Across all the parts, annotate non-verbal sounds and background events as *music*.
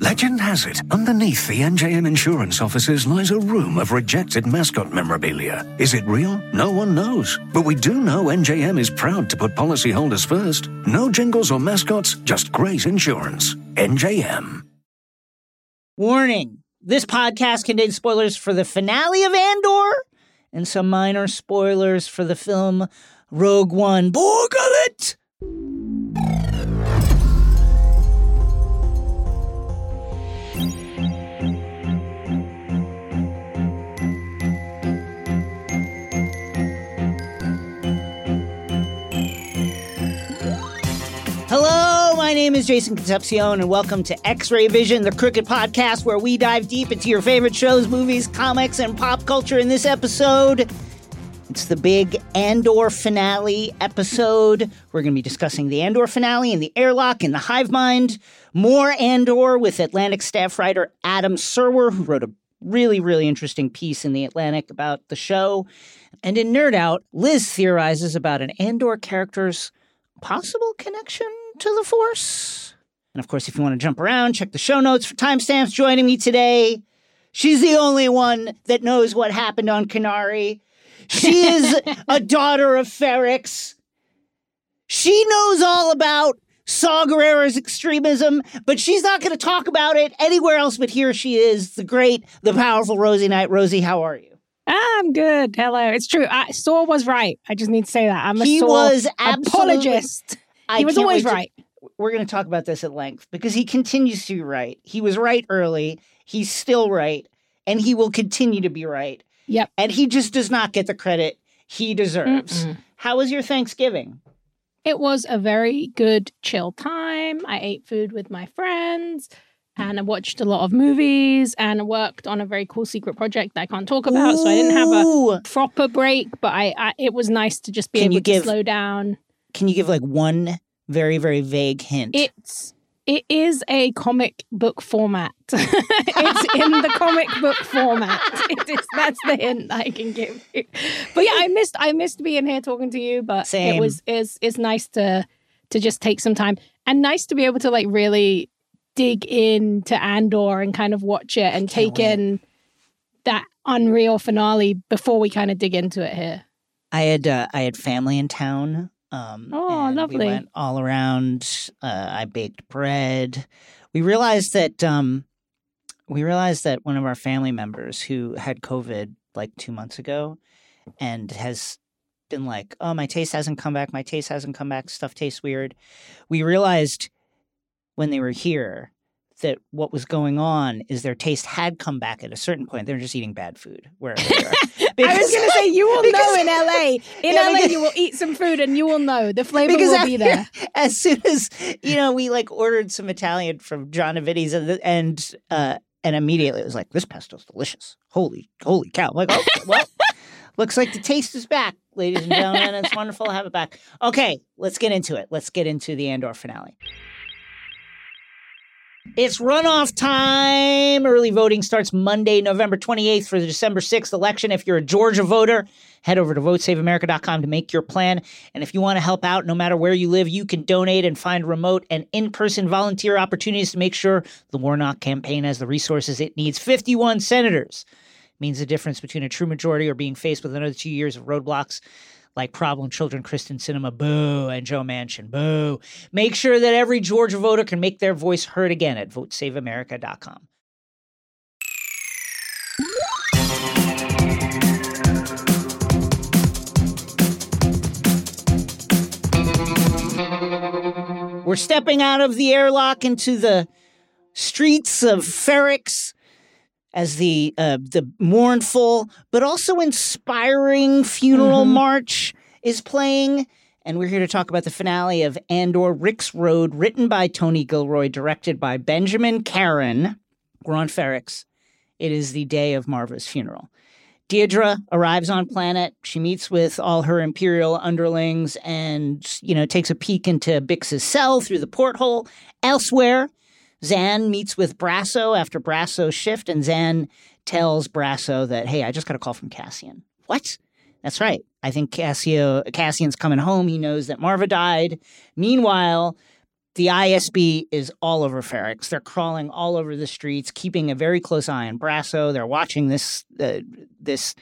Legend has it, underneath the NJM insurance offices lies a room of rejected mascot memorabilia. Is it real? No one knows. But we do know NJM is proud to put policyholders first. No jingles or mascots, just great insurance. NJM. Warning this podcast contains spoilers for the finale of Andor and some minor spoilers for the film Rogue One. Borgle my name is Jason Concepcion, and welcome to X Ray Vision, the Crooked podcast where we dive deep into your favorite shows, movies, comics, and pop culture. In this episode, it's the big Andor finale episode. We're going to be discussing the Andor finale and the airlock and the hive mind. More Andor with Atlantic staff writer Adam Serwer, who wrote a really, really interesting piece in The Atlantic about the show. And in Nerd Out, Liz theorizes about an Andor character's possible connection to the Force. And of course, if you want to jump around, check the show notes for timestamps. Joining me today, she's the only one that knows what happened on Kenari. She is a *laughs* daughter of Ferrix. She knows all about Saw Gerrera's extremism, but she's not going to talk about it anywhere else but here she is, the great, the powerful Rosie Knight. Rosie, how are you? I'm good. Hello. It's true. I, Saw was right. I just need to say that. I'm a He Saw was apologist. I he was always wait to- right. we're going to talk about this at length because he continues to be right. He was right early. He's still right. And he will continue to be right. Yep. And he just does not get the credit he deserves. Mm-mm. How was your Thanksgiving? It was a very good chill time. I ate food with my friends and I watched a lot of movies and I worked on a very cool secret project that I can't talk about. So I didn't have a proper break, but I, I it was nice to just be Can able to give- slow down. Can you give like one very, very vague hint? It's it is a comic book format. *laughs* it's in the comic book format. *laughs* It is that's the hint I can give you. But yeah, I missed I missed being here talking to you, but Same. it was is it's nice to to just take some time and nice to be able to like really dig into Andor and kind of watch it and take wait. in that unreal finale before we kind of dig into it here. I had uh, I had family in town. Um, Oh, and lovely. We went all around. Uh, I baked bread. We realized that um, we realized that one of our family members who had COVID like two months ago, and has been like, "Oh, my taste hasn't come back. My taste hasn't come back. Stuff tastes weird." We realized when they were here that what was going on is their taste had come back at a certain point. They're just eating bad food wherever they were. *laughs* I was going to say you will *laughs* because- know in LA. *laughs* In Yeah, LA, because- you will eat some food and you will know the flavor because will be there. as soon as you know we like ordered some Italian from Jon & Vinny's and and uh and immediately it was like this pesto's delicious. Holy holy cow! I'm like oh well, looks like the taste is back, ladies and gentlemen. It's wonderful to have it back. Okay, let's get into it. Let's get into the Andor finale. It's runoff time. Early voting starts Monday, November 28th for the December 6th election. If you're a Georgia voter, head over to votesaveamerica.com to make your plan. And if you want to help out, no matter where you live, you can donate and find remote and in person volunteer opportunities to make sure the Warnock campaign has the resources it needs. 51 senators means the difference between a true majority or being faced with another two years of roadblocks like Problem Children, Kyrsten Sinema, boo, and Joe Manchin, boo. Make sure that every Georgia voter can make their voice heard again at votesaveamerica.com. We're stepping out of the airlock into the streets of Ferrix as the uh, the mournful but also inspiring funeral Mhm. march is playing. And we're here to talk about the finale of Andor Rix Road, written by Tony Gilroy, directed by Benjamin Caron. We're on Ferrix. It is the day of Marva's funeral. Deirdre arrives on planet. She meets with all her Imperial underlings and, you know, takes a peek into Bix's cell through the porthole. Elsewhere, Xan meets with Brasso after Brasso's shift, and Xan tells Brasso that, hey, I just got a call from Cassian. What? That's right. I think Cassio Cassian's coming home. He knows that Marva died. Meanwhile, the ISB is all over Ferrix. They're crawling all over the streets, keeping a very close eye on Brasso. They're watching this uh, this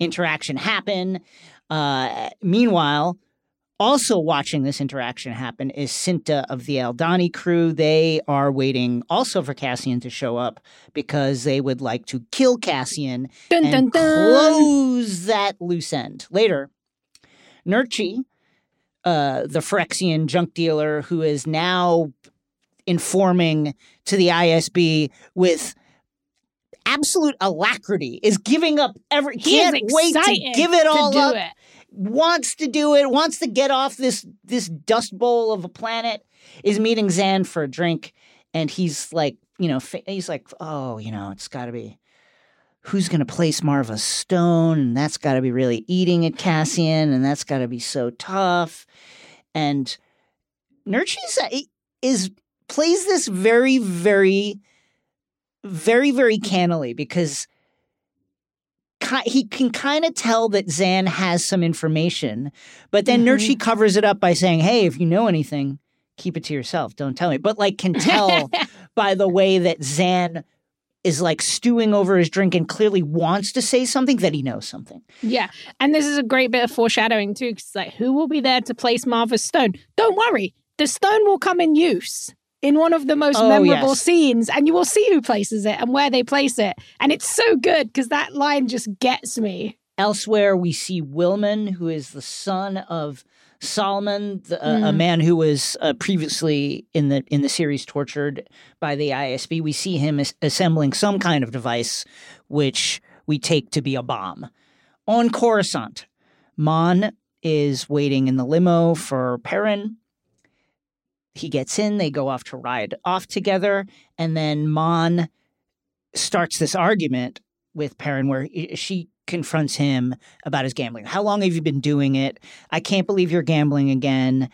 interaction happen. Uh, meanwhile, also watching this interaction happen is Cinta of the Aldani crew. They are waiting also for Cassian to show up because they would like to kill Cassian Dun, and dun, dun. close that loose end. Later, Nurchi, uh, the Ferrixian junk dealer who is now informing to the ISB with absolute alacrity, is giving up every He can't wait to give it all up it. Wants to do it, wants to get off this this dust bowl of a planet, is meeting Xan for a drink, and he's like, you know, he's like, oh, you know, it's got to be who's going to place Marva Stone, and that's got to be really eating at Cassian, and that's got to be so tough, and Nurchi's uh, is plays this very, very, very, very cannily because he can kind of tell that Xan has some information, but then Mhm. Nurchi covers it up by saying, "Hey, if you know anything, keep it to yourself. Don't tell me." But like can tell *laughs* by the way that Xan is like stewing over his drink and clearly wants to say something that he knows something. Yeah. And this is a great bit of foreshadowing too, because like who will be there to place Martha's stone? Don't worry, the stone will come in use in one of the most Oh, memorable yes. scenes, and you will see who places it and where they place it. And it's so good because that line just gets me. Elsewhere, we see Wilmon, who is the son of Solomon, the, uh, a Mm. man who was uh, previously in the in the series tortured by the ISB. We see him as- assembling some kind of device, which we take to be a bomb. On Coruscant, Mon is waiting in the limo for Perrin. He gets in, they go off to ride off together, and then Mon starts this argument with Perrin where she confronts him about his gambling. How long have you been doing it? I can't believe you're gambling again.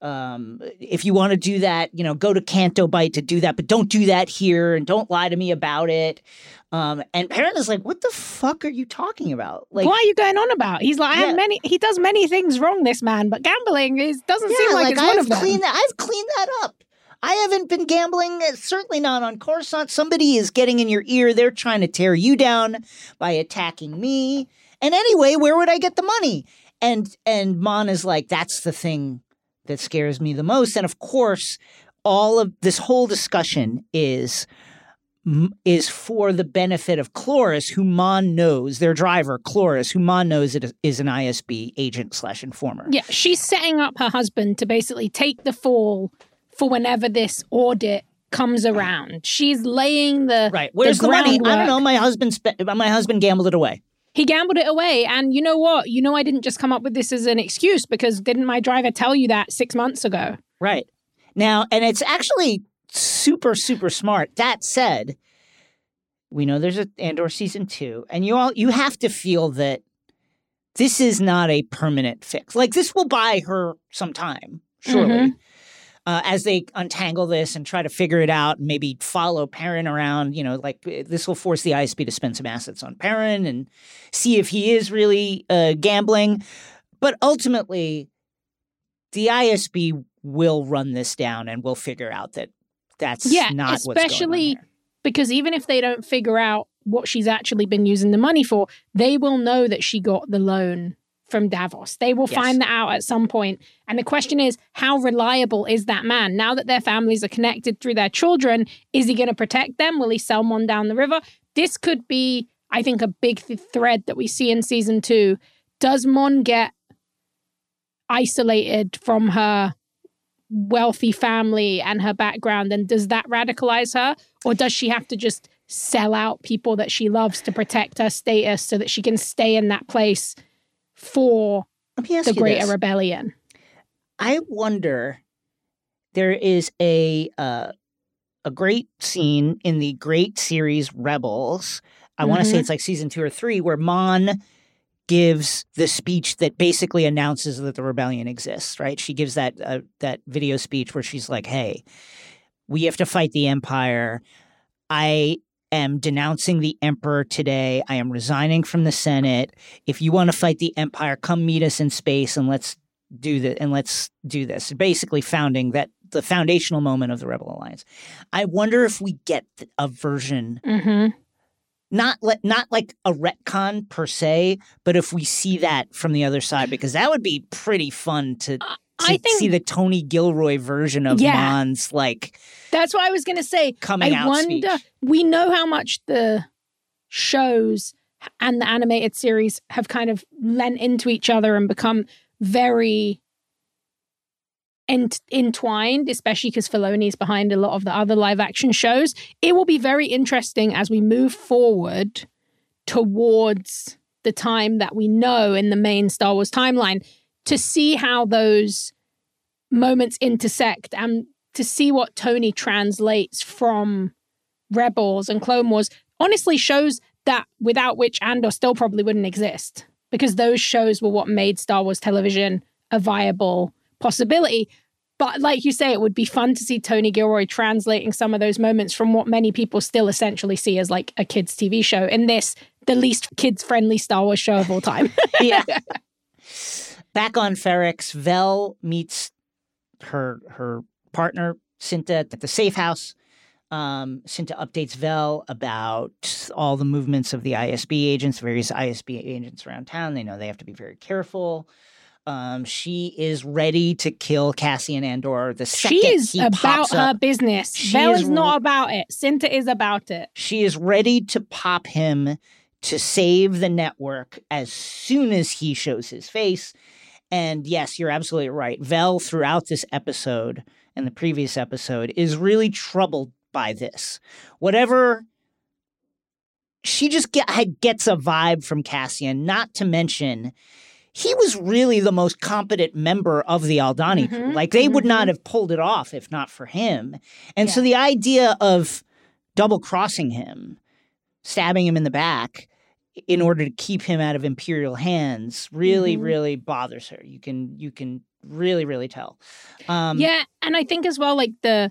Um, if you want to do that, you know, go to Canto Bight to do that, but don't do that here and don't lie to me about it. Um, and Perrin is like, "What the fuck are you talking about?" Like, what are you going on about? He's like, I Yeah. have many. He does many things wrong, this man, but gambling is doesn't seem like, like it's one I've of them. cleaned that. I've cleaned that up. I haven't been gambling. uh, Certainly not on Coruscant. Somebody is getting in your ear. They're trying to tear you down by attacking me. And anyway, where would I get the money? And and Mon is like, that's the thing that scares me the most. And of course, all of this whole discussion is is for the benefit of Kloris, who Mon knows, their driver, Kloris, who Mon knows it is an ISB agent slash informer. Yeah, she's setting up her husband to basically take the fall for whenever this audit comes around. She's laying the Right. Where's the, money? I don't know. My husband spent. My husband gambled it away. He gambled it away, and you know what? You know I didn't just come up with this as an excuse because didn't my driver tell you that six months ago? Right. Now, and it's actually super, super smart. That said, we know there's a Andor season two, and you all you have to feel that this is not a permanent fix. Like this will buy her some time, surely. Mhm. Uh, as they untangle this and try to figure it out, and maybe follow Perrin around, you know, like uh, this will force the ISB to spend some assets on Perrin and see if he is really uh, gambling. But ultimately, the ISB will run this down and we'll figure out that that's Yeah, not what's going on especially. Because even if they don't figure out what she's actually been using the money for, they will know that she got the loan from Davos. They will Yes. find that out at some point. And the question is, how reliable is that man? Now that their families are connected through their children, is he going to protect them? Will he sell one down the river? This could be, I think, a big th- thread that we see in season two. Does Mon get isolated from her wealthy family and her background? And does that radicalize her? Or does she have to just sell out people that she loves to protect her status so that she can stay in that place for Let me ask the Greater this. Rebellion? I wonder. There is a uh, a great scene in the great series Rebels. I want to say it's like season two or three, where Mon gives the speech that basically announces that the rebellion exists. Right? She gives that uh, that video speech where she's like, "Hey, we have to fight the Empire. I am denouncing the Emperor today. I am resigning from the Senate. If you want to fight the Empire, come meet us in space and let's do the and let's do this. Basically, founding that the foundational moment of the Rebel Alliance. I wonder if we get a version Mm-hmm. Not le- not like a retcon per se, but if we see that from the other side, because that would be pretty fun to, to I think see the Tony Gilroy version of Yeah. Mon's like that's what I was going to say. coming I out wonder. speech. We know how much the shows and the animated series have kind of lent into each other and become very ent- entwined, especially because Filoni is behind a lot of the other live action shows. It will be very interesting as we move forward towards the time that we know in the main Star Wars timeline to see how those moments intersect and to see what Tony translates from Rebels and Clone Wars honestly shows that without which Andor still probably wouldn't exist because those shows were what made Star Wars television a viable possibility. But like you say, it would be fun to see Tony Gilroy translating some of those moments from what many people still essentially see as like a kids' TV show in this, the least kids friendly Star Wars show of all time. *laughs* yeah. *laughs* Back on Ferrix, Vel meets her her partner Cinta at the safe house. Um, Cinta updates Vel about all the movements of the ISB agents, various ISB agents around town. They know they have to be very careful. Um, she is ready to kill Cassian Andor the second she is he about pops her up. business. She Vel is is not about it. Cinta is about it. She is ready to pop him to save the network as soon as he shows his face. And yes, you're absolutely right. Vel, throughout this episode and the previous episode, is really troubled by this. Whatever. She just get, gets a vibe from Cassian, not to mention he was really the most competent member of the Aldani crew. Mhm, Like they would not mhm. have pulled it off if not for him. And so the idea of double crossing him, stabbing him in the back in order to keep him out of imperial hands really Mhm. really bothers her. You can you can really really tell. Um yeah, and I think as well, like the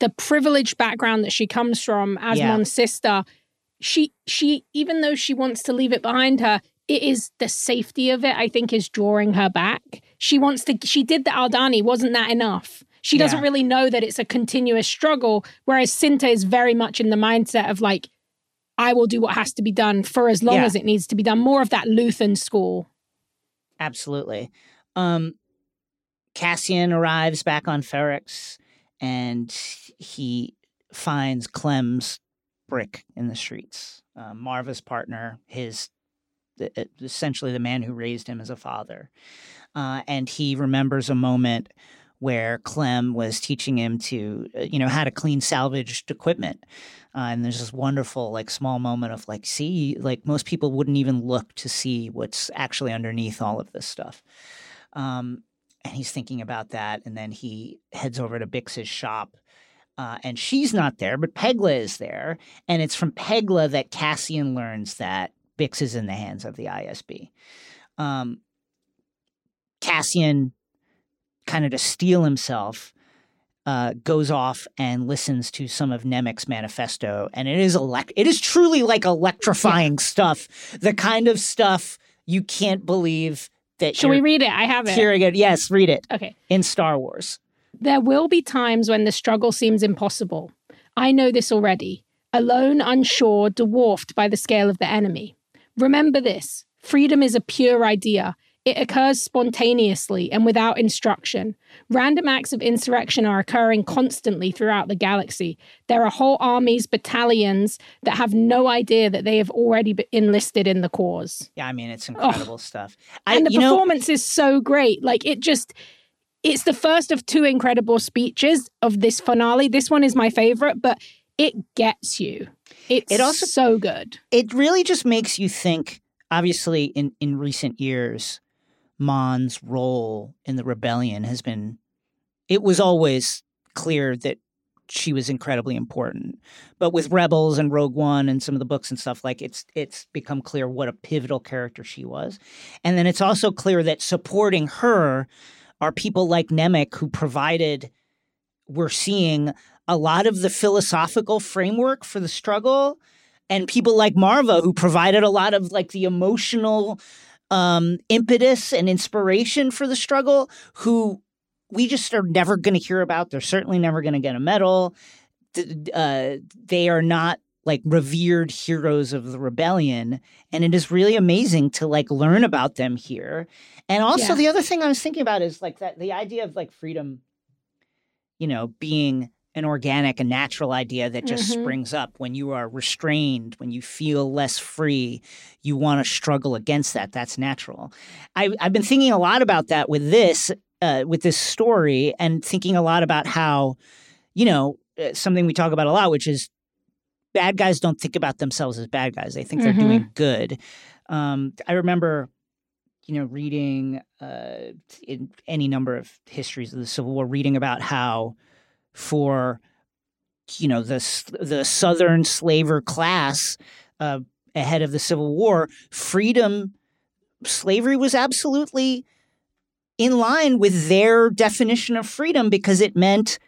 the privileged background that she comes from as Yeah. Mon's sister, she she even though she wants to leave it behind her, it is the safety of it. I think is drawing her back. She wants to. She did the Aldani. Wasn't that enough? She doesn't Yeah. really know that it's a continuous struggle. Whereas Cinta is very much in the mindset of like, I will do what has to be done for as long Yeah. as it needs to be done. More of that Lutheran school. Absolutely. Um, Cassian arrives back on Ferrix and he finds Clem's brick in the streets. Uh, Marva's partner, his essentially the man who raised him as a father. Uh, and he remembers a moment where Clem was teaching him to, uh, you know, how to clean salvaged equipment. Uh, and there's this wonderful, like, small moment of, like, see, like, most people wouldn't even look to see what's actually underneath all of this stuff. Um, and he's thinking about that. And then he heads over to Bix's shop. Uh, and she's not there, but Pegla is there. And it's from Pegla that Cassian learns that Bix is in the hands of the ISB. Um, Cassian, kind of to steel himself, uh, goes off and listens to some of Nemik's manifesto, and it is elect- It is truly like electrifying *laughs* stuff. The kind of stuff you can't believe that Should we read it? I have it. hearing it. Yes, read it Okay. in Star Wars. There will be times when the struggle seems impossible. I know this already. Alone, unsure, dwarfed by the scale of the enemy. Remember this freedom is a pure idea. It occurs spontaneously and without instruction. Random acts of insurrection are occurring constantly throughout the galaxy. There are whole armies, battalions that have no idea that they have already been enlisted in the cause. Yeah, I mean it's incredible stuff. I, Oh. and the you know, performance is so great. Like it just it's the first of two incredible speeches of this finale. This one is my favorite, but it gets you. It's It also- so good. it really just makes you think. Obviously, in in recent years, Mon's role in the rebellion has been. It was always clear that she was incredibly important, but with Rebels and Rogue One and some of the books and stuff, like it's it's become clear what a pivotal character she was, and then it's also clear that supporting her are people like Nemik who provided. We're seeing a lot of the philosophical framework for the struggle and people like Marva who provided a lot of like the emotional um, impetus and inspiration for the struggle who we just are never going to hear about. They're certainly never going to get a medal. Uh, they are not like revered heroes of the rebellion and it is really amazing to like learn about them here and also yeah. the other thing i was thinking about is like that the idea of like freedom you know being an organic and natural idea that just mm-hmm. springs up when you are restrained when you feel less free you want to struggle against that that's natural I, i've been thinking a lot about that with this uh, with this story and thinking a lot about how you know uh, something we talk about a lot which is bad guys don't think about themselves as bad guys. They think they're mm-hmm. doing good. Um, I remember, you know, reading uh, in any number of histories of the Civil War, reading about how for you know the the Southern slaver class uh, ahead of the Civil War, freedom, slavery was absolutely in line with their definition of freedom because it meant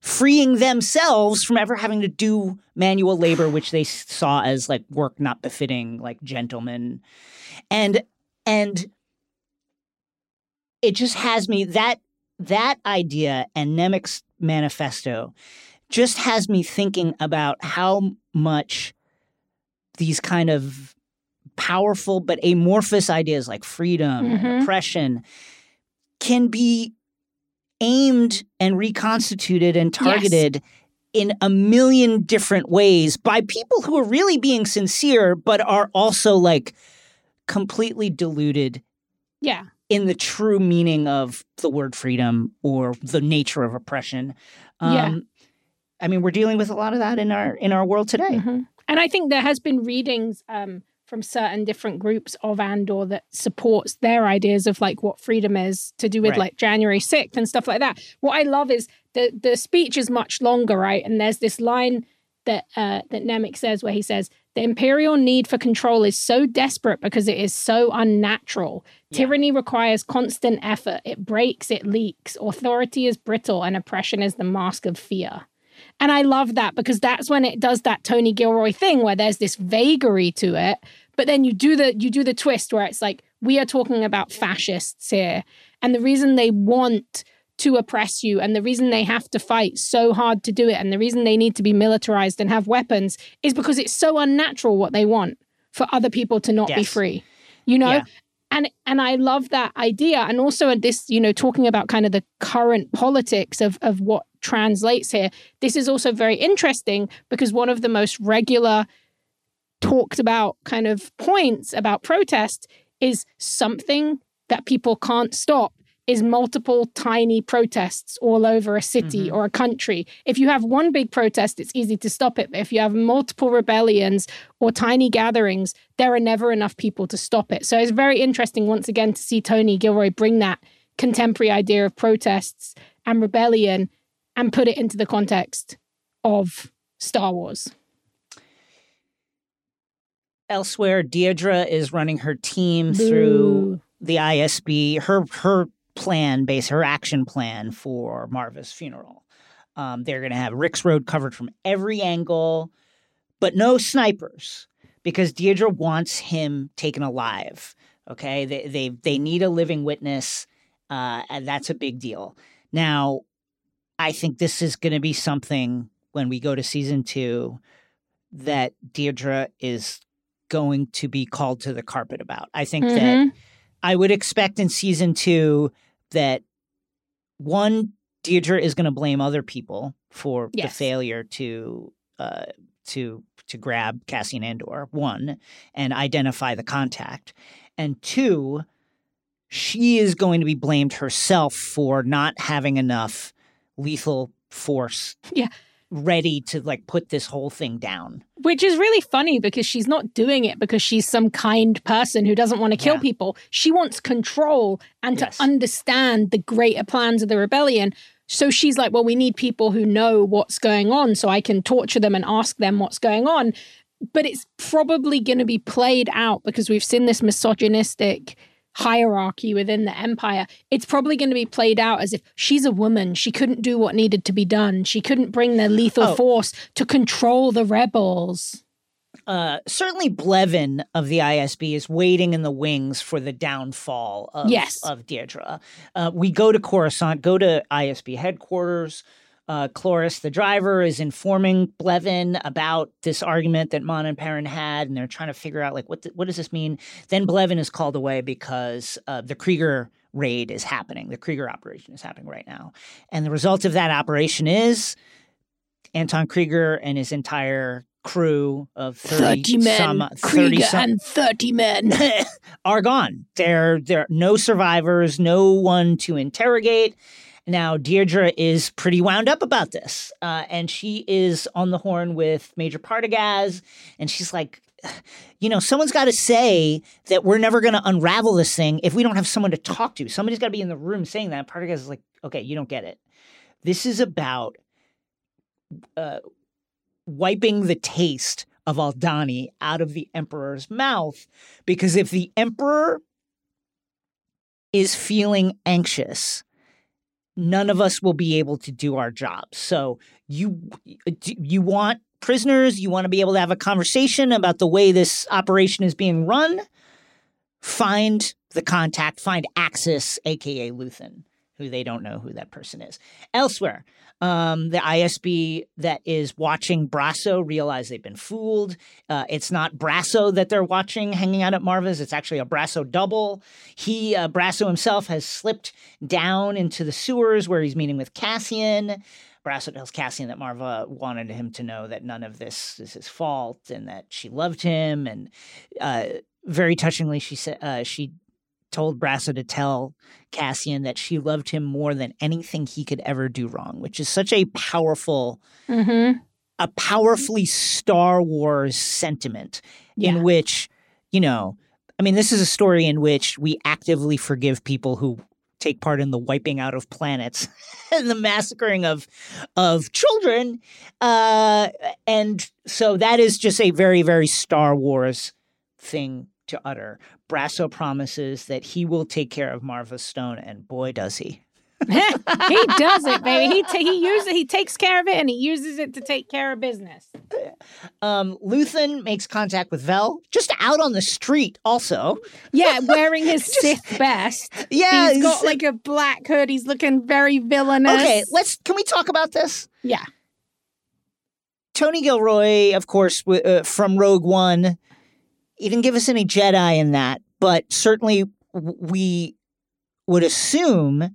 freeing themselves from ever having to do manual labor, which they saw as like work not befitting like gentlemen. And and it just has me that that idea and Nemik's manifesto just has me thinking about how much these kind of powerful but amorphous ideas like freedom mm-hmm. and oppression can be aimed and reconstituted and targeted yes. in a million different ways by people who are really being sincere, but are also like completely deluded. Yeah. In the true meaning of the word freedom or the nature of oppression. Um, yeah. I mean, we're dealing with a lot of that in our in our world today. Mm-hmm. And I think there has been readings um, from certain different groups of Andor that supports their ideas of like what freedom is to do with right. like January 6th and stuff like that. What I love is the the speech is much longer, right? And there's this line that uh, that Nemik says where he says the imperial need for control is so desperate because it is so unnatural. Yeah. Tyranny requires constant effort. It breaks, it leaks. Authority is brittle, and oppression is the mask of fear. And I love that because that's when it does that Tony Gilroy thing where there's this vagary to it, but then you do the you do the twist where it's like we are talking about fascists here. And the reason they want to oppress you and the reason they have to fight so hard to do it and the reason they need to be militarized and have weapons is because it's so unnatural what they want for other people to not yes. be free. You know? Yeah and and I love that idea and also this you know talking about kind of the current politics of of what translates here this is also very interesting because one of the most regular talked about kind of points about protest is something that people can't stop is multiple tiny protests all over a city mm-hmm. or a country. If you have one big protest, it's easy to stop it. But if you have multiple rebellions or tiny gatherings, there are never enough people to stop it. So it's very interesting once again to see Tony Gilroy bring that contemporary idea of protests and rebellion and put it into the context of Star Wars. Elsewhere, Dedra is running her team Boo. through the ISB. Her her plan base, her action plan for Marva's funeral. Um, they're going to have Rix Road covered from every angle, but no snipers because Dedra wants him taken alive. Okay, they they they need a living witness, uh, and that's a big deal. Now, I think this is going to be something when we go to season two that Dedra is going to be called to the carpet about. I think mm-hmm. that I would expect in season two that one Dedra is going to blame other people for yes. the failure to uh, to to grab Cassian Andor. One and identify the contact, and two, she is going to be blamed herself for not having enough lethal force. Yeah ready to like put this whole thing down. Which is really funny because she's not doing it because she's some kind person who doesn't want to kill yeah. people. She wants control and yes. to understand the greater plans of the rebellion. So she's like, well, we need people who know what's going on so I can torture them and ask them what's going on. But it's probably going to be played out because we've seen this misogynistic hierarchy within the empire, it's probably going to be played out as if she's a woman. She couldn't do what needed to be done. She couldn't bring the lethal oh. force to control the rebels. uh, certainly Blevin of the ISB is waiting in the wings for the downfall of, Yes. of Deirdre. Uh, we go to Coruscant, go to ISB headquarters. Uh, Kloris, the driver, is informing Blevin about this argument that Mon and Perrin had, and they're trying to figure out like what th- what does this mean. Then Blevin is called away because uh, the Kreegyr raid is happening. The Kreegyr operation is happening right now, and the result of that operation is Anton Kreegyr and his entire crew of 30, some 30 some, 30 men. *laughs* are gone. There there are no survivors, no one to interrogate. Now Deirdre is pretty wound up about this. Uh, and she is on the horn with Major Partagaz and she's like you know, someone's got to say that we're never going to unravel this thing if we don't have someone to talk to. Somebody's got to be in the room saying that. Partagaz is like, okay, you don't get it. This is about uh, wiping the taste of Aldani out of the emperor's mouth. Because if the emperor is feeling anxious, none of mm-hmm. us will be able to do our jobs. So you uh, you want prisoners, you want to be able to have a conversation about the way this operation is being run. Find the contact, find Axis, aka Luthen, who they don't know who that person is. Elsewhere, um, the ISB that is watching Brasso realize they've been fooled. Uh, it's not Brasso that they're watching hanging out at Marva's. It's actually a Brasso double. He, uh, Brasso himself, has slipped down into the sewers where he's meeting with Cassian. Brasso tells Cassian that Marva wanted him to know that none of this is his fault and that she loved him. And uh, very touchingly, she said uh, she told Brasso to tell Cassian that she loved him more than anything he could ever do wrong, which is such a powerful, mm-hmm. a powerfully Star Wars sentiment Yeah. in which, you know, I mean, this is a story in which we actively forgive people who take part in the wiping out of planets *laughs* and the massacring of of children uh and so that is just a very very star wars thing to utter brasso promises that he will take care of marva stone and boy does he *laughs* he does it, baby. He ta- he uses he takes care of it and he uses it to take care of business. *laughs* um luthen makes contact with vel just out on the street also Yeah, wearing his *laughs* Sith best. yeah he's got like a black hood. He's looking very villainous. okay let's can we talk about this Yeah. Tony Gilroy, of course, w- uh, from Rogue One, he didn't give us any Jedi in that, but certainly we would assume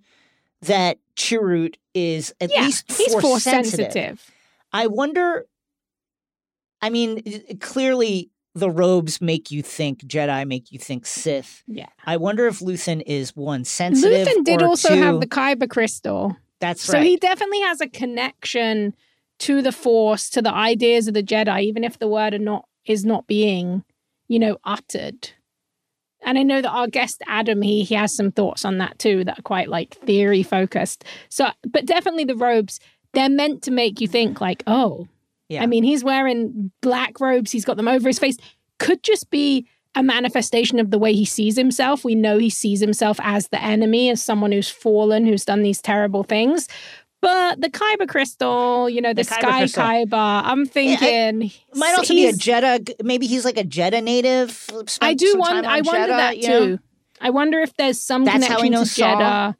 that Chirrut is at Yeah, least he's force, force sensitive. sensitive. I wonder. I mean, clearly the robes make you think Jedi, make you think Sith. Yeah. I wonder if Luthen is one sensitive. Luthen did also two- have the Kyber crystal. That's So he definitely has a connection to the Force, to the ideas of the Jedi, even if the word are not is not being, you know, uttered. And I know that our guest Adam, he he has some thoughts on that too, that are quite like theory focused. So, but definitely the robes, they're meant to make you think like, oh, Yeah. I mean, he's wearing black robes, he's got them over his face. Could just be a manifestation of the way he sees himself. We know he sees himself as the enemy, as someone who's fallen, who's done these terrible things. But the Kyber crystal, you know, the, The Kyber Sky crystal. Kyber, I'm thinking. Might also be a Jedha. Maybe he's like a Jedha native. spent I do wonder. I wonder Jedha, that you know? too. I wonder if there's some That's connection to. Jedha,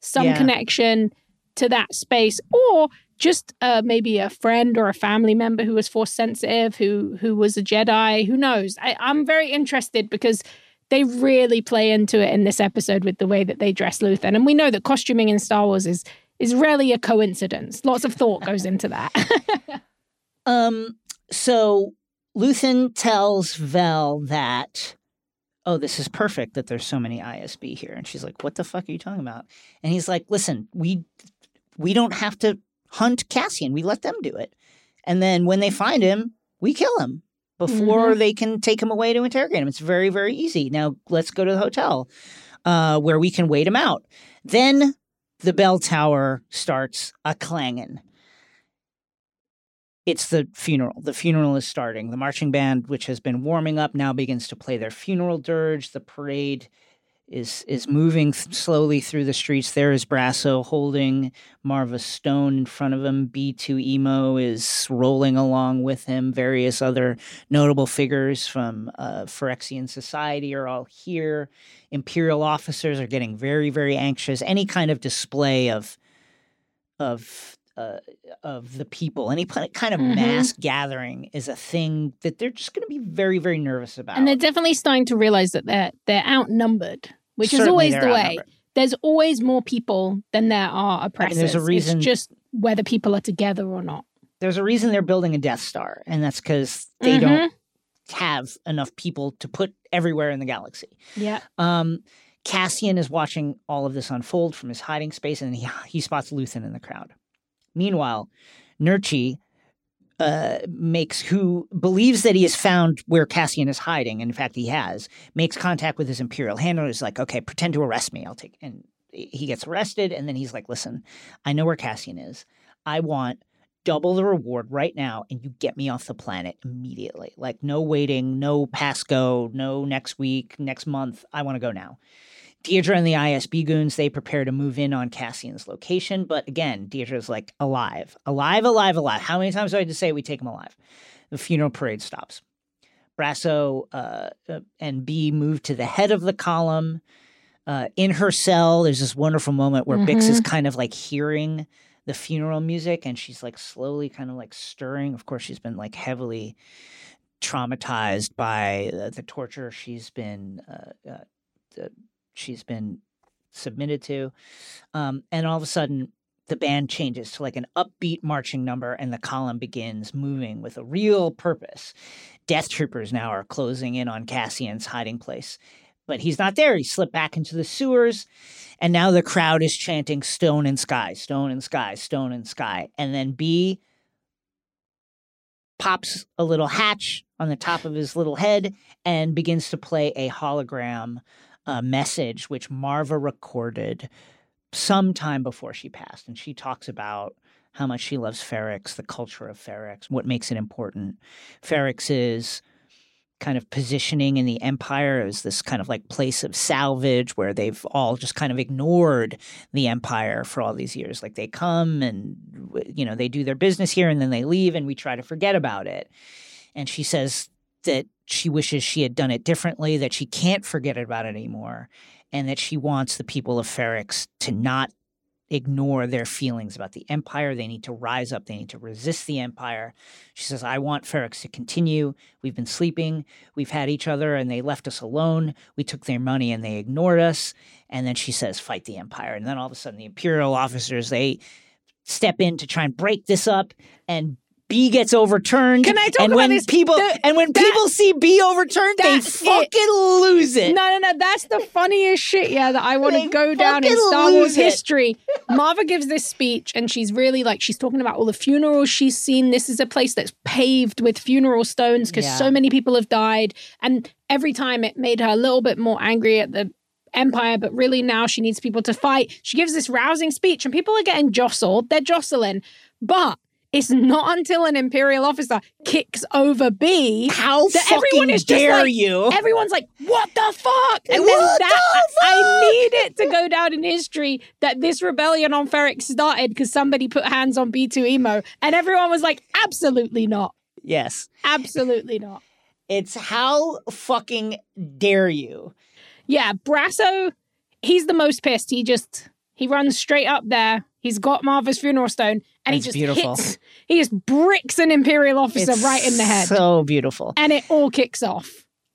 some Yeah. connection to that space, or just uh, maybe a friend or a family member who was force sensitive, who who was a Jedi. Who knows? I, I'm very interested because they really play into it in this episode with the way that they dress Luthen, and we know that costuming in Star Wars is is rarely a coincidence. Lots of thought goes into that. *laughs* Um, so Luthen tells Vel that, oh, this is perfect that there's so many ISB here. And she's like, what the fuck are you talking about? And he's like, listen, we we don't have to hunt Cassian. We let them do it. And then when they find him, we kill him before they can take him away to interrogate him. It's very, very easy. Now let's go to the hotel uh, where we can wait him out. Then the bell tower starts a clanging it's the funeral. The funeral is starting. The marching band, which has been warming up, now begins to play their funeral dirge. The parade is is moving th- slowly through the streets. There is Brasso holding Marva Stone in front of him. B2 Emo is rolling along with him. Various other notable figures from uh, Ferrixian society are all here. Imperial officers are getting very, very anxious. Any kind of display of of uh, of the people, any kind of Mhm. mass gathering is a thing that they're just going to be very, very nervous about. And they're definitely starting to realize that they're they're outnumbered, which is always the way. There's always more people than there are oppressors. there's a reason- It's just whether people are together or not. There's a reason they're building a Death Star, and that's because they Mhm. don't have enough people to put everywhere in the galaxy. Yeah. Um, Cassian is watching all of this unfold from his hiding space, and he he spots Luthen in the crowd. Meanwhile, Nurchi uh, makes who believes that he has found where Cassian is hiding. and In fact, he has makes contact with his Imperial handler. Is like, okay, pretend to arrest me. I'll take. And he gets arrested, and then he's like, listen, I know where Cassian is. I want double the reward right now, and you get me off the planet immediately. Like, no waiting, no pass go, no next week, next month. I want to go now. Deirdre and the ISB goons, they prepare to move in on Cassian's location. But again, Deirdre's like, alive, alive, alive, alive. How many times do I have to say we take him alive? The funeral parade stops. Brasso uh, uh, and B move to the head of the column. Uh, in her cell, there's this wonderful moment where Bix is kind of like hearing the funeral music and she's like slowly kind of like stirring. Of course, she's been like heavily traumatized by uh, the torture she's been uh, uh, she's been submitted to. Um, and all of a sudden, the band changes to like an upbeat marching number, and the column begins moving with a real purpose. Death troopers now are closing in on Cassian's hiding place. But he's not there. He slipped back into the sewers. And now the crowd is chanting stone and sky, stone and sky, stone and sky. And then B pops a little hatch on the top of his little head and begins to play a hologram uh, message, which Marva recorded sometime before she passed. And she talks about how much she loves Ferrix, the culture of Ferrix, what makes it important. Ferrix is kind of positioning in the empire as this kind of like place of salvage where they've all just kind of ignored the empire for all these years like they come and you know they do their business here and then they leave and we try to forget about it and she says that she wishes she had done it differently that she can't forget about it anymore and that she wants the people of Ferrix to not ignore their feelings about the empire. They need to rise up. They need to resist the empire. She says, I want Ferrix to continue. We've been sleeping. We've had each other and they left us alone. We took their money and they ignored us. And then she says, fight the empire. And then all of a sudden the imperial officers, they step in to try and break this up and B gets overturned. Can I talk and about when this? people The- and when that- people see B overturned, they That's it. fucking lose it. No, no, no. That's the funniest shit, yeah, that I want to go down in Star Wars it. history. Marva gives this speech and she's really like, she's talking about all the funerals she's seen. This is a place that's paved with funeral stones because Yeah. so many people have died. And every time it made her a little bit more angry at the empire, but really now she needs people to fight. She gives this rousing speech and people are getting jostled. They're jostling. But it's not until an imperial officer kicks over B How that everyone is just dare like- you? everyone's like, "What the fuck?" And then that the I, need it to go down in history that this rebellion on Ferrix started because somebody put hands on B2 emo, and everyone was like, "Absolutely not, yes. absolutely not." It's how fucking dare you? Yeah, Brasso, he's the most pissed. He just he runs straight up there. He's got Marva's funeral stone, and he just beautiful. hits. He just bricks an imperial officer It's right in the head, So beautiful. and it all kicks off.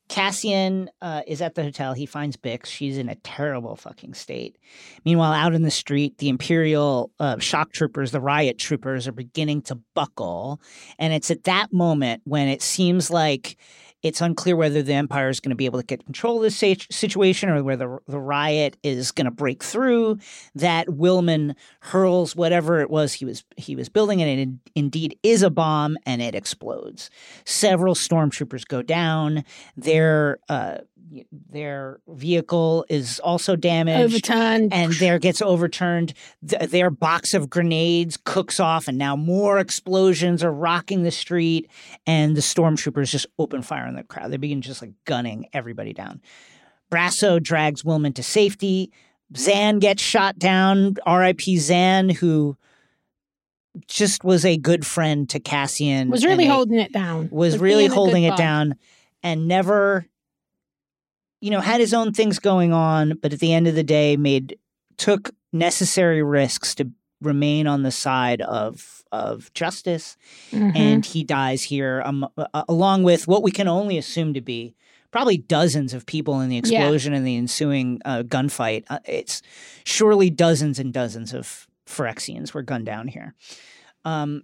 Cassian uh, is at the hotel. He finds Bix. She's in a terrible fucking state. Meanwhile, out in the street, the Imperial uh, shock troopers, the riot troopers, are beginning to buckle. And it's at that moment when it seems like it's unclear whether the Empire is going to be able to get control of this situation or whether the riot is going to break through. That Wilmon hurls whatever it was he was he was building, and it indeed is a bomb, and it explodes. Several stormtroopers go down. Their uh, their vehicle is also damaged. Overturned. and there gets overturned. Th- their box of grenades cooks off, and now more explosions are rocking the street. And the stormtroopers just open fire on the crowd. They begin just like gunning everybody down. Brasso drags Wilmon to safety. Xan gets shot down. R.I.P. Xan, who just was a good friend to Cassian. Was really holding it down. was being really holding it down and never you know had his own things going on but at the end of the day made took necessary risks to remain on the side of of justice. Mhm. and he dies here um, along with what we can only assume to be probably dozens of people in the explosion and the ensuing uh, gunfight. Uh, it's surely dozens and dozens of ferrixians were gunned down here. Um,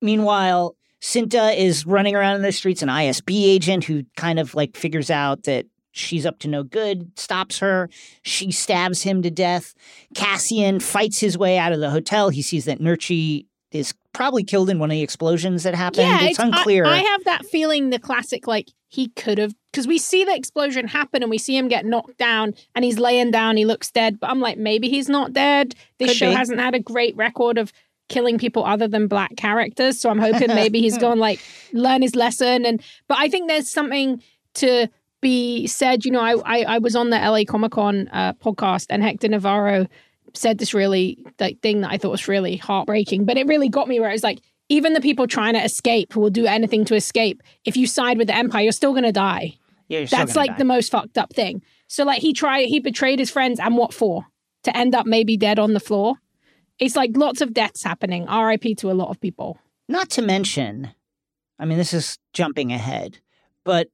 meanwhile Cinta is running around in the streets, an ISB agent who kind of like figures out that she's up to no good, stops her. She stabs him to death. Cassian fights his way out of the hotel. He sees that Nurchi is probably killed in one of the explosions that happened. yeah, it's, unclear. I, I have that feeling. The classic, like he could have, because we see the explosion happen and we see him get knocked down, and he's laying down. He looks dead, but I'm like, maybe he's not dead. This Could show be. hasn't had a great record of killing people other than black characters, so I'm hoping maybe he's gone like *laughs* learn his lesson. And but I think there's something to be said. You know, I I, I was on the LA Comic Con uh, podcast, and Hector Navarro said this really like thing that I thought was really heartbreaking, but it really got me where it was like, even the people trying to escape who will do anything to escape, if you side with the Empire, you're still gonna die. Yeah, That's like die. the most fucked up thing. So like he tried he betrayed his friends and what for? To end up maybe dead on the floor. It's like lots of deaths happening. RIP to a lot of people. Not to mention, I mean, this is jumping ahead, but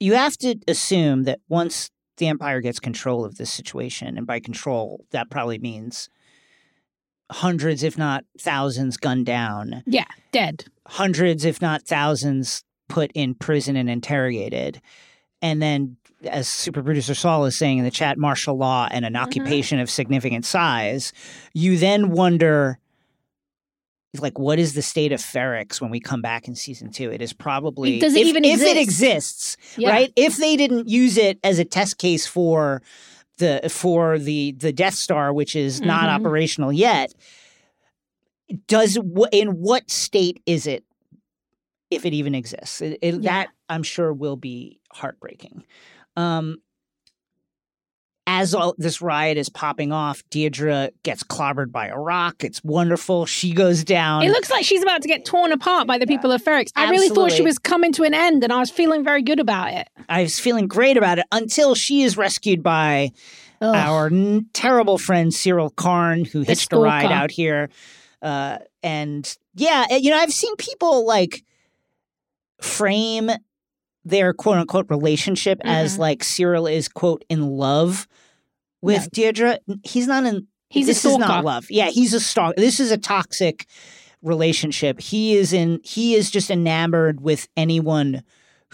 you have to assume that once the Empire gets control of this situation, and by control, that probably means hundreds, if not thousands, gunned down, Yeah, dead. hundreds, if not thousands, put in prison and interrogated. And then, as super producer Saul is saying in the chat, martial law and an occupation of significant size, you then wonder like what is the state of Ferrix when we come back in season two? It is probably Does it if, even if it exists, Yeah. right? If they didn't use it as a test case for the for the the Death Star, which is not Mhm. operational yet, does in what state is it if it even exists? It, it- Yeah. That I'm sure will be heartbreaking. Um, as all this riot is popping off, Deirdre gets clobbered by a rock. It's wonderful. She goes down. It looks like she's about to get torn apart by the people of Ferrix. I really thought she was coming to an end and I was feeling very good about it. I was feeling great about it until she is rescued by Ugh. our n- terrible friend Syril Karn, who hitched a ride stalker. out here. Uh, and yeah, eh, you know, I've seen people like frame their quote unquote relationship as Mhm. like Syril is quote in love with No. Deirdre. He's not in. He's this is not love. Yeah, he's a stalker. This is a toxic relationship. He is in. He is just enamored with anyone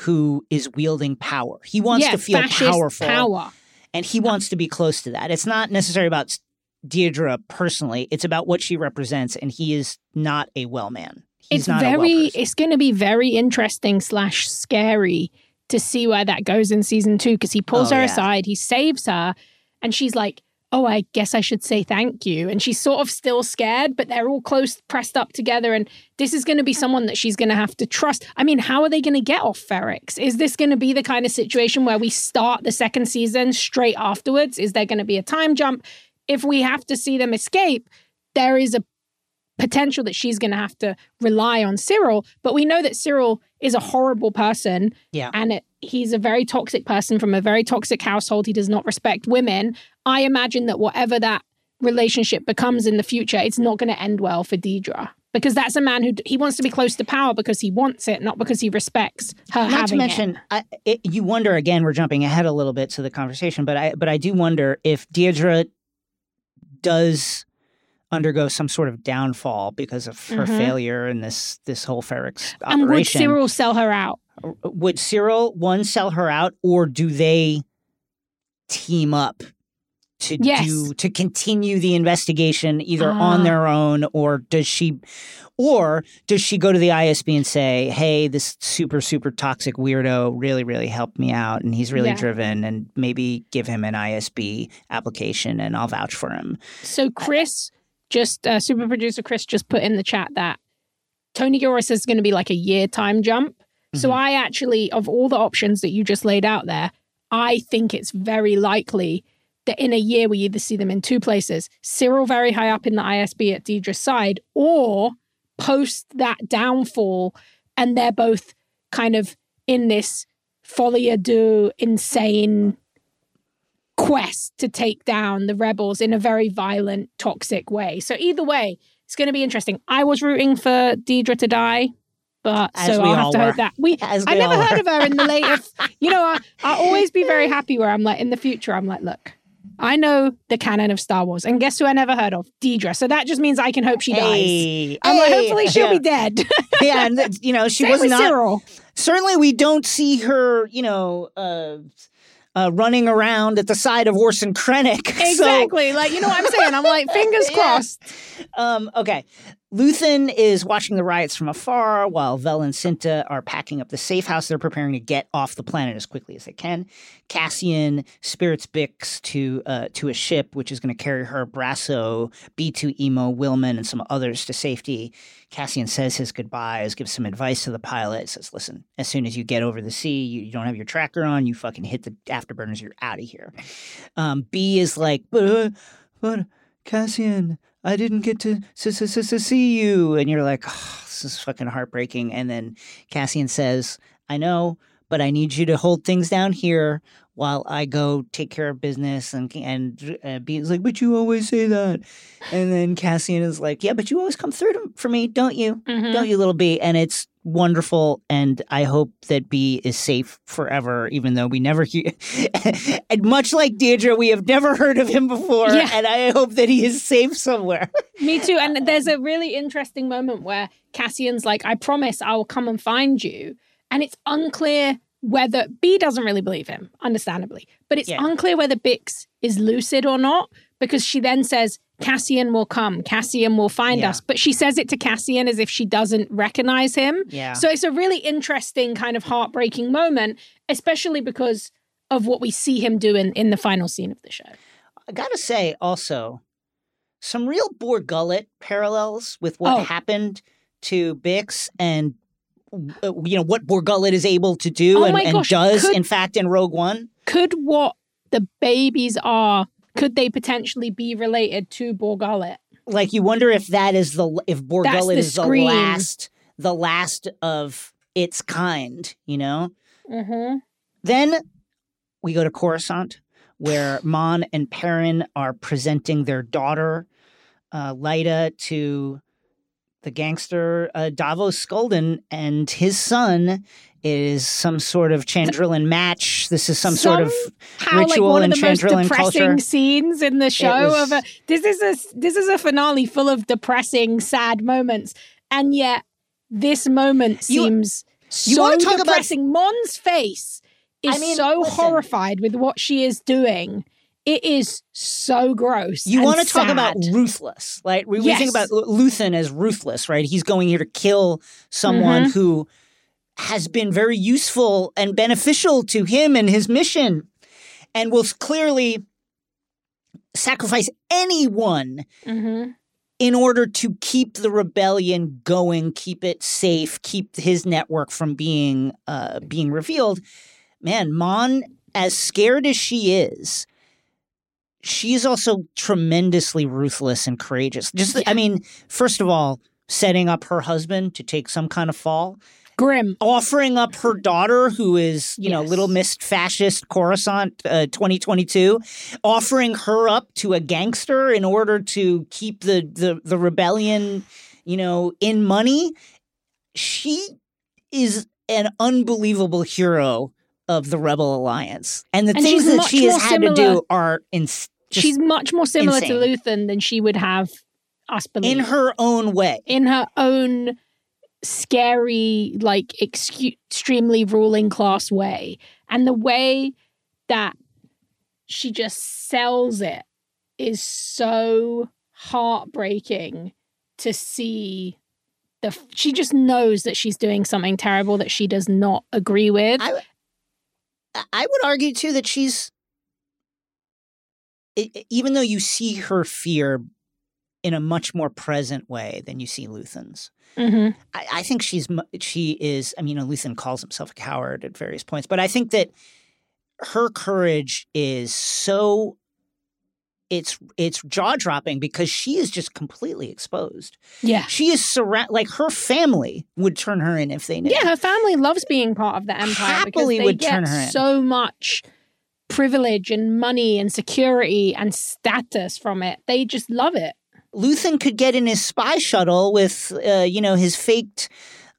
who is wielding power. He wants yeah, to feel powerful power. and he wants to be close to that. It's not necessarily about Deirdre personally. It's about what she represents, and he is not a well man. It's not a well very it's going to be very interesting slash scary to see where that goes in season two because he pulls Oh, her yeah. aside he saves her and she's like oh i guess i should say thank you. And she's sort of still scared but they're all close pressed up together and this is going to be someone that she's going to have to trust. I mean how are they going to get off Ferrix? Is this going to be the kind of situation where we start the second season straight afterwards? Is there going to be a time jump? If we have to see them escape there is a potential that she's going to have to rely on Syril. But we know that Syril is a horrible person. Yeah. And it, he's a very toxic person from a very toxic household. He does not respect women. I imagine that whatever that relationship becomes in the future, it's not going to end well for Deidre. Because that's a man who he wants to be close to power because he wants it, not because he respects her Not to mention, it. I, it, you wonder again. We're jumping ahead a little bit to the conversation, but I but I do wonder if Deirdre does undergo some sort of downfall because of her Mhm. failure in this this whole Ferrix And would. Syril sell her out? would Syril one sell her out, or do they team up to Yes. do to continue the investigation either on Ah. their own, or does she, or does she go to the ISB and say, "Hey, this super super toxic weirdo really really helped me out, and he's really Yeah. driven, and maybe give him an ISB application, and I'll vouch for him." So Chris, just uh, super producer Chris, just put in the chat that Tony Gilroy says it's going to be like a year time jump. So Mhm. I actually, of all the options that you just laid out there, I think it's very likely that in a year we either see them in two places Syril very high up in the ISB at Deidre's side, or post that downfall, and they're both kind of in this folie à deux insane quest to take down the rebels in a very violent, toxic way. So either way, it's going to be interesting. I was rooting for Deidre to die, but As so I'll have to were. hope that we. As I we never heard were. of her in the *laughs* later. you know, I, I'll always be very happy where I'm like in the future. I'm like, look. I know the canon of Star Wars, and guess who I never heard of? Deidre. So that just means I can hope she dies. I'm like, hopefully she'll yeah. be dead. *laughs* yeah, and you know she Same was not. Syril. Certainly, we don't see her. You know. Uh, uh, running around at the side of Orson Krennic. *laughs* So, Exactly. like, you know what I'm saying? I'm like, *laughs* fingers Yeah. crossed. Um, okay. Luthen is watching the riots from afar while Vel and Cinta are packing up the safe house. They're preparing to get off the planet as quickly as they can. Cassian spirits Bix to uh, to a ship which is going to carry her, Brasso, B2 Emo, Wilmon, and some others to safety. Cassian says his goodbyes, gives some advice to the pilot, says, listen, as soon as you get over the sea, you, you don't have your tracker on, you fucking hit the afterburners, you're out of here. Um, B is like, but, uh, but Cassian, I didn't get to see you. And you're like, oh, this is fucking heartbreaking. And then Cassian says, I know, but I need you to hold things down here while I go take care of business. And and uh, B is like, but you always say that. And then Cassian is like, yeah, but you always come through to, for me, don't you? Mhm. Don't you, little B? And it's wonderful. And I hope that B is safe forever, even though we never hear. *laughs* and much like Deirdre, we have never heard of him before. Yeah. And I hope that he is safe somewhere. *laughs* Me too. And there's a really interesting moment where Cassian's like, I promise I will come and find you. And it's unclear whether B doesn't really believe him, understandably, but it's Yeah. unclear whether Bix is lucid or not because she then says, Cassian will come, Cassian will find Yeah. us. But she says it to Cassian as if she doesn't recognize him. Yeah. So it's a really interesting, kind of heartbreaking moment, especially because of what we see him do in, in the final scene of the show. I gotta say, also, some real Bor Gullet parallels with what Oh. happened to Bix and uh, you know what Bor Gullet is able to do Oh and, and does, could- in fact, in Rogue One. could what the babies are could they potentially be related to Bor Gullet? Like you wonder if that is the if Bor Gullet is the last the last of its kind. You know. Mm-hmm. Then we go to Coruscant, where *sighs* Mon and Perrin are presenting their daughter, uh, Leida, to the gangster uh, Davos Sculdun, and his son is some sort of Chandrilan match. This is some, sort of How like ritual one of in Chandrilan depressing culture. scenes in the show was- of a this is a this is a finale full of depressing, sad moments, and yet this moment You- seems you so talk about- depressing. Mon's face is I mean, so listen. horrified with what she is doing. It is so gross. You want to talk about ruthless, right? We, we think about Luthen as ruthless, right? He's going here to kill someone Mm-hmm. who has been very useful and beneficial to him and his mission, and will clearly sacrifice anyone hmm in order to keep the rebellion going, keep it safe, keep his network from being uh, being revealed. Man, Mon, as scared as she is, she's also tremendously ruthless and courageous. Just, I mean, first of all, setting up her husband to take some kind of fall, Grim. offering up her daughter, who is, you know, little Miss Fascist Coruscant uh, 2022, offering her up to a gangster in order to keep the, the, the rebellion, you know, in money. She is an unbelievable hero of the Rebel Alliance. And the And things that she has had to do are in, She's much more similar to insane. Luthen than she would have us believe. in her own way. in her own scary, like excu- extremely ruling class way. And the way that she just sells it is so heartbreaking to see. The, f- she just knows that she's doing something terrible that she does not agree with. I- I would argue too that she's, even though you see her fear in a much more present way than you see Luthen's. Mhm. I, I think she's she is. I mean, Luthen calls himself a coward at various points, but I think that her courage is so it's it's jaw dropping because she is just completely exposed. Yeah. She is surround like her family would turn her in if they knew. Yeah, her family loves being part of the empire Happily because they would get turn her in. so much privilege and money and security and status from it. They just love it. Luthen could get in his spy shuttle with, uh, you know, his faked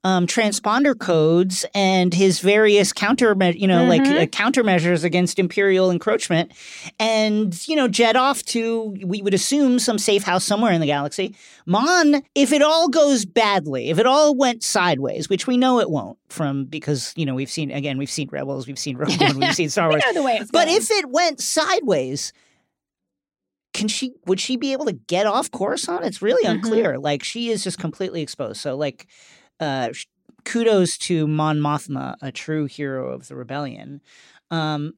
um, transponder codes and his various counter, you know, like Mhm. uh, countermeasures against imperial encroachment, and you know, jet off to we would assume some safe house somewhere in the galaxy. Mon, if it all goes badly, if it all went sideways, which we know it won't, from because you know we've seen again, we've seen Rebels, we've seen Rogue One, we've *laughs* seen Star Wars. know the way it's But going. if it went sideways, can she would she be able to get off Coruscant? It's really Mhm. unclear. Like she is just completely exposed. So like uh kudos to Mon Mothma, a true hero of the rebellion. Um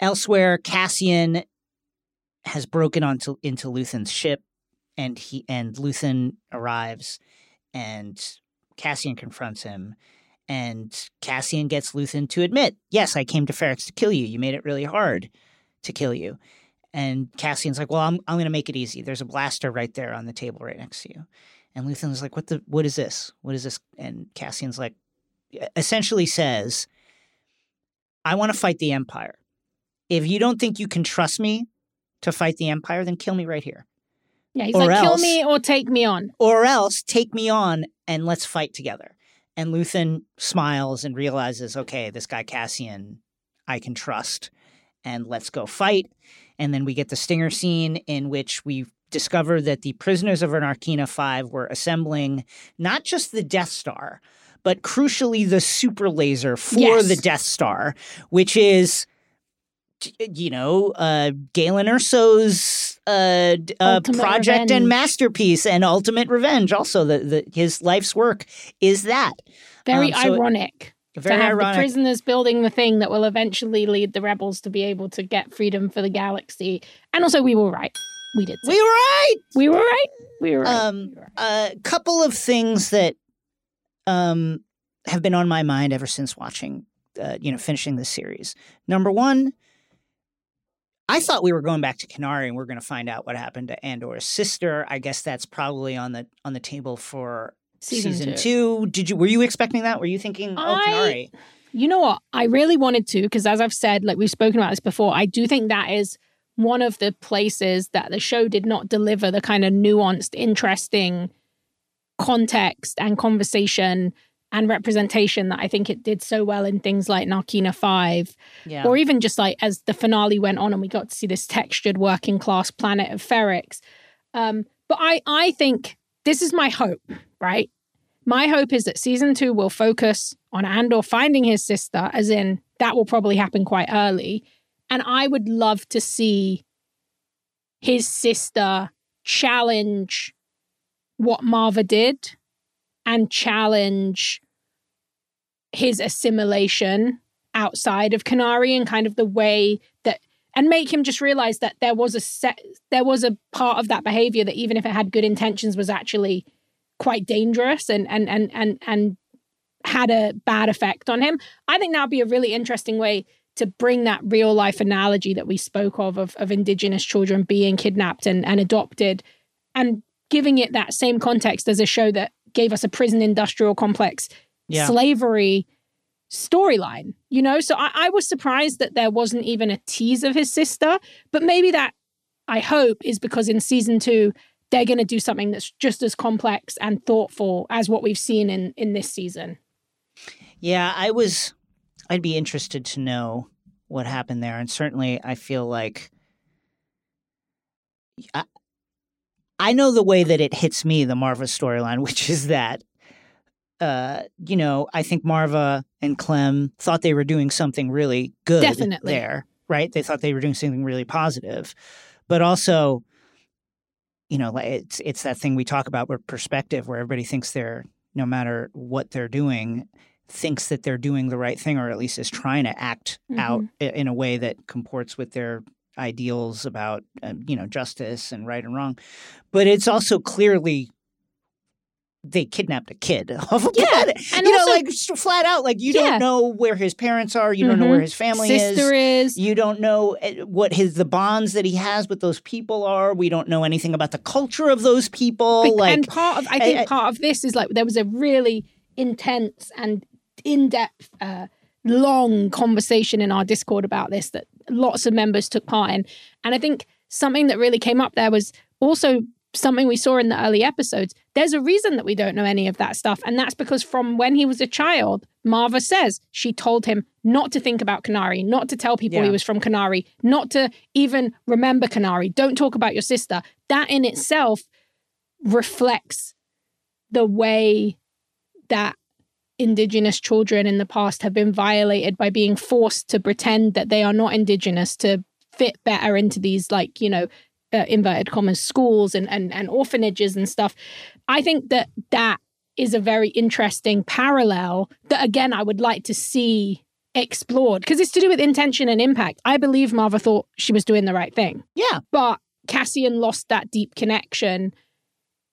elsewhere Cassian has broken onto into Luthen's ship and he and Luthen arrives and Cassian confronts him and Cassian gets Luthen to admit, "Yes, I came to Ferrix to kill you. You made it really hard to kill you." And Cassian's like, "Well, I'm I'm going to make it easy. There's a blaster right there on the table right next to you." And Luthen's like, "What the what is this? What is this?" And Cassian's like essentially says, "I want to fight the empire. If you don't think you can trust me to fight the empire, then kill me right here. yeah, he's or like, kill else- me or take me on. Or else take me on and let's fight together." And Luthen smiles and realizes, "Okay, this guy Cassian, I can trust." And let's go fight. And then we get the stinger scene in which we discover that the prisoners of Narkina 5 were assembling not just the Death Star, but crucially the super laser for Yes. the Death Star, which is, you know, uh, Galen Erso's uh, uh, project and masterpiece and ultimate revenge. Also, the, the his life's work is that. Very Um, so- ironic Very to have ironic. the prisoners building the thing that will eventually lead the rebels to be able to get freedom for the galaxy. And also, we were right. We did. we were right. we were right. We were right. Um, We were right. a couple of things that um, have been on my mind ever since watching, uh, you know, finishing this series. Number one, I thought we were going back to Kenari and we're going to find out what happened to Andor's sister. I guess that's probably on the on the table for Season season, two. two. Did you were you expecting that? Were you thinking, oh, I- Kenari? You know what? I really wanted to because, as I've said, like we've spoken about this before, I do think that is one of the places that the show did not deliver the kind of nuanced, interesting context and conversation and representation that I think it did so well in things like Narkina 5 Yeah. or even just like as the finale went on and we got to see this textured working class planet of Ferrix. Um, but I, I think this is my hope, right? My hope is that season two will focus on Andor finding his sister, as in that will probably happen quite early. And I would love to see his sister challenge what Marva did and challenge his assimilation outside of Kenari and kind of the way that and make him just realize that there was a set there was a part of that behavior that even if it had good intentions was actually quite dangerous and and and and and had a bad effect on him. I think that would be a really interesting way to bring that real life analogy that we spoke of of, of indigenous children being kidnapped and, and adopted and giving it that same context as a show that gave us a prison industrial complex Yeah. slavery storyline, you know? So I, I was surprised that there wasn't even a tease of his sister, but maybe that I hope is because in season two, they're going to do something that's just as complex and thoughtful as what we've seen in, in this season. Yeah, I was. I'd be interested to know what happened there, and certainly I feel like I, I know the way that it hits me, the Marva storyline, *laughs* which is that, uh, you know, I think Marva and Clem thought they were doing something really good Definitely. there, right? They thought they were doing something really positive, but also, you know, it's it's that thing we talk about where perspective, where everybody thinks they're no matter what they're doing, thinks that they're doing the right thing, or at least is trying to act out in a way that comports with their ideals about um, you know justice and right and wrong. But it's also clearly they kidnapped a kid *laughs* off a Yeah, planet. and you also- know, like flat out, like you Yeah. don't know where his parents are. You don't know where Mhm. his family Sister is. is. You don't know eh, what his the bonds that he has with those people are. We don't know anything about the culture of those people. Bec- like and part of I think I- part of this is like there was a really intense and in-depth uh long conversation in our discord about this that lots of members took part in and i think something that really came up there was also something we saw in the early episodes there's a reason that we don't know any of that stuff. And that's because from when he was a child marva says she told him not to think about Kenari not to tell people Yeah. he was from Kenari not to even remember Kenari don't talk about your sister. That in itself reflects the way that indigenous children in the past have been violated by being forced to pretend that they are not indigenous to fit better into these like you know uh, inverted commas schools and, and and orphanages and stuff i think that that is a very interesting parallel that again i would like to see explored because it's to do with intention and impact i believe marva thought she was doing the right thing yeah, but Cassian lost that deep connection.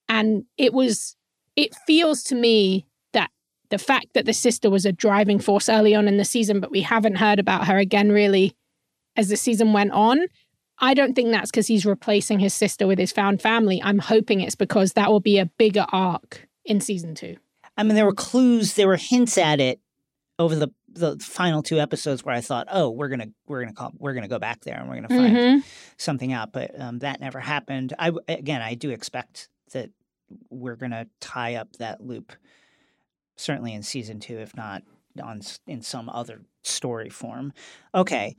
And it was, it feels to me that the fact that the sister was a driving force early on in the season, but we haven't heard about her again really as the season went on. I don't think that's because he's replacing his sister with his found family. I'm hoping it's because that will be a bigger arc in season two. I mean, there were clues, there were hints at it over the the final two episodes where I thought, oh, we're gonna we're gonna call we're gonna go back there and we're gonna find Mhm. something out, but um, that never happened. I again, I do expect that we're gonna tie up that loop, certainly in season two, if not on in some other story form. Okay,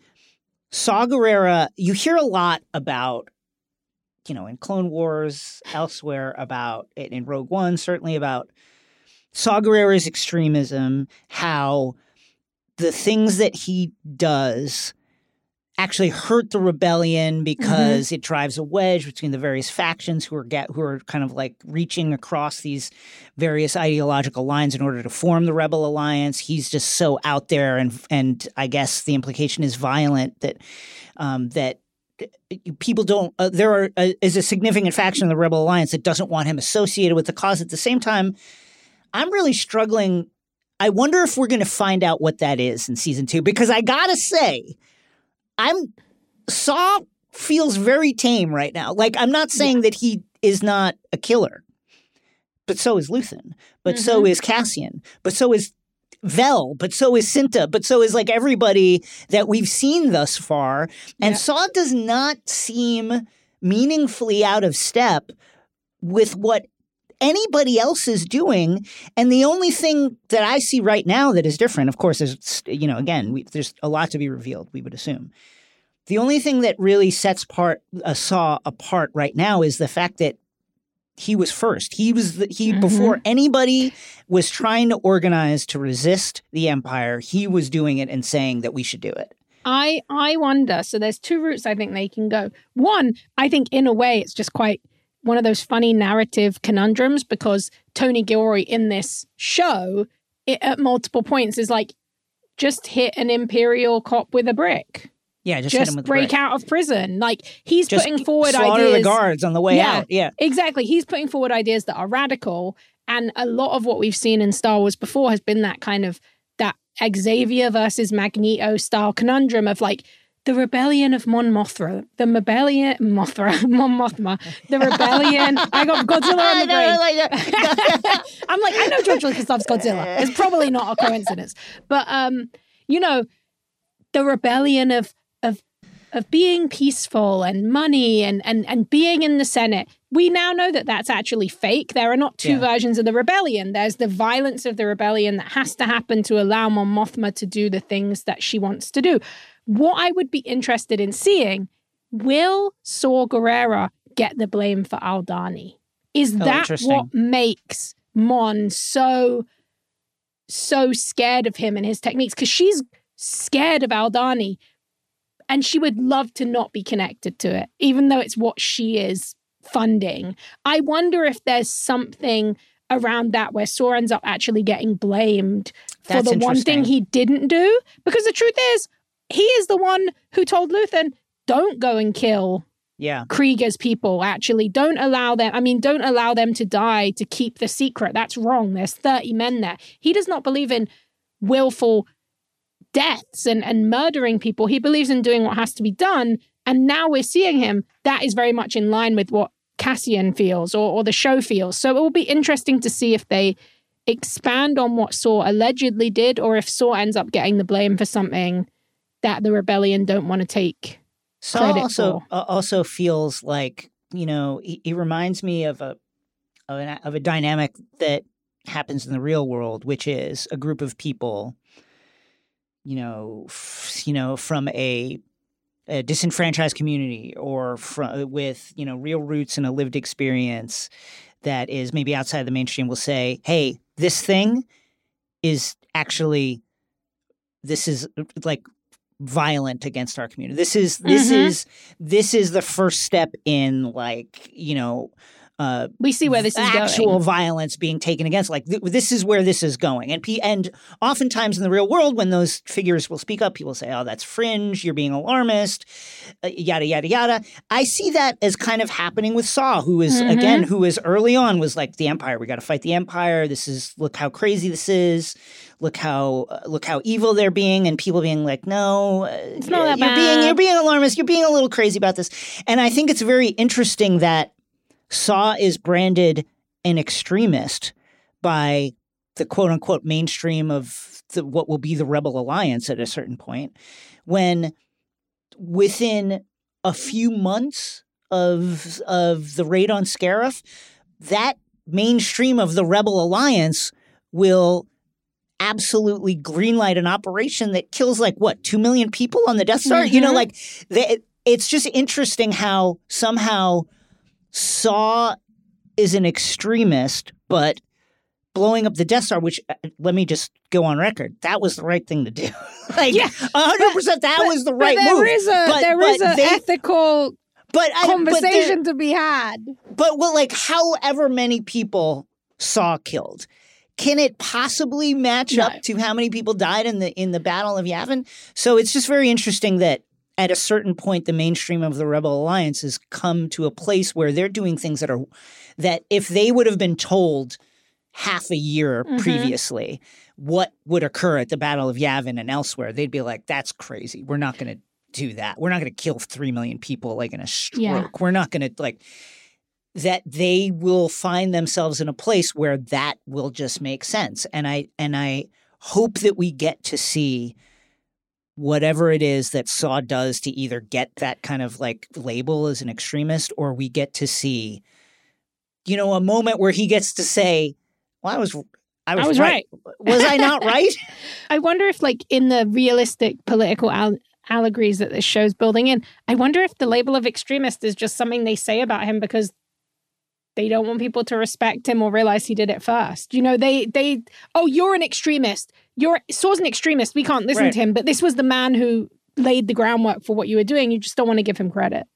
Saw Gerrera, you hear a lot about. You know, in Clone Wars, elsewhere about it in Rogue One, certainly about Saw Gerrera's extremism, how the things that he does actually hurt the rebellion because it drives a wedge between the various factions who are get who are kind of like reaching across these various ideological lines in order to form the rebel alliance. He's just so out there and and I guess the implication is violent that um, that people don't uh, there are uh, is a significant faction of the rebel alliance that doesn't want him associated with the cause. At the same time i'm really struggling. I wonder if we're going to find out what that is in season 2 because i got to say i'm saw feels very tame right now like i'm not saying that he is not a killer but so is Luthen but so mm-hmm. is Cassian but so is Vel, but so is Cinta, but so is like everybody that we've seen thus far. And Yeah. Saw does not seem meaningfully out of step with what anybody else is doing. And the only thing that I see right now that is different, of course, is, you know, again, we, there's a lot to be revealed, we would assume. The only thing that really sets part a Saw apart right now is the fact that he was first. He was the, he Mhm. before anybody was trying to organize to resist the empire. He was doing it and saying that we should do it. I I wonder. So there's two routes I think they can go. One, I think in a way it's just quite one of those funny narrative conundrums because Tony Gilroy in this show it, at multiple points is like just hit an imperial cop with a brick. Yeah, just, hit him Just break out of prison. Like he's Just putting forward slaughter ideas. the guards on the way Yeah. out. Yeah, Exactly. He's putting forward ideas that are radical. And a lot of what we've seen in Star Wars before has been that kind of that Xavier versus Magneto style conundrum of like the rebellion of Mon Mothra, the rebellion Mothra, *laughs* Mon Mothma, the rebellion. I got Godzilla on the *laughs* No, brain. like that. *laughs* I'm like, I know George Lucas loves Godzilla. It's probably not a coincidence. But um, you know, the rebellion of of of being peaceful and money and and and being in the Senate. We now know that that's actually fake. There are not two Yeah. versions of the rebellion. There's the violence of the rebellion that has to happen to allow Mon Mothma to do the things that she wants to do. What I would be interested in seeing will Saw Gerrera get the blame for Aldhani? Is Oh, that what makes Mon so so scared of him and his techniques? Because she's scared of Aldhani and she would love to not be connected to it, even though it's what she is funding. I wonder if there's something around that where Saw ends up actually getting blamed for That's the one thing he didn't do. Because the truth is, he is the one who told Luthen, don't go and kill Yeah. Kreegyr's people actually don't allow them. I mean, don't allow them to die to keep the secret. That's wrong. There's 30 men there. He does not believe in willful deaths and, and murdering people. He believes in doing what has to be done. And now we're seeing him. That is very much in line with what Cassian feels or, or the show feels. So it will be interesting to see if they expand on what Saw allegedly did or if Saw ends up getting the blame for something that the rebellion don't want to take credit also for. uh, also feels like you know he, he reminds me of a of, an, of a dynamic that happens in the real world, which is a group of people, you know, f- you know, from a, a disenfranchised community or from with you know real roots and a lived experience that is maybe outside the mainstream will say, "Hey, this thing is actually this is like violent against our community. This is this Mhm. is this is the first step in like you know uh, We see where this is actual going. violence being taken against. Like th- this is where this is going, and p and oftentimes in the real world, when those figures will speak up, people say, "Oh, that's fringe. You're being alarmist." Uh, yada yada yada. I see that as kind of happening with Saw, who is Mhm. again, who is early on was like the Empire. We got to fight the Empire. This is look how crazy this is. Look how uh, look how evil they're being, and people being like, "No, uh, It's not that you're being you're being alarmist. You're being a little crazy about this." And I think it's very interesting that Saw is branded an extremist by the quote unquote mainstream of the, what will be the Rebel Alliance at a certain point, when within a few months of of the raid on Scarif, that mainstream of the Rebel Alliance will absolutely greenlight an operation that kills like what two million people on the Death Star. You know, Mhm. like they, it's just interesting how somehow Saw is an extremist, but blowing up the Death Star, which uh, let me just go on record, that was the right thing to do. *laughs* like, Yeah, hundred percent, that was the right but there move. is a But- there is but a they- ethical but I, but conversation to be had. But well, like however many people Saw killed, can it possibly match No. up to how many people died in the in the Battle of Yavin? So it's just very interesting that at a certain point the mainstream of the Rebel Alliance has come to a place where they're doing things that are that if they would have been told half a year Mhm. previously what would occur at the Battle of Yavin and elsewhere, they'd be like, "That's crazy. We're not going to do that. We're not going to kill three million people like in a stroke. Yeah. We're not going to like." that they will find themselves in a place where that will just make sense and i and i hope that we get to see whatever it is that saw does to either get that kind of like label as an extremist or we get to see you know a moment where he gets to say well i was i was, I was right. was i not *laughs* right I wonder if, like, in the realistic political al- allegories that this show's building in, I wonder if the label of extremist is just something they say about him because they don't want people to respect him or realize he did it first. You know, they they oh, you're an extremist. You're Saw's an extremist. We can't listen Right. to him. But this was the man who laid the groundwork for what you were doing. You just don't want to give him credit.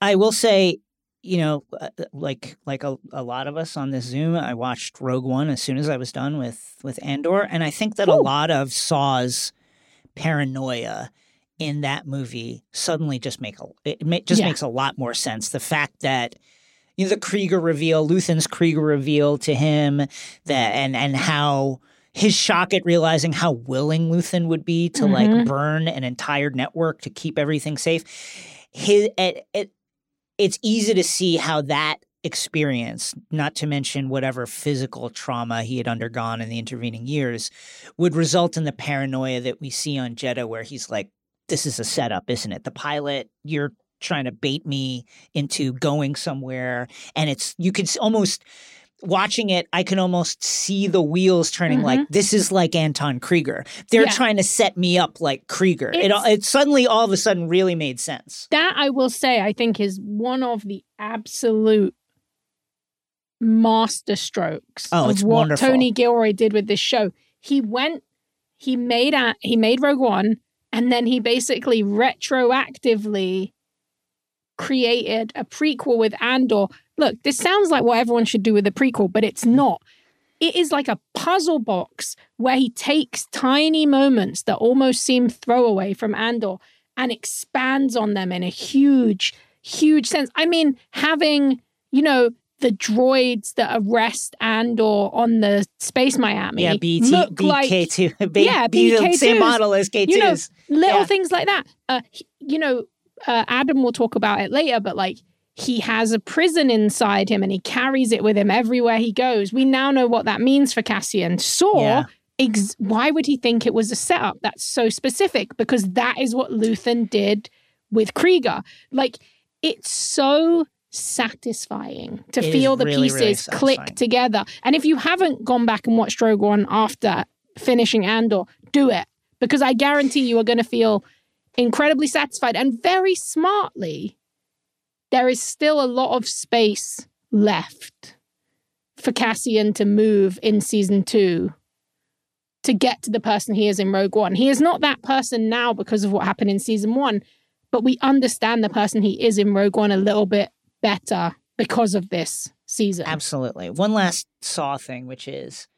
I will say, you know, uh, like like a, a lot of us on this Zoom, I watched Rogue One as soon as I was done with with Andor, and I think that a lot of Saw's paranoia in that movie suddenly just make a it just Yeah. makes a lot more sense. The fact that you know the Kreegyr reveal, Luthen's Kreegyr reveal to him, that and and how his shock at realizing how willing Luthen would be to like Mhm. burn an entire network to keep everything safe. His it, it it's easy to see how that experience, not to mention whatever physical trauma he had undergone in the intervening years, would result in the paranoia that we see on Jedha, where he's like, This is a setup, isn't it? The pilot, you're trying to bait me into going somewhere. And it's, you could almost, watching it, I can almost see the wheels turning like, mm-hmm. this is like Anton Kreegyr. They're Yeah. trying to set me up like Kreegyr. It, It's- it suddenly, all of a sudden, really made sense. That I will say, I think is one of the absolute master strokes Oh, of what wonderful. Tony Gilroy did with this show. He went, he made a, he made Rogue One, and then he basically retroactively created a prequel with Andor. Look, this sounds like what everyone should do with a prequel, but it's not. It is like a puzzle box where he takes tiny moments that almost seem throwaway from Andor and expands on them in a huge, huge sense. I mean, having, you know, the droids that arrest Andor on the Space Miami. Yeah, BT, look BK2. Like, B, yeah, BK2s. same model as K2s. You know, little Yeah. things like that. Uh, you know, uh, Adam will talk about it later, but like he has a prison inside him and he carries it with him everywhere he goes. We now know what that means for Cassian. Saw. Yeah. Ex- why would he think it was a setup? That's so specific because that is what Luthen did with Kreegyr. Like, it's so satisfying to It feel the really, really pieces click together. And if you haven't gone back and watched Rogue One after finishing Andor, do it because I guarantee you are going to feel incredibly satisfied and very smartly. There is still a lot of space left for Cassian to move in season two to get to the person he is in Rogue One. He is not that person now because of what happened in season one, but we understand the person he is in Rogue One a little bit better because of this season. Absolutely. One last Saw thing, which is,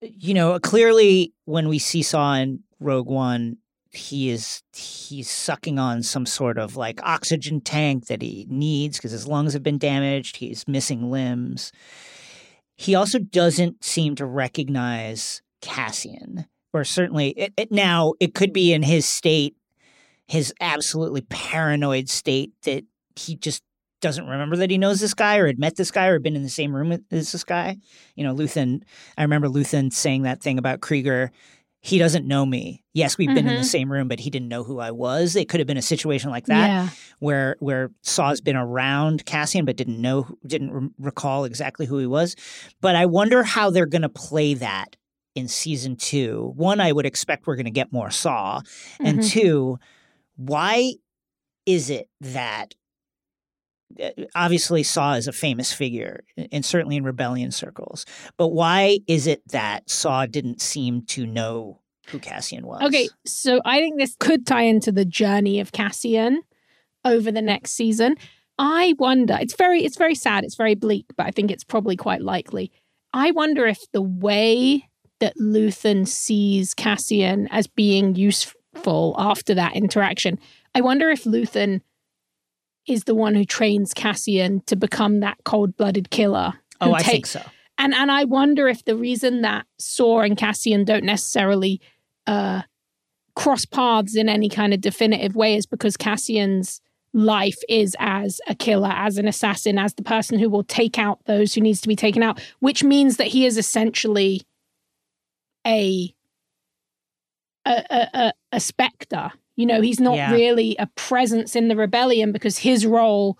you know, clearly when we see Saw in Rogue One, he is he's sucking on some sort of like oxygen tank that he needs because his lungs have been damaged. He's missing limbs. He also doesn't seem to recognize Cassian, or certainly it, it, now it could be in his state, his absolutely paranoid state that he just doesn't remember that he knows this guy or had met this guy or been in the same room as this guy. You know, Luthen, I remember Luthen saying that thing about Kreegyr. He doesn't know me. Yes, we've been in the Mhm. same room, but he didn't know who I was. It could have been a situation like that Yeah. where where Saw's been around Cassian but didn't know didn't re- recall exactly who he was. But I wonder how they're going to play that in season 2. One, I would expect we're going to get more Saw, and Mhm. two, why is it that obviously Saw is a famous figure and certainly in rebellion circles, but why is it that Saw didn't seem to know who Cassian was? Okay, so I think this could tie into the journey of Cassian over the next season. I wonder. It's very it's very sad, it's very bleak, but I think it's probably quite likely. I wonder if the way that Luthen sees Cassian as being useful after that interaction, I wonder if Luthen is the one who trains Cassian to become that cold-blooded killer. Oh, I think so. and and I wonder if the reason that Saw and Cassian don't necessarily uh, cross paths in any kind of definitive way is because Cassian's life is as a killer, as an assassin, as the person who will take out those who needs to be taken out, which means that he is essentially a a a, a, a specter. You know, he's not Yeah. really a presence in the rebellion because his role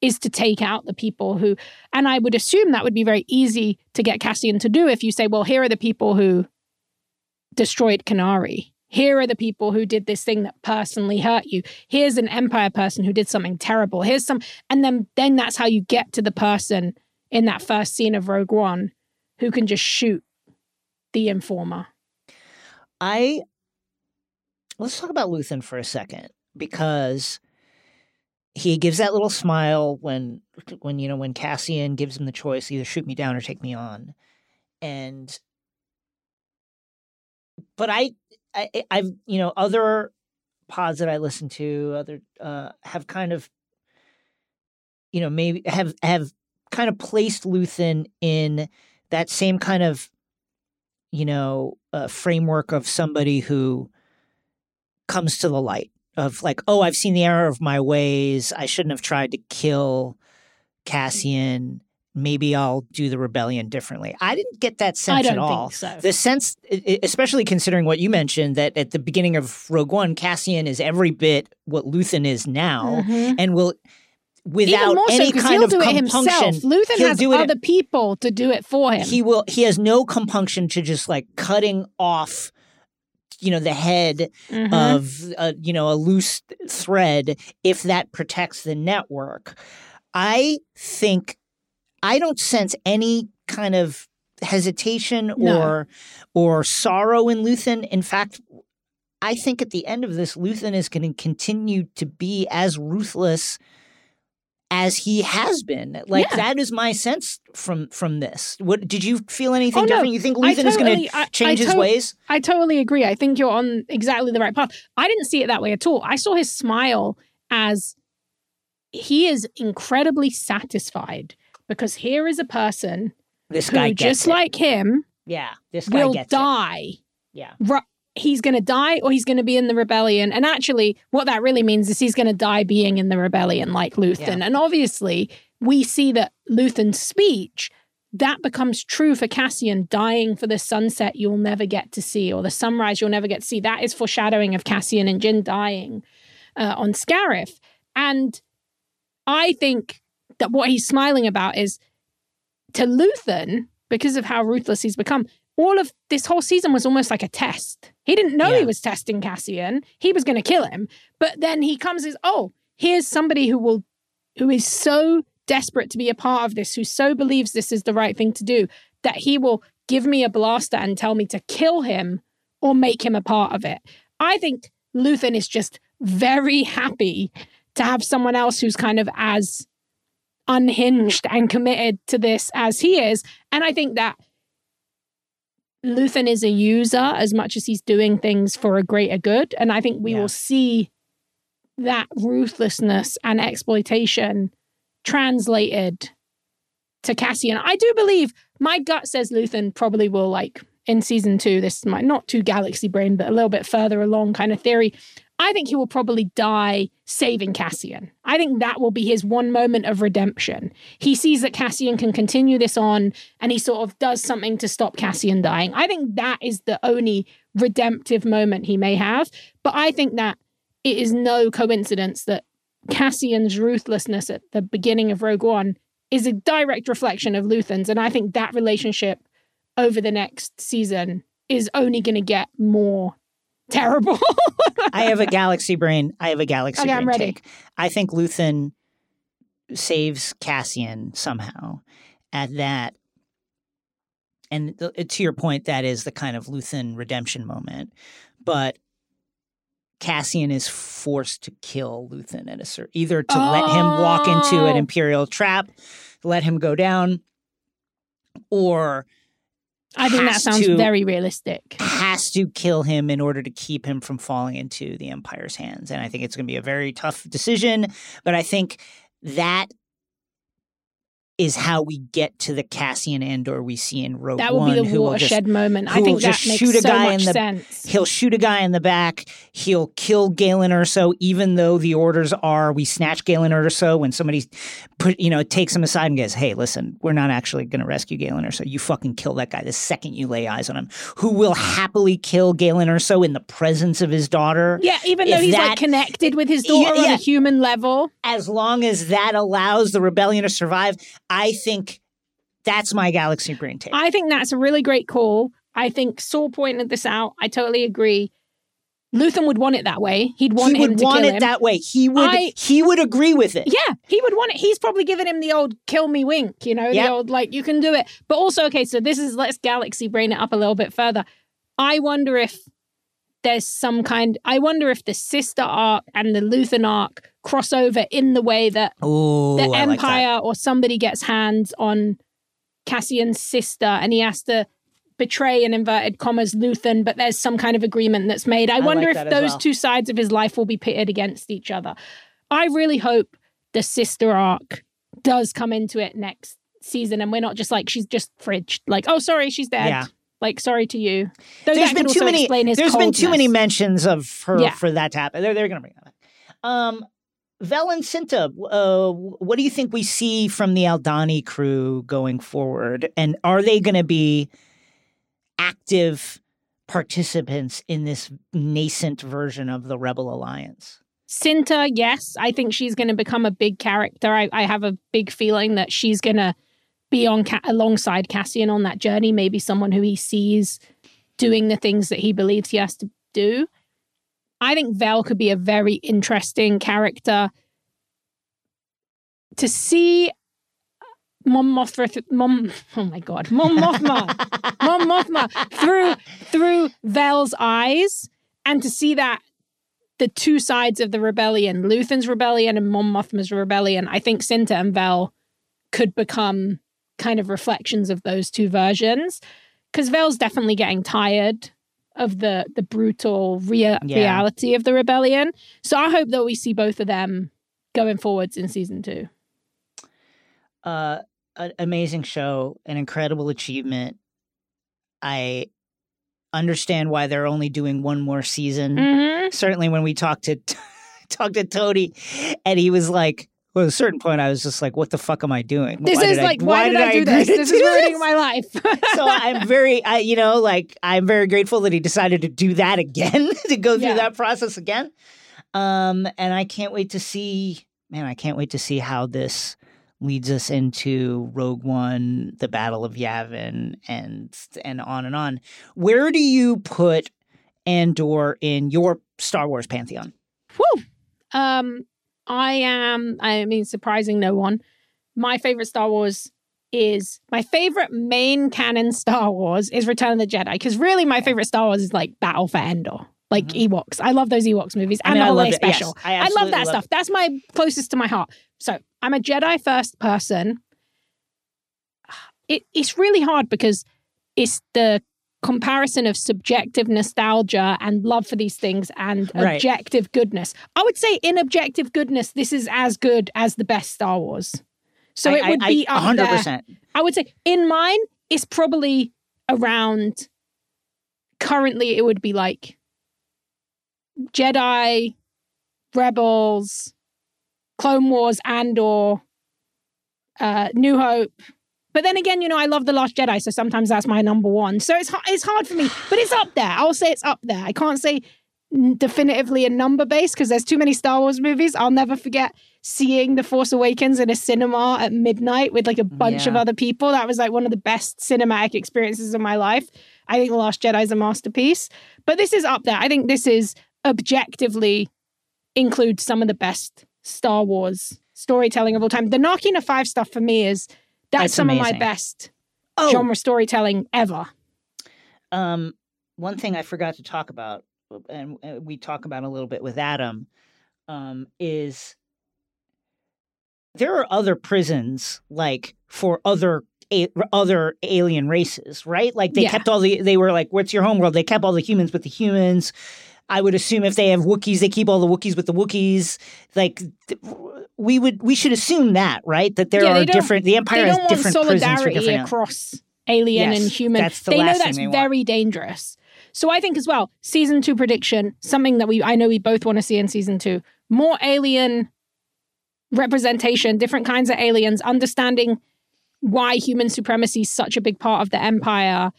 is to take out the people who and I would assume that would be very easy to get Cassian to do if you say, well, here are the people who destroyed Kenari. Here are the people who did this thing that personally hurt you. Here's an Empire person who did something terrible. Here's some, and then then that's how you get to the person in that first scene of Rogue One who can just shoot the informer. I let's talk about Luthen for a second because he gives that little smile when when you know when Cassian gives him the choice either shoot me down or take me on, and but I, I I've you know other pods that I listen to other uh, have kind of you know maybe have have kind of placed Luthen in that same kind of you know uh, framework of somebody who comes to the light of like oh I've seen the error of my ways I shouldn't have tried to kill Cassian maybe I'll do the rebellion differently I didn't get that sense I at all so. the sense, especially considering what you mentioned, that at the beginning of Rogue One, Cassian is every bit what Luthen is now, Mhm. and will, without so any kind he'll of do it compunction. Luthen he'll has do it- other people to do it for him. he will. He has no compunction to just like cutting off, you know, the head Mhm. of uh, you know a loose thread if that protects the network. I think I don't sense any kind of hesitation No. or or sorrow in Luthen. In fact, I think at the end of this, Luthen is going to continue to be as ruthless as he has been. Like Yeah. that is my sense from from this. What did you feel anything Oh, no. different? You think I Luthen is going totally- to I- I change his to- ways? I totally agree. I think you're on exactly the right path. I didn't see it that way at all. I saw his smile as he is incredibly satisfied because here is a person This who, guy gets just it. like him, yeah, this guy will gets it. die. Yeah. He's going to die or he's going to be in the rebellion. And actually, what that really means is he's going to die being in the rebellion, like Luthen. And obviously, we see that Luthen's speech that becomes true for Cassian dying for the sunset you'll never get to see or the sunrise you'll never get to see. That is foreshadowing of Cassian and Jin dying uh, on Scarif. And I think that what he's smiling about is to Luthen, because of how ruthless he's become, all of this whole season was almost like a test. He didn't know Yeah. he was testing Cassian. He was going to kill him. But then he comes as, oh, here's somebody who will, who is so desperate to be a part of this, who so believes this is the right thing to do, that he will give me a blaster and tell me to kill him or make him a part of it. I think Luthen is just very happy to have someone else who's kind of as unhinged and committed to this as he is. And I think that Luthen is a user as much as he's doing things for a greater good. And I think we Yeah. will see that ruthlessness and exploitation translated to Cassian. I do believe my gut says Luthen probably will like in season two. This is my not too galaxy brain, but a little bit further along kind of theory. I think he will probably die saving Cassian. I think that will be his one moment of redemption. He sees that Cassian can continue this on and he sort of does something to stop Cassian dying. I think that is the only redemptive moment he may have. But I think that it is no coincidence that Cassian's ruthlessness at the beginning of Rogue One is a direct reflection of Luthen's. And I think that relationship over the next season is only going to get more terrible. *laughs* I have a galaxy brain. I have a galaxy Okay, brain I'm ready. take. I think Luthen saves Cassian somehow at that. And th- to your point, that is the kind of Luthen redemption moment. But Cassian is forced to kill Luthen at a certain either to let him walk into an Oh. imperial trap, let him go down, or I think that sounds to- very realistic. has to kill him in order to keep him from falling into the Empire's hands. And I think it's going to be a very tough decision. But I think that is how we get to the Cassian Andor we see in Rogue That will One. be the who will just- watershed moment. I think that makes shoot a so guy much in the- sense. He'll shoot a guy in the back. He'll kill Galen Erso, even though the orders are we snatch Galen Erso when somebody put you know takes him aside and goes, "Hey, listen, we're not actually going to rescue Galen Erso. You fucking kill that guy the second you lay eyes on him." Who will happily kill Galen Erso in the presence of his daughter? Yeah, even though he's that- like connected with his daughter Yeah, on yeah. a human level. As long as that allows the rebellion to survive, I think that's my galaxy brain take. I think that's a really great call. I think Saul pointed this out. I totally agree. Luthen would want it that way. He'd want he him would to want it him. that way. He would. I- he would agree with it. Yeah, he would want it. He's probably given him the old kill me wink, you know, Yep. the old like you can do it. But also, okay, so this is let's galaxy brain it up a little bit further. I wonder if there's some kind I wonder if the sister arc and the Luthen arc cross over in the way that Oh, the I like that. Empire or somebody gets hands on Cassian's sister and he has to betray in inverted commas Luthen, but there's some kind of agreement that's made. I, I wonder like if those well. two sides of his life will be pitted against each other. I really hope the sister arc does come into it next season and we're not just like she's just fridged. Like, oh sorry, she's dead. Yeah. Like, sorry to you. Though There's been too many. There's been too many mentions of her Yeah. for that to happen. They're they're gonna bring that up. Um, Vel and Cinta, uh, what do you think we see from the Aldhani crew going forward? And are they going to be active participants in this nascent version of the Rebel Alliance? Cinta, yes, I think she's going to become a big character. I, I have a big feeling that she's going to be on Ca- alongside Cassian on that journey. Maybe someone who he sees doing the things that he believes he has to do. I think Vel could be a very interesting character to see. Uh, Mon Mothma, th- Mon, *laughs* oh my God, Mon Mothma, *laughs* Mon Mothma through through Vel's eyes, and to see that the two sides of the rebellion, Luthen's rebellion and Mon Mothma's rebellion, I think Cinta and Vel could become kind of reflections of those two versions. Because Vel's definitely getting tired of the the brutal rea- Yeah. reality of the rebellion. So I hope that we see both of them going forwards in season two? Uh, an amazing show, an incredible achievement. I understand why they're only doing one more season. Mm-hmm. Certainly, when we talked to *laughs* talked to Tony, and he was like, well, at a certain point, I was just like, "What the fuck am I doing? This Why is did I- like, why, did, I, do this? This is ruining this?" my *laughs* life. so I'm very, I, you know, like I'm very grateful that he decided to do that again, *laughs* to go through Yeah. that process again. Um, and I can't wait to see, man, I can't wait to see how this leads us into Rogue One, the Battle of Yavin, and and on and on. Where do you put Andor in your Star Wars pantheon? Whew. Um, I am. I mean, surprising no one. My favorite Star Wars is my favorite main canon *laughs* Star Wars is Return of the Jedi because really my favorite Star Wars is like Battle for Endor, like mm-hmm. Ewoks. I love those Ewoks movies I and mean, the Holiday love it. Yes, Special. I I love that love stuff. it. That's my closest to my heart. So I'm a Jedi first person. It, it's really hard because it's the comparison of subjective nostalgia and love for these things and Right. objective goodness. I would say in objective goodness, this is as good as the best Star Wars. So it would I- be I- 100%. there. I would say in mine, it's probably around. Currently, it would be like Jedi, Rebels, Clone Wars, Andor, uh, New Hope. But then again, you know, I love The Last Jedi, so sometimes that's my number one. So it's it's hard for me, but it's up there. I'll say it's up there. I can't say definitively a number base because there's too many Star Wars movies. I'll never forget seeing The Force Awakens in a cinema at midnight with like a bunch of other people. That was like one of the best cinematic experiences of my life. I think The Last Jedi is a masterpiece, but this is up there. I think this is objectively includes some of the best Star Wars storytelling of all time. The Narkina 5 stuff for me is that's, That's some of my best Oh, genre storytelling ever. Um, one thing I forgot to talk about, and uh, we talk about a little bit with Adam, um, is there are other prisons like for other a- other alien races, right? Like they Yeah. kept all the they were like, "What's your homeworld?" They kept all the humans with the humans. I would assume if they have Wookiees, they keep all the Wookiees with the Wookiees. Like we would, we should assume that, right? That there Yeah, are different. The Empire they has don't want different prisons for solidarity different. across alien Yes, and human. that's the they know last thing that's they want. very dangerous. So I think as well, season two prediction, something that we I know we both want to see in season two, more alien representation, different kinds of aliens, understanding why human supremacy is such a big part of the empire.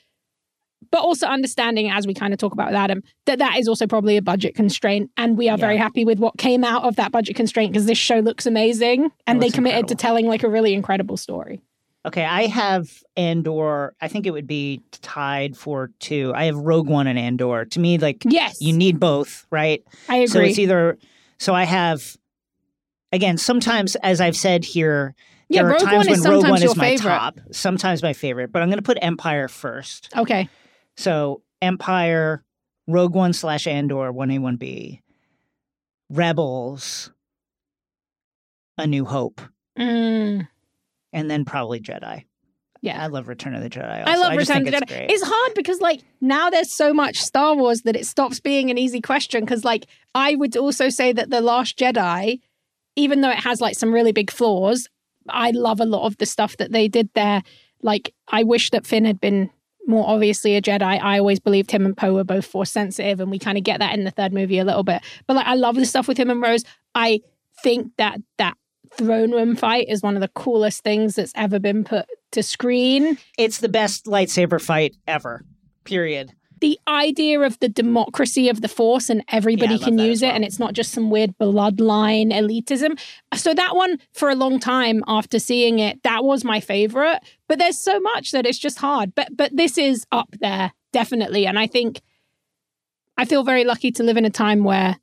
But also understanding, as we kind of talk about with Adam, that that is also probably a budget constraint, and we are very happy with what came out of that budget constraint because this show looks amazing, and they committed to telling like a really incredible story. Okay, I have Andor. I think it would be tied for two. I have Rogue One and Andor. To me, like Yes, you need both, right? I agree. So it's either. So I have. Again, sometimes, as I've said here, Yeah, there are Rogue times One is when Rogue sometimes One your is my favorite. top, sometimes my favorite. But I'm going to put Empire first. okay, So Empire, Rogue One slash Andor, one A, one B, Rebels, A New Hope, Mm, and then probably Jedi. yeah. I love Return of the Jedi. I love just Return of the Jedi. great. It's hard because like now there's so much Star Wars that it stops being an easy question. Because like I would also say that the Last Jedi, even though it has like some really big flaws, I love a lot of the stuff that they did there. Like I wish that Finn had been more obviously a Jedi. I always believed him and Poe were both force sensitive, and we kind of get that in the third movie a little bit. But like I love the stuff with him and Rose. I think that that throne room fight is one of the coolest things that's ever been put to screen. it's the best lightsaber fight ever. Period. The idea of the democracy of the force and everybody Yeah, can use it well. and it's not just some weird bloodline elitism. So that one for a long time after seeing it that was my favorite but there's so much that it's just hard. But but this is up there definitely. And i think i feel very lucky to live in a time where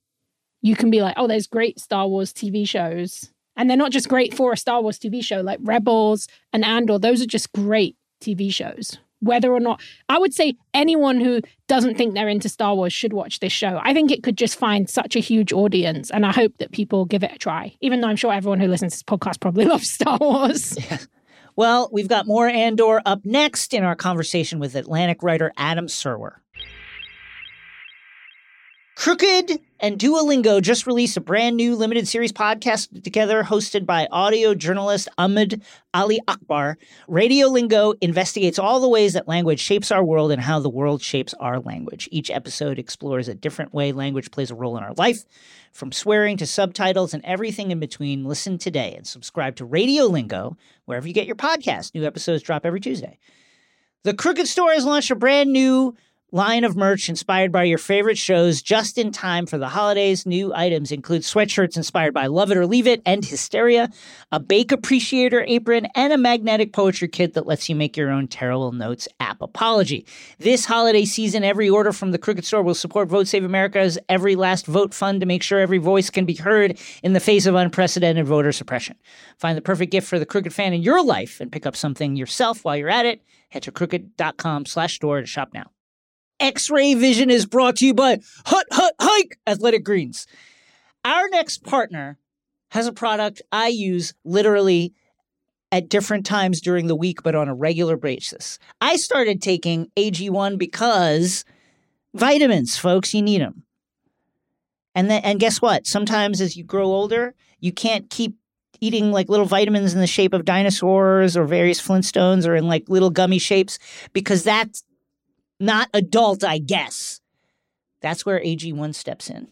you can be like oh there's great star wars tv shows. And they're not just great for a star wars tv show like rebels and andor those are just great tv shows whether or not I would say anyone who doesn't think they're into Star Wars should watch this show. I think it could just find such a huge audience, and I hope that people give it a try. Even though I'm sure everyone who listens to this podcast probably *laughs* loves Star Wars. *laughs* Well, we've got more Andor up next in our conversation with Atlantic writer Adam Serwer. Crooked and Duolingo just released a brand new limited series podcast together, hosted by audio journalist Ahmed Ali Akbar. Radiolingo investigates all the ways that language shapes our world and how the world shapes our language. Each episode explores a different way language plays a role in our life, from swearing to subtitles and everything in between. Listen today and subscribe to Radiolingo wherever you get your podcast. New episodes drop every Tuesday. The Crooked Store has launched a brand new line of merch inspired by your favorite shows just in time for the holidays. New items include sweatshirts inspired by Love It or Leave It and Hysteria, a Bake Appreciator apron, and a magnetic poetry kit that lets you make your own Terrible Notes app apology. This holiday season, every order from the Crooked Store will support Vote Save America's Every Last Vote Fund to make sure every voice can be heard in the face of unprecedented voter suppression. Find the perfect gift for the Crooked fan in your life and pick up something yourself while you're at it. Head to crooked.com slash store to shop now. X Ray Vision is brought to you by Hut Hut Hike Athletic Greens. Our next partner has a product I use literally at different times during the week, but on a regular basis. I started taking AG1 because vitamins, folks, you need them. And then, and guess what? Sometimes as you grow older, you can't keep eating like little vitamins in the shape of dinosaurs or various Flintstones or in like little gummy shapes because that's not adult, I guess. That's where AG1 steps in.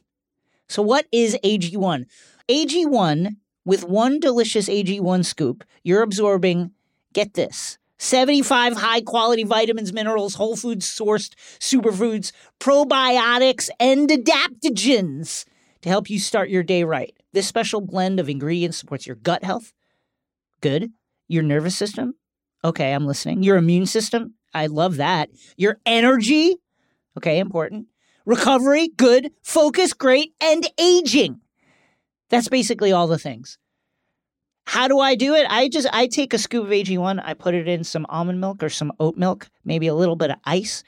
So, what is AG1? AG1, with one delicious AG1 scoop, you're absorbing, get this, 75 high quality vitamins, minerals, whole foods sourced superfoods, probiotics, and adaptogens to help you start your day right. This special blend of ingredients supports your gut health. Good. Your nervous system. Okay, I'm listening. Your immune system. I love that. Your energy, okay, important. Recovery, good. Focus, great. And aging. That's basically all the things. How do I do it? I just I take a scoop of AG1, I put it in some almond milk or some oat milk, maybe a little bit of ice,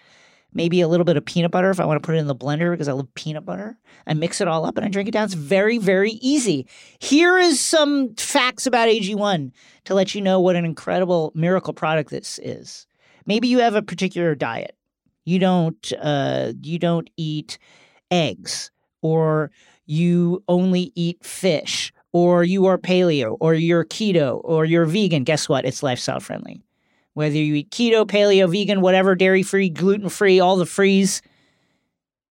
maybe a little bit of peanut butter if I want to put it in the blender because I love peanut butter. I mix it all up and I drink it down. It's very, very easy. Here is some facts about AG1 to let you know what an incredible miracle product this is. Maybe you have a particular diet. You don't uh, you don't eat eggs, or you only eat fish, or you are paleo, or you're keto, or you're vegan. Guess what? It's lifestyle friendly. Whether you eat keto, paleo, vegan, whatever, dairy free, gluten free, all the frees,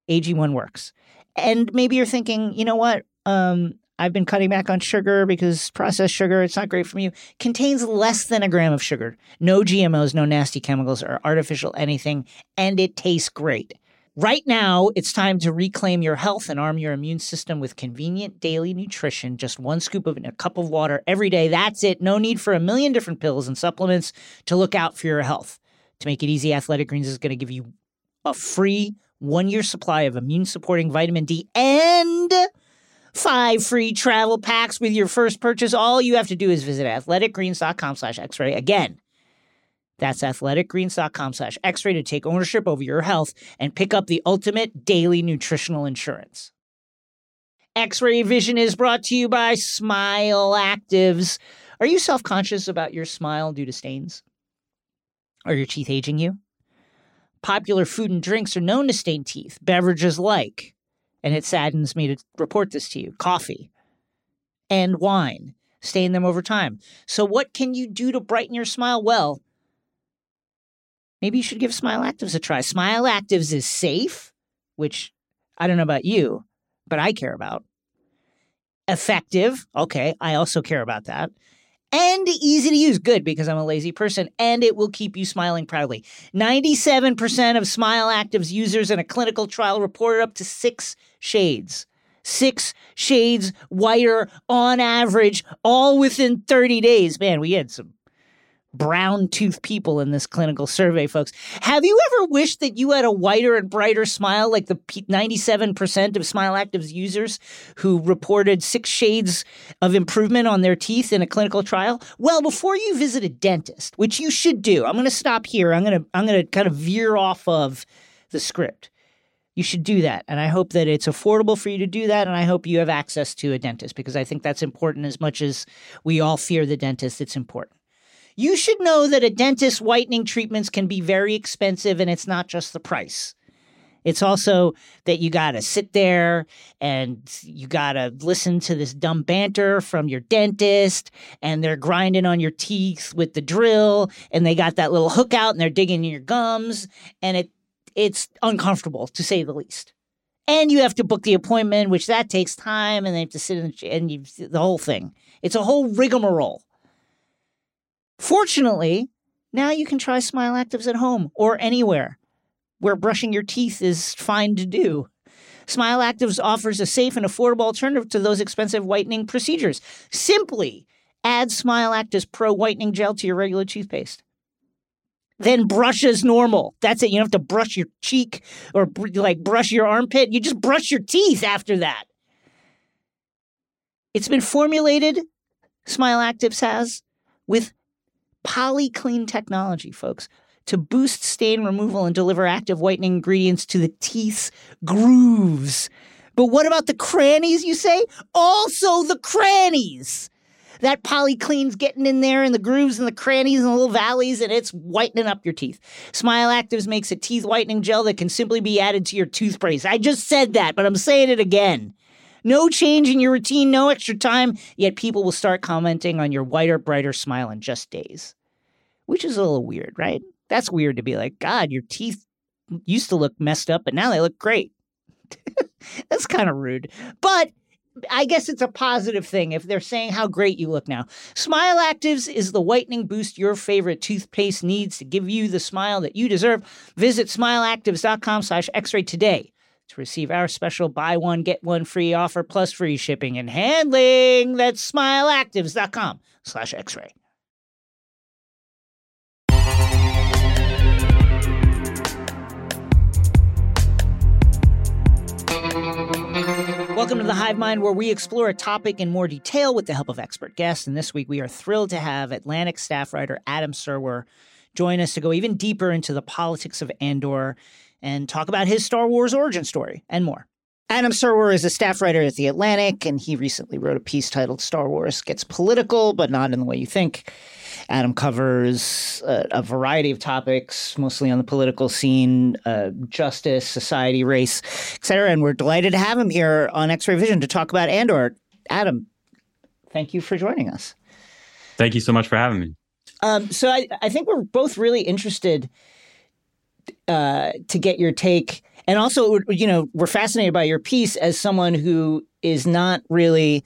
AG1 works. And maybe you're thinking, you know what? Um, I've been cutting back on sugar because processed sugar, it's not great for you, contains less than a gram of sugar. No GMOs, no nasty chemicals or artificial anything, and it tastes great. Right now, it's time to reclaim your health and arm your immune system with convenient daily nutrition. Just one scoop of in a cup of water every day. That's it. No need for a million different pills and supplements to look out for your health. To make it easy, Athletic Greens is going to give you a free one year supply of immune supporting vitamin D and five free travel packs with your first purchase. All you have to do is visit athleticgreens.com slash x-ray. Again, that's athleticgreens.com slash x-ray to take ownership over your health and pick up the ultimate daily nutritional insurance. X-Ray Vision is brought to you by Smile Actives. Are you self-conscious about your smile due to stains? Are your teeth aging you? Popular food and drinks are known to stain teeth. Beverages like and it saddens me to report this to you coffee and wine stain them over time. So, what can you do to brighten your smile? Well, maybe you should give Smile Actives a try. Smile Actives is safe, which I don't know about you, but I care about. Effective, okay, I also care about that and easy to use. Good because I'm a lazy person and it will keep you smiling proudly. 97% of Smile Active's users in a clinical trial reported up to six shades. Six shades whiter on average, all within 30 days. Man, we had some brown tooth people in this clinical survey, folks. Have you ever wished that you had a whiter and brighter smile like the 97% of Smile Active's users who reported six shades of improvement on their teeth in a clinical trial? Well, before you visit a dentist, which you should do, I'm going to stop here. I'm going to I'm going to kind of veer off of the script. You should do that. And I hope that it's affordable for you to do that. And I hope you have access to a dentist because I think that's important as much as we all fear the dentist. It's important. You should know that a dentist whitening treatments can be very expensive and it's not just the price. It's also that you got to sit there and you got to listen to this dumb banter from your dentist and they're grinding on your teeth with the drill and they got that little hook out and they're digging in your gums and it it's uncomfortable to say the least. And you have to book the appointment, which that takes time and they have to sit in the, and you the whole thing. It's a whole rigmarole. Fortunately, now you can try Smile Actives at home or anywhere where brushing your teeth is fine to do. Smile Actives offers a safe and affordable alternative to those expensive whitening procedures. Simply add Smile Actives Pro Whitening Gel to your regular toothpaste. Then brush as normal. That's it. You don't have to brush your cheek or like brush your armpit. You just brush your teeth after that. It's been formulated, Smile Actives has, with polyclean technology, folks to boost stain removal and deliver active whitening ingredients to the teeth's grooves. But what about the crannies, you say? Also the crannies! That polyclean's getting in there in the grooves and the crannies and the little valleys, and it's whitening up your teeth. Smile Actives makes a teeth whitening gel that can simply be added to your toothpaste. I just said that, but I'm saying it again. No change in your routine, no extra time, yet people will start commenting on your whiter, brighter smile in just days. Which is a little weird, right? That's weird to be like, God, your teeth used to look messed up, but now they look great. *laughs* That's kind of rude. But I guess it's a positive thing if they're saying how great you look now. Smile Actives is the whitening boost your favorite toothpaste needs to give you the smile that you deserve. Visit smileactives.com slash x-ray today to receive our special buy one, get one free offer plus free shipping and handling. That's smileactives.com slash x-ray. Welcome to the Hive Mind, where we explore a topic in more detail with the help of expert guests. And this week, we are thrilled to have Atlantic staff writer Adam Serwer join us to go even deeper into the politics of Andor and talk about his Star Wars origin story and more. Adam Serwer is a staff writer at The Atlantic, and he recently wrote a piece titled Star Wars Gets Political, but Not in the Way You Think. Adam covers a, a variety of topics, mostly on the political scene, uh, justice, society, race, etc. And we're delighted to have him here on X Ray Vision to talk about Andor. Adam, thank you for joining us. Thank you so much for having me. Um, so I, I think we're both really interested uh, to get your take. And also, you know, we're fascinated by your piece as someone who is not really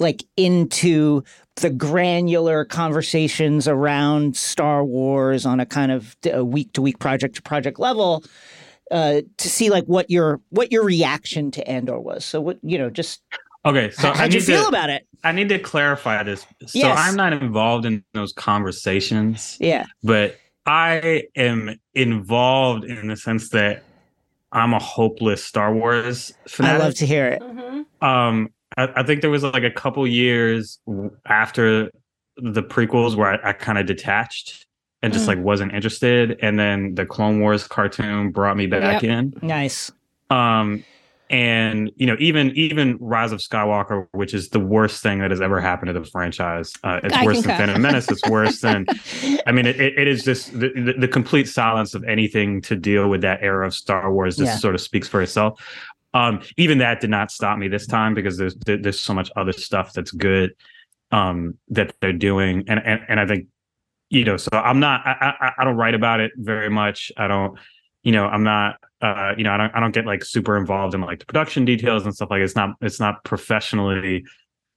like into the granular conversations around Star Wars on a kind of week to week project to project level uh, to see like what your what your reaction to Andor was. So what you know, just okay. So how'd you feel to, about it? I need to clarify this. So Yes. I'm not involved in those conversations, Yeah, but I am involved in the sense that I'm a hopeless Star Wars I love to hear it. Um, I, I think there was like a couple years after the prequels where I, I kind of detached and just Mm. like wasn't interested, and then the Clone Wars cartoon brought me back in. Nice. Um, and you know, even even Rise of Skywalker, which is the worst thing that has ever happened to the franchise. Uh, it's I worse than concur. Phantom Menace. It's worse than. *laughs* I mean, it, it is just the, the, the complete silence of anything to deal with that era of Star Wars. Just Yeah. sort of speaks for itself. Um, even that did not stop me this time because there's there's so much other stuff that's good um, that they're doing, and and and I think you know, so I'm not I, I I don't write about it very much. I don't you know i'm not uh you know i don't i don't get like super involved in like the production details and stuff like it's not it's not professionally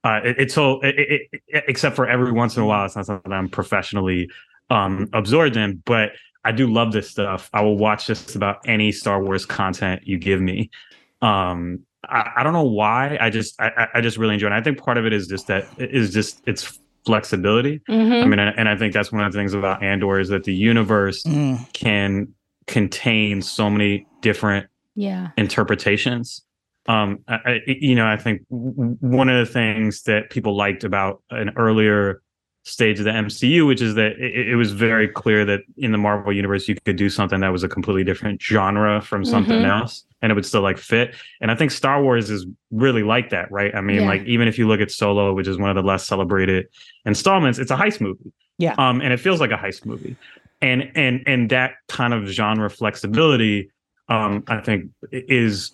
uh it, it's so it, it, except for every once in a while it's not something i'm professionally um absorbed in. But i do love this stuff. I will watch just about any star wars content you give me um i, I don't know why i just I, I- I just really enjoy it i think part of it is just that is just its flexibility Mhm. i mean and, and i think that's one of the things about andor is that the universe Mm, can contain so many different Yeah. interpretations. Um, I, I, you know, I think w- one of the things that people liked about an earlier stage of the MCU, which is that it, it was very clear that in the Marvel universe you could do something that was a completely different genre from something Mhm. else, and it would still like fit. And I think Star Wars is really like that, right? I mean, Yeah. like even if you look at Solo, which is one of the less celebrated installments, it's a heist movie. Yeah. Um, and it feels like a heist movie and and and that kind of genre flexibility um, I think is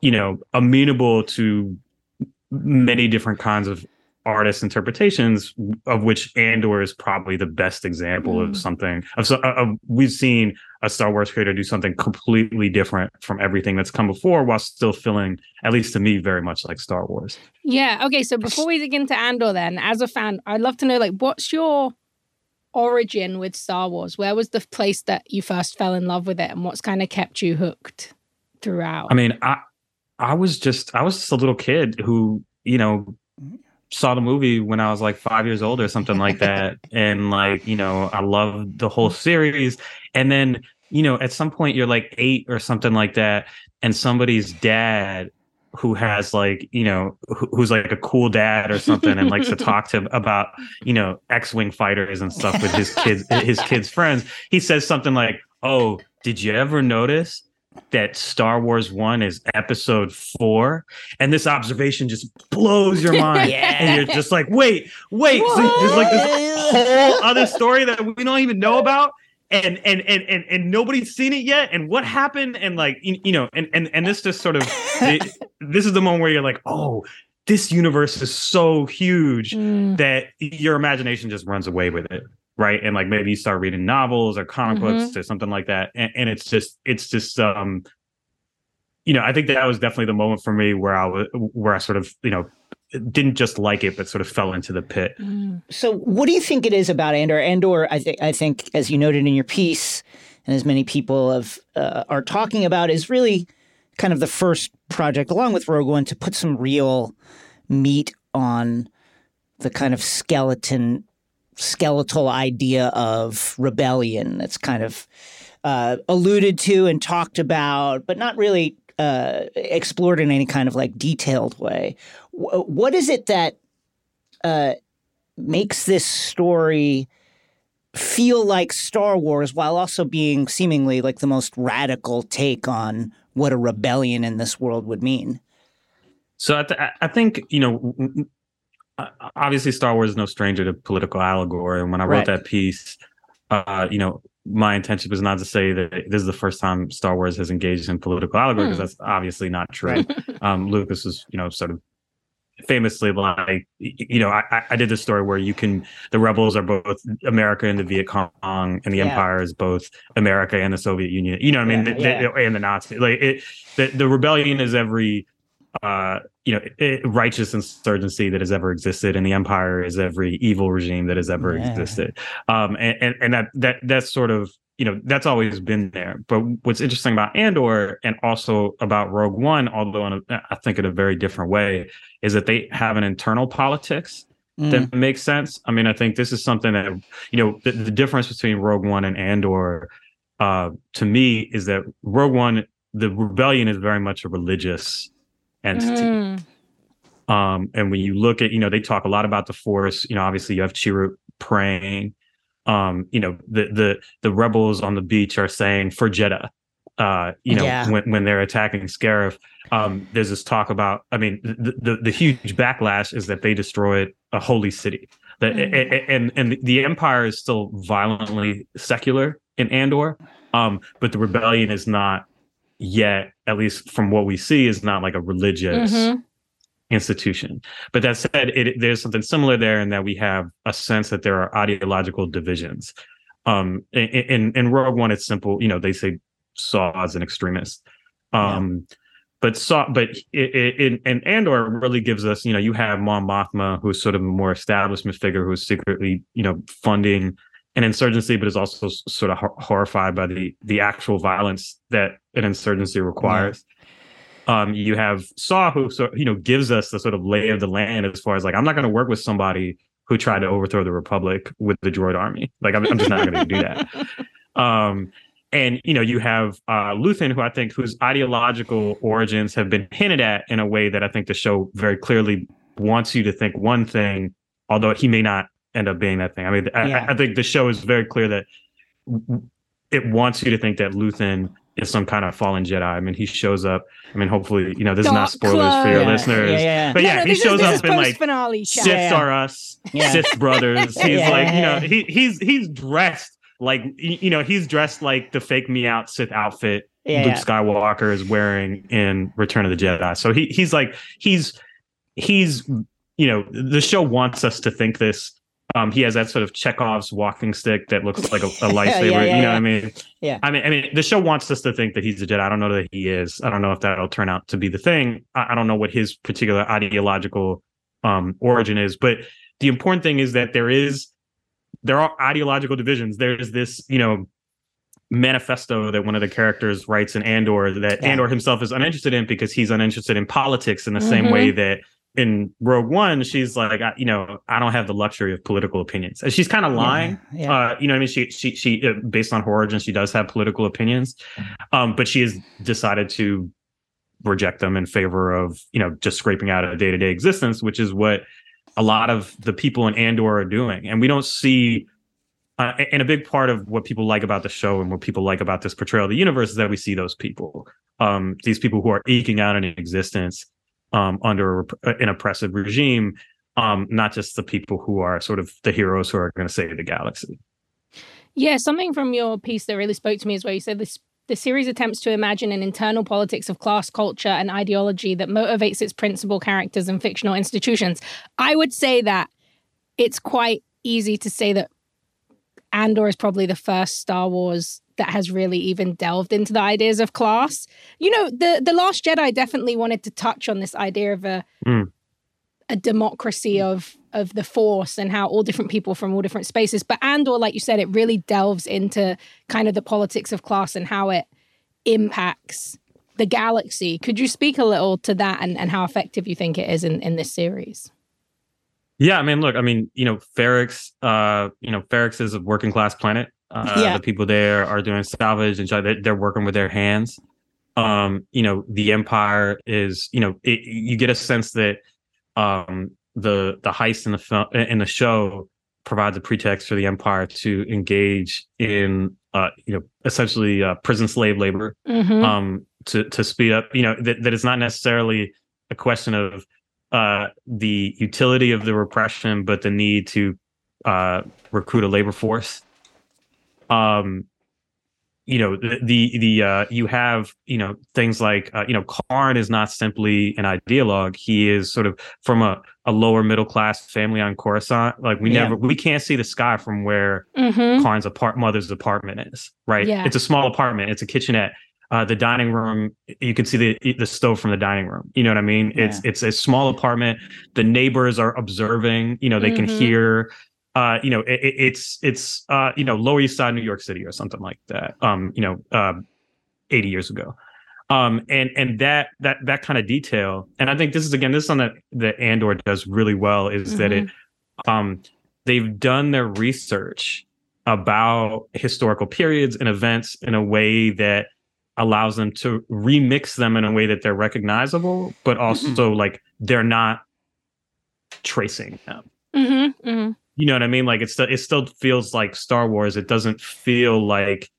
you know amenable to many different kinds of artist interpretations of which andor is probably the best example Mm. of something of, so- of we've seen a star wars creator do something completely different from everything that's come before while still feeling at least to me very much like star wars Yeah. Okay. So before we dig into Andor, then, as a fan, I'd love to know, like, what's your origin with Star Wars? Where was the place that you first fell in love with it, and what's kind of kept you hooked throughout? I mean, I I was just I was just a little kid who, you know, saw the movie when I was like five years old or something like that. *laughs* and like, you know, I loved the whole series. And then, you know, at some point you're like eight or something like that, and somebody's dad who has like, you know, who- who's like a cool dad or something and likes to *laughs* talk to about, you know, X-Wing fighters and stuff with his kids, *laughs* his kids' friends. He says something like, Oh, did you ever notice that Star Wars One is episode four, and this observation just blows your *laughs* mind, Yeah. and you're just like, wait, wait, so there's like this whole other story that we don't even know about. And, and and and and nobody's seen it yet. And what happened? And like you, you know, and and and this just sort of *laughs* it- this is the moment where you're like, oh, this universe is so huge Mm. that your imagination just runs away with it right and like maybe you start reading novels or comic books or something like that and, and it's just it's just um you know i think that was definitely the moment for me where i was where i sort of you know didn't just like it but sort of fell into the pit Mm. So, what do you think it is about Andor? Andor, I think, I think, as you noted in your piece, and as many people have uh, are talking about, is really kind of the first project, along with Rogue One, to put some real meat on the kind of skeleton, skeletal idea of rebellion that's kind of uh, alluded to and talked about, but not really uh, explored in any kind of like detailed way. Wh- what is it that uh, makes this story feel like Star Wars while also being seemingly like the most radical take on what a rebellion in this world would mean. so i, th- I think you know obviously star wars is no stranger to political allegory and when i wrote Right. that piece uh you know my intention was not to say that this is the first time Star Wars has engaged in political allegory because Hmm. that's obviously not true. *laughs* um, Lucas was, you know, sort of famously like, you know, I, I- did this story where you can, the rebels are both America and the Viet Cong, and the Yeah. Empire is both America and the Soviet Union. You know, what I mean, Yeah, The- yeah. the- and the Nazi. Like it, the the rebellion is every. Uh, you know, it, righteous insurgency that has ever existed, and the empire is every evil regime that has ever Yeah. existed um and, and and that that that's sort of you know that's always been there but what's interesting about andor and also about rogue one although in a, i think in a very different way is that they have an internal politics Mm. that makes sense i mean i think this is something that you know the, the difference between rogue one and andor uh to me is that rogue one the rebellion is very much a religious entity Mm. um, and when you look at, you know, they talk a lot about the force. You know, obviously you have Chirrut praying. Um, you know, the the the rebels on the beach are saying for Jedha. Uh, you know, Yeah. when when they're attacking Scarif, um, there's this talk about. I mean, the, the the huge backlash is that they destroyed a holy city. That Mm. a- and and the empire is still violently secular in Andor, um, but the rebellion is not yet, at least from what we see, is not like a religious Mhm. Institution. But that said, it, there's something similar there in that we have a sense that there are ideological divisions. Um, in, in, in Rogue One, it's simple. You know, they say Saw is an extremist. Um, but Saw, but in, and Andor really gives us, you know, you have Mon Mothma, who's sort of a more establishment figure who's secretly, you know, funding an insurgency, but is also sort of horrified by the the actual violence that an insurgency requires um, you have Saw, who you know gives us the sort of lay of the land as far as like I'm not going to work with somebody who tried to overthrow the Republic with the droid army. Like I'm, I'm just not going to do that. *laughs* Um, and you know you have uh, Luthen, who I think whose ideological origins have been hinted at in a way that I think the show very clearly wants you to think one thing, although he may not end up being that thing. I mean, I, Yeah. I think the show is very clear that it wants you to think that Luthen is some kind of fallen Jedi. I mean, he shows up. I mean, hopefully, you know, this is not Dark spoilers for your. Yeah, listeners. yeah, yeah. But yeah, no, he this is- shows up in like post-finale Siths. Yeah, yeah. are us, Yeah. Sith brothers. *laughs* He's like, you know, he he's he's dressed like you know, he's dressed like the fake me out Sith outfit Luke. Skywalker is wearing in Return of the Jedi. So he he's like he's he's you know the show wants us to think this. Um, he has that sort of Chekhov's walking stick that looks like a, a *laughs* lightsaber. yeah, you know yeah. what I mean? Yeah. I mean, I mean, the show wants us to think that he's a Jedi. I don't know that he is. I don't know if that'll turn out to be the thing. I, I don't know what his particular ideological um, origin is, but the important thing is that there is there are ideological divisions. There's this, you know, manifesto that one of the characters writes in Andor that Yeah. Andor himself is uninterested in because he's uninterested in politics in the same way that in Rogue One she's like, I, you know, I don't have the luxury of political opinions. And she's kind of lying. Yeah. Uh, you know I mean? She she she uh, based on her origin, she does have political opinions, um, but she has decided to reject them in favor of you know just scraping out a day to day existence, which is what a lot of the people in Andor are doing, and we don't see. Uh, and a big part of what people like about the show and what people like about this portrayal of the universe is that we see those people, um, these people who are eking out an existence um, under an oppressive regime, um, not just the people who are sort of the heroes who are going to save the galaxy. Yeah, something from your piece that really spoke to me is where you said this the series attempts to imagine an internal politics of class culture and ideology that motivates its principal characters and fictional institutions. I would say that it's quite easy to say that Andor is probably the first Star Wars that has really even delved into the ideas of class. You know, the the Last Jedi definitely wanted to touch on this idea of a Mm. a democracy of of the Force and how all different people from all different spaces. But Andor, like you said, it really delves into kind of the politics of class and how it impacts the galaxy. Could you speak a little to that and, and how effective you think it is in, in this series? Yeah, I mean, look, I mean, you know, Ferrix, uh, you know, Ferrix is a working class planet. Uh, Yeah. The people there are doing salvage and they're, they're working with their hands. Um, you know, the Empire is, you know, it, you get a sense that um, the the heist in the film in the show provides a pretext for the Empire to engage in, uh, you know, essentially uh, prison slave labor Mm-hmm. um to to speed up you know that, that it's not necessarily a question of uh the utility of the repression but the need to uh recruit a labor force um you know the the, the uh you have you know things like uh, you know Karn is not simply an ideologue he is sort of from a, a lower middle class family on Coruscant like we Yeah. never we can't see the sky from where mm-hmm. Karn's apart mother's apartment is, right? Yeah. It's a small apartment. It's a kitchenette. Uh, the dining room, you can see the the stove from the dining room. You know what I mean? It's it's a small apartment. The neighbors are observing. You know, they can Mhm. hear. Uh, you know, it, it- it's it's uh, you know Lower East Side, New York City, or something like that. Um, you know, uh, eighty years ago. Um, and and that that that kind of detail, and I think this is again this is something that that Andor does really well is that it um they've done their research about historical periods and events in a way that allows them to remix them in a way that they're recognizable, but also like they're not tracing them. Mm-hmm. You know what I mean? Like it's still it still feels like Star Wars. It doesn't feel like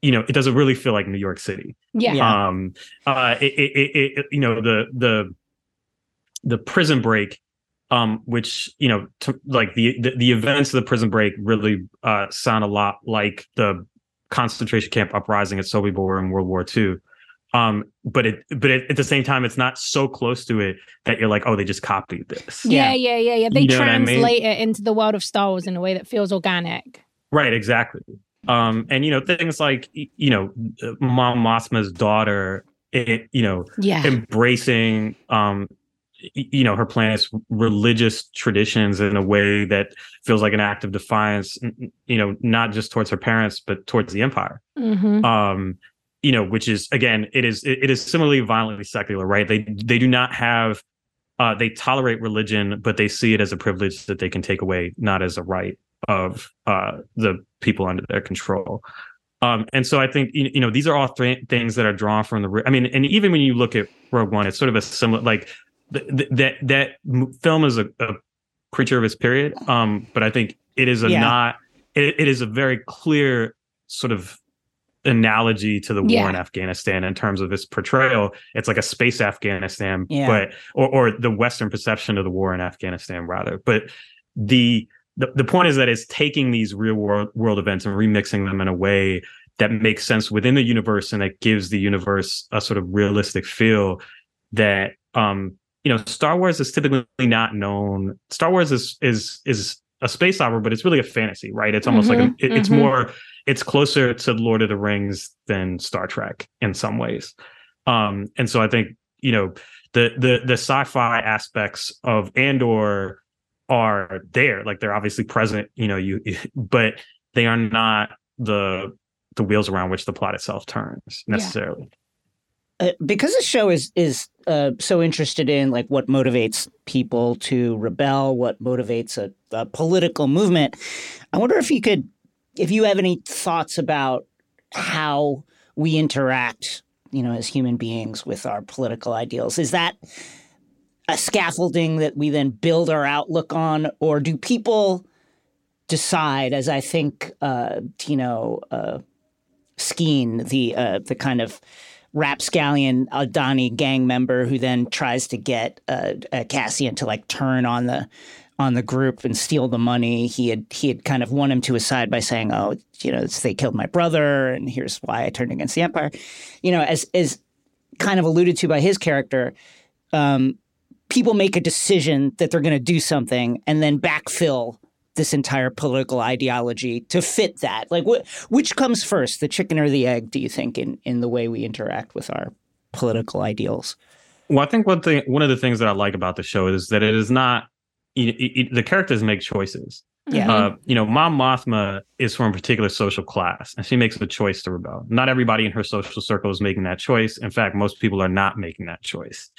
you know, it doesn't really feel like New York City Yeah. Yeah. um uh it, it, it, it you know the the the prison break um which you know to, like the, the the events of the prison break really uh sound a lot like the concentration camp uprising at Sobibor in World War II um but it but it, at the same time it's not so close to it that you're like oh they just copied this Yeah, yeah, yeah, yeah. They You know what I mean? translate it into the world of Star Wars in a way that feels organic. Right, exactly. Um, and you know things like you know Mon Mothma's daughter, it you know Yeah. embracing um you know her planet's religious traditions in a way that feels like an act of defiance n- n- you know not just towards her parents but towards the empire Mm-hmm. um you know which is again it is it, it is similarly violently secular right they they do not have uh they tolerate religion but they see it as a privilege that they can take away not as a right of uh the people under their control um and so i think you know these are all th- things that are drawn from the i mean and even when you look at rogue one it's sort of a similar like th- th- that that m- film is a, a creature of its period um but i think it is a Yeah. not it, it is a very clear sort of analogy to the Yeah. war in Afghanistan in terms of its portrayal. It's like a space Afghanistan, Yeah. but or or the Western perception of the war in Afghanistan rather. But the the, the point is that it's taking these real world world events and remixing them in a way that makes sense within the universe and that gives the universe a sort of realistic feel that um you know Star Wars is typically not known. Star Wars is is is a space opera, but it's really a fantasy, right? It's almost mm-hmm, like a, it, mm-hmm. it's more it's closer to Lord of the Rings than Star Trek in some ways. Um, and so I think you know the the the sci-fi aspects of Andor are there, like they're obviously present. You know, you *laughs* but they are not the the wheels around which the plot itself turns necessarily. Uh, because the show is is uh, so interested in like what motivates people to rebel, what motivates a, a, political movement. I wonder if you could, if you have any thoughts about how we interact, you know, as human beings with our political ideals. Is that a scaffolding that we then build our outlook on, or do people decide? As I think, uh, you know, uh, Skeen, the uh, the kind of rapscallion Aldhani gang member who then tries to get uh, uh, Cassian to like turn on the on the group and steal the money. He had he had kind of won him to his side by saying, "Oh, you know, they killed my brother, and here's why I turned against the Empire." You know, as as kind of alluded to by his character, um, people make a decision that they're going to do something and then backfill this entire political ideology to fit that? Like, wh- which comes first, the chicken or the egg? Do you think in in the way we interact with our political ideals? Well, I think one thing, one of the things that I like about the show is that it is not it, it, the characters make choices. Yeah. Uh, you know, Mon Mothma is from a particular social class and she makes the choice to rebel. Not everybody in her social circle is making that choice. In fact, most people are not making that choice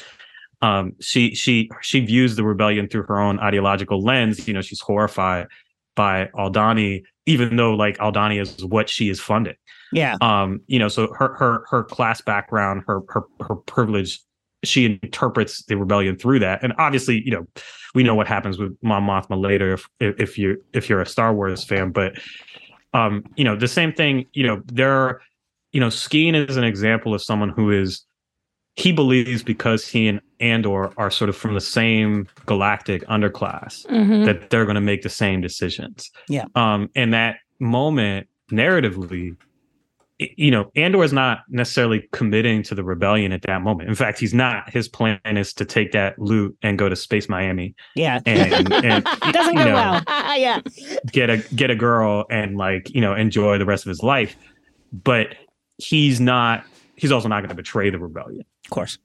um, she she she views the rebellion through her own ideological lens. You know, she's horrified by Aldhani, even though like Aldhani is what she is funded. Yeah. Um, you know, so her her her class background, her her her privilege, she interprets the rebellion through that. And obviously, you know, we know what happens with Mon Mothma later if if you if you're a Star Wars fan, but um, you know, the same thing, you know, there you know, Skeen is an example of someone who is he believes because he and Andor are sort of from the same galactic underclass mm-hmm. that they're going to make the same decisions. Yeah. Um, and that moment, narratively, you know, Andor is not necessarily committing to the rebellion at that moment. In fact, he's not. His plan is to take that loot and go to Space Miami. Yeah, and, and *laughs* doesn't go know, well. *laughs* yeah, get a get a girl and like you know enjoy the rest of his life. But he's not. He's also not going to betray the rebellion. Of course.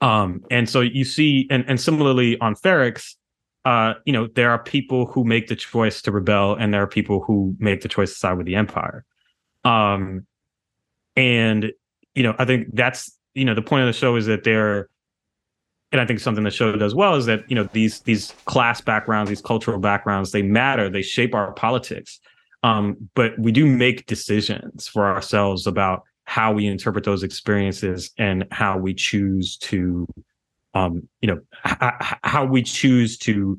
Um, and so you see, and, and similarly on Ferrix, uh, you know, there are people who make the choice to rebel, and there are people who make the choice to side with the Empire. Um, and you know, I think that's you know the point of the show is that they're, and I think something the show does well is that you know these these class backgrounds, these cultural backgrounds, they matter. They shape our politics. Um, but we do make decisions for ourselves about how we interpret those experiences and how we choose to um you know h- how we choose to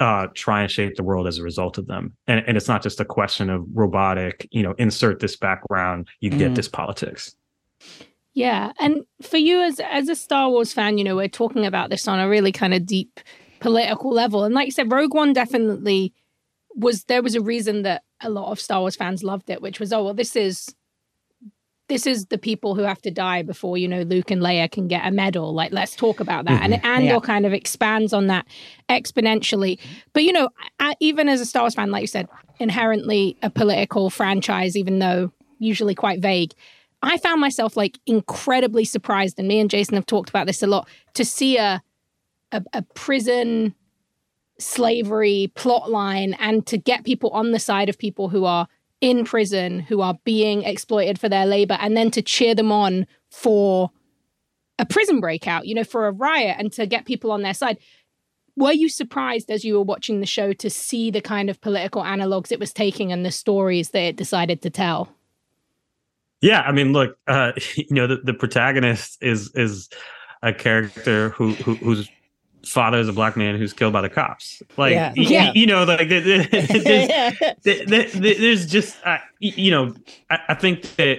uh try and shape the world as a result of them. And, and it's not just a question of robotic you know insert this background you mm. get this politics. Yeah and for you as as a star wars fan you know we're talking about this on a really kind of deep political level. And like you said rogue one definitely was there was a reason that a lot of star wars fans loved it which was oh well this is this is the people who have to die before you know Luke and Leia can get a medal. Like, let's talk about that. Mm-hmm. And Andor yeah. kind of expands on that exponentially. But you know, I, even as a Star Wars fan, like you said, inherently a political franchise, even though usually quite vague. I found myself like incredibly surprised, and me and Jason have talked about this a lot, to see a a, a prison slavery plot line and to get people on the side of people who are in prison who are being exploited for their labor and then to cheer them on for a prison breakout, you know, for a riot and to get people on their side. Were you surprised as you were watching the show to see the kind of political analogs it was taking and the stories that it decided to tell? Yeah, I mean, look, uh, *laughs* you know, the, the protagonist is is a character who, who who's father is a black man who's killed by the cops. Like, yeah. You, you know, like *laughs* there's, there's just, uh, you know, I, I, think that,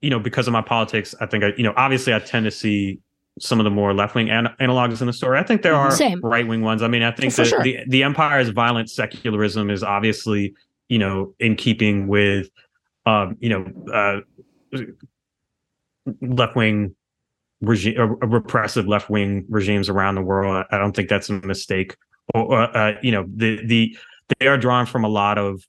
you know, because of my politics, I think, I, you know, obviously I tend to see some of the more left wing an- analogs in the story. I think there are right wing ones. I mean, I think that sure. the, the empire's violent secularism is obviously, you know, in keeping with um, you know, uh, left wing regime, uh, repressive left wing regimes around the world. I don't think that's a mistake. Or, uh, you know, the the they are drawing from a lot of,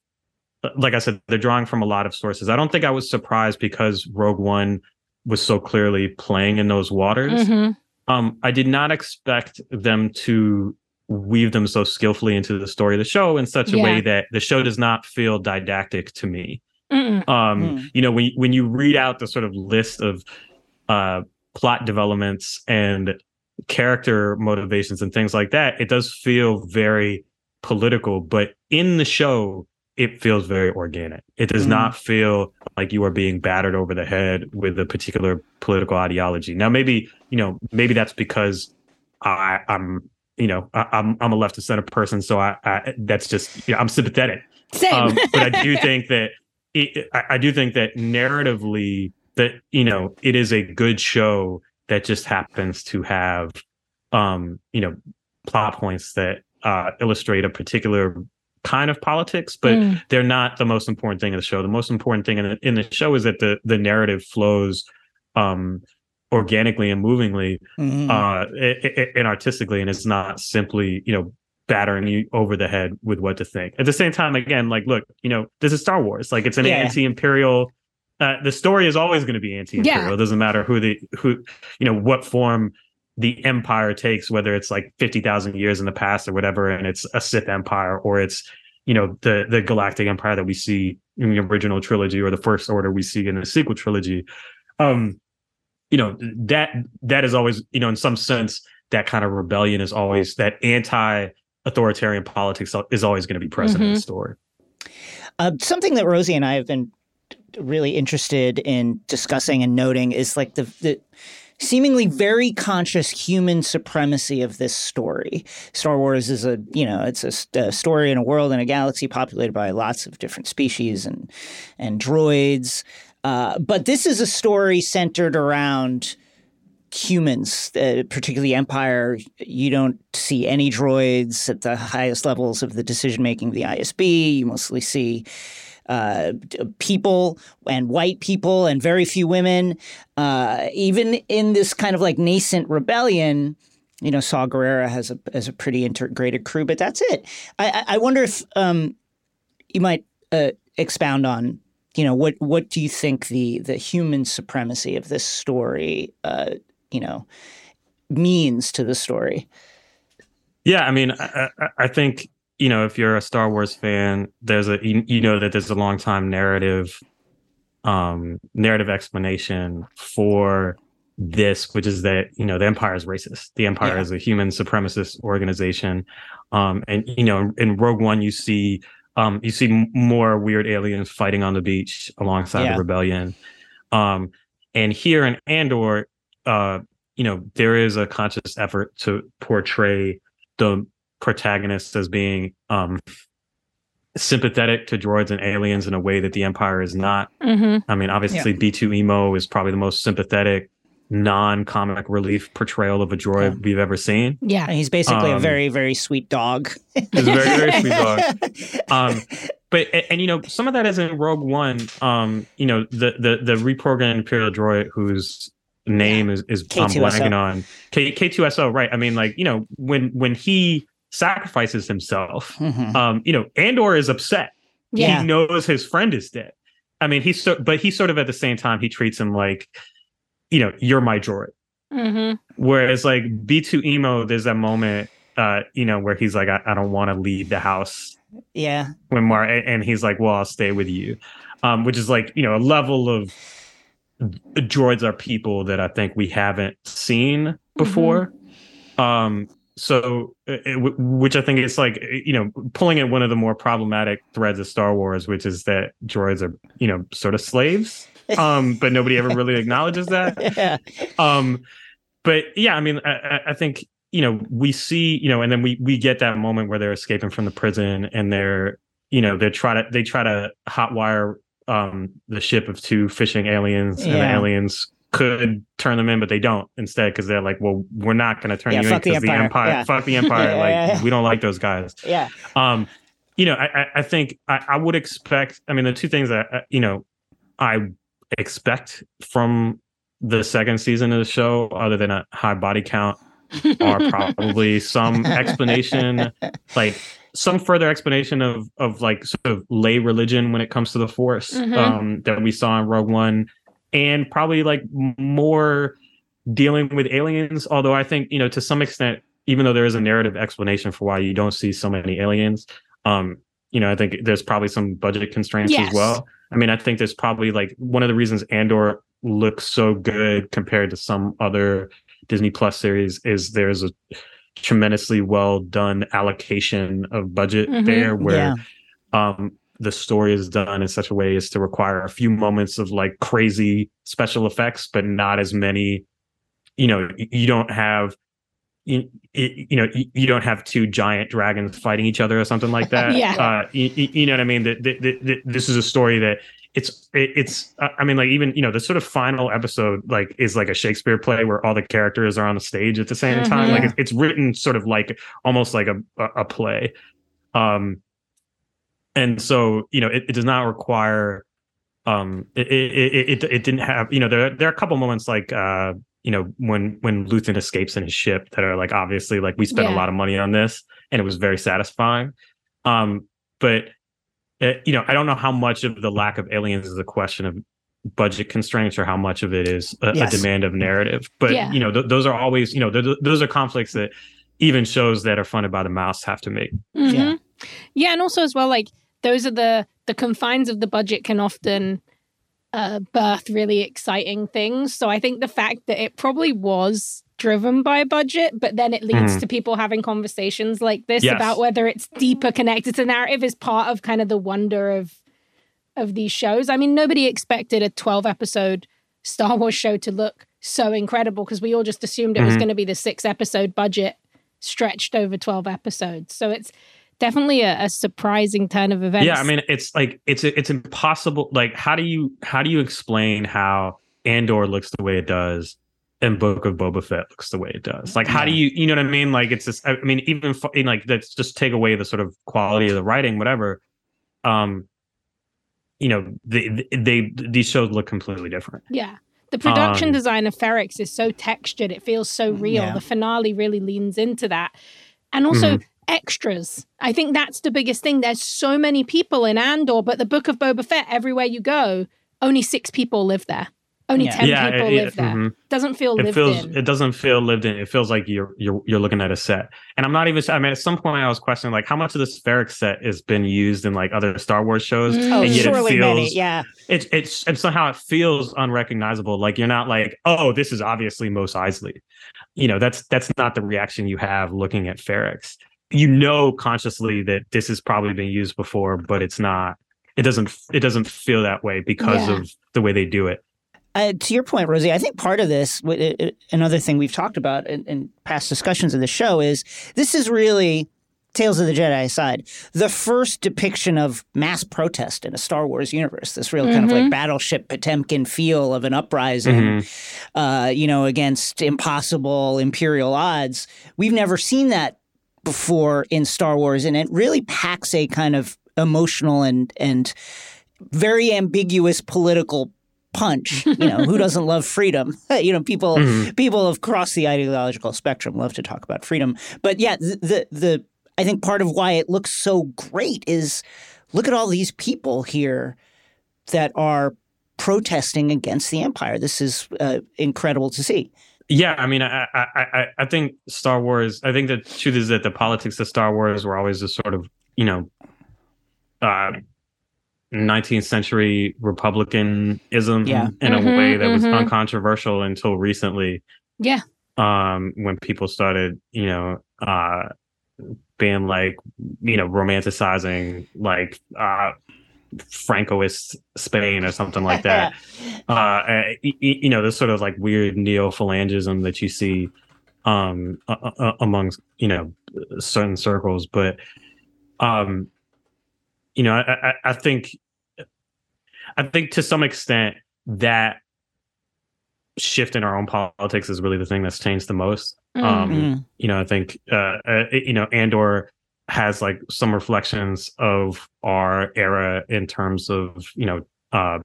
like I said, they're drawing from a lot of sources. I don't think I was surprised because Rogue One was so clearly playing in those waters. Mm-hmm. Um, I did not expect them to weave them so skillfully into the story of the show in such a Yeah. way that the show does not feel didactic to me. Mm-mm. Um, Hmm. you know, when when you read out the sort of list of uh plot developments and character motivations and things like that, it does feel very political, but in the show, it feels very organic. It does Mm. not feel like you are being battered over the head with a particular political ideology. Now, maybe you know, maybe that's because I, I'm, you know, I, I'm I'm a left of center person, so I, I that's just you know, I'm sympathetic. Same. Um, but I do *laughs* think that it, I, I do think that narratively that you know it is a good show that just happens to have um you know plot points that uh illustrate a particular kind of politics but Mm. they're not the most important thing in the show the most important thing in the, in the show is that the the narrative flows um organically and movingly Mhm. uh and artistically and it's not simply you know battering you over the head with what to think at the same time again like look you know this is star wars like it's an Yeah. anti-imperial uh, the story is always going to be anti-imperial. Yeah. it doesn't matter who the who you know what form the empire takes whether it's like 50,000 years in the past or whatever and it's a sith empire or it's you know the the galactic empire that we see in the original trilogy or the first order we see in the sequel trilogy. Um you know that that is always you know in some sense that kind of rebellion is always that anti authoritarian politics is always going to be present in the story. Uh, something that Rosie and I have been really interested in discussing and noting is like the, the seemingly very conscious human supremacy of this story. Star Wars is a you know it's a story in a world in a galaxy populated by lots of different species and and droids. Uh, but this is a story centered around humans, uh, particularly Empire. You don't see any droids at the highest levels of the decision making of the ISB. You mostly see uh, people and white people and very few women. Uh, even in this kind of like nascent rebellion, you know, Saw Gerrera has a has a pretty integrated crew, but that's it. I, I- wonder if um, you might uh, expound on, you know, what what do you think the the human supremacy of this story, uh, you know, means to the story? Yeah, I mean, I- I think you know if you're a Star Wars fan, there's a you, you know that there's a long time narrative, um, narrative explanation for this, which is that you know the Empire is racist. The Empire Yeah. is a human supremacist organization, um, and you know in Rogue One you see um, you see more weird aliens fighting on the beach alongside Yeah. the rebellion, um, and here in Andor, uh, you know there is a conscious effort to portray the protagonist as being um sympathetic to droids and aliens in a way that the empire is not hmm i mean obviously B2EMO is probably the most sympathetic non-comic relief portrayal of a droid Yeah. we've ever seen Yeah. And he's basically a Um, very very sweet dog. He's a very, very sweet dog. *laughs* um but and, and, you know some of that is in rogue one um you know the the the reprogrammed imperial droid whose name is is i'm K2SO. blanking on K, k2so right i mean like you know when when he sacrifices himself Mhm. um you know andor is upset Yeah. he knows his friend is dead i mean he's so but he sort of at the same time he treats him like you know you're my droid hmm Whereas like B2EMO, there's that moment, uh, you know, where he's like, I, I don't want to leave the house yeah. when Mar and he's like, Well, I'll stay with you. Um, which is like, you know, a level of droids are people that I think we haven't seen before. Um, so it, it- which I think is like, you know, pulling at one of the more problematic threads of Star Wars, which is that droids are, you know, sort of slaves. *laughs* Um, but nobody ever really acknowledges that *laughs* Yeah. um but yeah i mean I, I- think you know we see you know and then we we get that moment where they're escaping from the prison and they're you know they try to they try to hotwire um the ship of two fishing aliens and the aliens could turn them in but they don't instead because they're like well we're not going to turn Yeah, you in fuck the because the Empire. empire Yeah. fuck the empire *laughs* Yeah, like we don't like those guys *laughs* Yeah. um you know i i, think I, I would expect i mean the two things that uh, you know I expect from the second season of the show, other than a high body count, are probably *laughs* some explanation, like some further explanation of of like sort of lay religion when it comes to the Force Mhm. um, that we saw in Rogue One, and probably like more dealing with aliens. Although I think you know to some extent, even though there is a narrative explanation for why you don't see so many aliens, um, you know I think there's probably some budget constraints Yes. as well. I mean, I think there's probably like one of the reasons Andor looks so good compared to some other Disney Plus series is there's a tremendously well done allocation of budget Mhm. there where Yeah. um the story is done in such a way as to require a few moments of like crazy special effects but not as many. You know you don't have you, you know you don't have two giant dragons fighting each other or something like *laughs* that. Yeah. uh you, you know what i mean? That that- that- that this is a story that it's it, it's i mean like even you know the sort of final episode like is like a shakespeare play where all the characters are on the stage at the same time. Mhm. like it's, it's written sort of like almost like a a, a play. Um and so you know it, it does not require um it, it it it it didn't have you know there there are a couple moments like uh you know when when Luthen escapes in his ship that are like obviously like we spent Yeah. a lot of money on this and it was very satisfying um but uh, you know I don't know how much of the lack of aliens is a question of budget constraints or how much of it is a, Yes. a demand of narrative but Yeah. you know th- those are always you know th- those are conflicts that even shows that are funded by the mouse have to make Mhm. Yeah. Yeah, and also as well, like those are the the confines of the budget can often uh, birth really exciting things. So I think the fact that it probably was driven by a budget, but then it leads Mhm. to people having conversations like this Yes. about whether it's deeper connected to narrative is part of kind of the wonder of of these shows. I mean, nobody expected a twelve episode Star Wars show to look so incredible because we all just assumed it was Mhm. going to be the six episode budget stretched over 12 episodes. So it's definitely a, a surprising turn of events. Yeah, I mean, it's like it's it's impossible. Like, how do you how do you explain how Andor looks the way it does, and Book of Boba Fett looks the way it does? Like, how do you you know what I mean? Like, it's just I mean, even fu- in like that's just take away the sort of quality of the writing, whatever. Um, you know, they they these shows look completely different. yeah. The production Um, design of Ferrix is so textured, it feels so real. Yeah. The finale really leans into that. And also Mm-hmm. Extras. I think that's the biggest thing. There's so many people in Andor, but the Book of Boba Fett, everywhere you go, only six people live there. Only Yeah. 10 Yeah, people it- live there. mhm. Doesn't feel it lived feels in. it doesn't feel lived in it feels like you're you're you're looking at a set and i'm not even i mean at some point i was questioning like how much of this Ferrix set has been used in like other star wars shows Mm. Oh, and yet it surely many. feels- Yeah. it's it's and somehow it feels unrecognizable like you're not like oh this is obviously Mos Eisley you know that's that's not the reaction you have looking at Ferrix you know consciously that this has probably been used before but it's not it doesn't it doesn't feel that way because Yeah. of the way they do it Uh, to your point, Rosie, I think part of this, w- it- it- another thing we've talked about in, in past discussions of the show is this is really Tales of the Jedi aside, the first depiction of mass protest in a Star Wars universe. This real kind of like battleship Potemkin feel of an uprising, uh, you know, against impossible imperial odds. We've never seen that before in Star Wars, and it really packs a kind of emotional and and very ambiguous political punch. You know, who doesn't love freedom? *laughs* you know, people people across the ideological spectrum love to talk about freedom. But yeah, the, the the I think part of why it looks so great is look at all these people here that are protesting against the empire. This is uh, incredible to see. Yeah, I mean, I, I, I, I think Star Wars. I think the truth is that the politics of Star Wars were always a sort of, you know, uh, 19th century republicanism Yeah. in a Mhm, way that was mhm. uncontroversial until recently. Yeah. Um, when people started, you know, uh, being like, you know, romanticizing like uh, Francoist Spain or something like that *laughs* uh, uh, y- y- you know, this sort of like weird neo phalangism that you see um, uh, uh, amongst you know certain circles, but um, you know, I, I, I think I think to some extent that shift in our own politics is really the thing that's changed the most. Mm. Um, you know, I think uh, uh, you know, Andor has like some reflections of our era in terms of you know uh,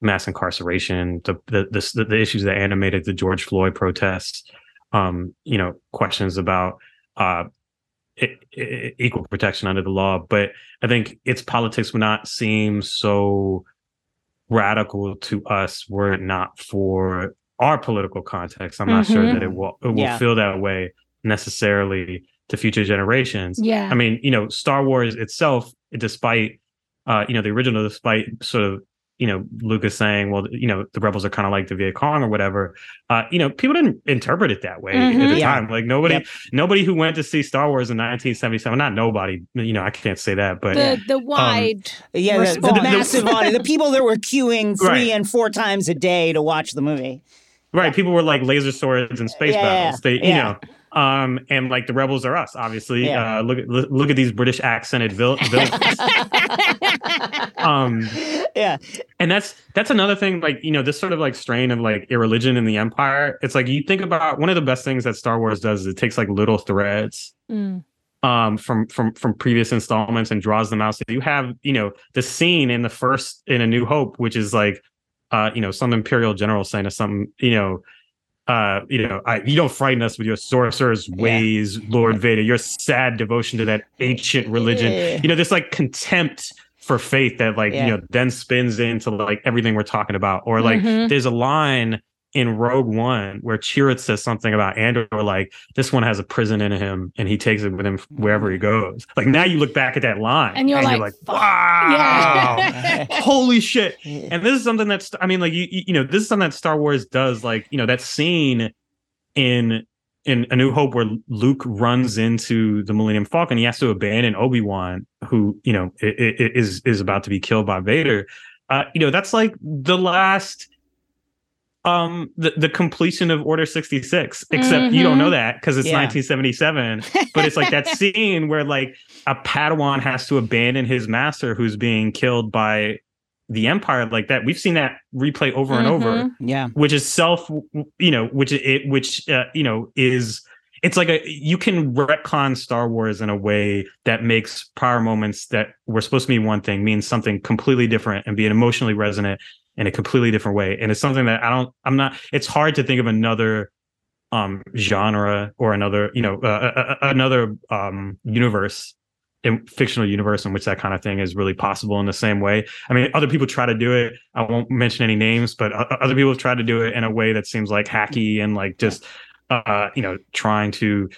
mass incarceration, the the the, the issues that animated the George Floyd protests, um, you know, questions about uh, equal protection under the law. But I think its politics would not seem so radical to us were it not for our political context. I'm not mm-hmm. sure that it will it will yeah. feel that way necessarily to future generations. Yeah. I mean, you know, Star Wars itself, despite uh, you know, the original, despite sort of you know Lucas saying, well, you know, the rebels are kind of like the Viet Cong or whatever. Uh, you know, people didn't interpret it that way mm-hmm. at the yeah. time. Like nobody, yep. nobody who went to see Star Wars in 1977, not nobody. You know, I can't say that, but the the um, wide, um, yeah, the, the, massive audience, the people that were queuing *laughs* three right. and four times a day to watch the movie. Right, yeah. people were like laser swords and space yeah, battles. They, you know. Um, and like the rebels are us, obviously. Yeah. Uh, look at look at these British accented vil- *laughs* villains. um, yeah, and that's that's another thing. Like you know, this sort of like strain of like irreligion in the Empire. It's like you think about one of the best things that Star Wars does is it takes like little threads. Mm. Um, from from from previous installments and draws them out. So you have you know the scene in the first in A New Hope, which is like uh, you know some imperial general saying to some you know uh, you know, I, you don't frighten us with your sorcerer's ways, yeah. Lord Vader. Your sad devotion to that ancient religion. Yeah. You know, this like contempt for faith that like yeah. you know then spins into like everything we're talking about. Or like mm-hmm. there's a line in Rogue One where Chirrut says something about Andor, like this one has a prison in him and he takes it with him wherever he goes. Like now you look back at that line and you're, and like, you're like, wow, yeah. holy shit. *laughs* And this is something that's, I mean, like you, you know, this is something that Star Wars does. Like you know that scene in in A New Hope where Luke runs into the Millennium Falcon, he has to abandon Obi Wan, who you know is is about to be killed by Vader. Uh, you know that's like the last um the, the completion of order 66 except mm-hmm. you don't know mm-hmm. that because it's yeah. 1977 *laughs* but it's like that scene where like a padawan has to abandon his master who's being killed by the empire like that we've seen that replay over mm-hmm. and over mm-hmm. yeah which is self you know which it which uh, you know is it's like a you can retcon Star Wars in a way that makes prior moments that were supposed to be one thing mean something completely different and be an emotionally resonant in a completely different way. And it's something that I don't, I'm not, it's hard to think of another um genre or another, you know, uh, uh, uh, another um universe in fictional universe in which that kind of thing is really possible in the same way. I mean, other people try to do it. I won't mention any names, but other people have tried to do it in a way that seems like hacky and like just, uh, you know, trying to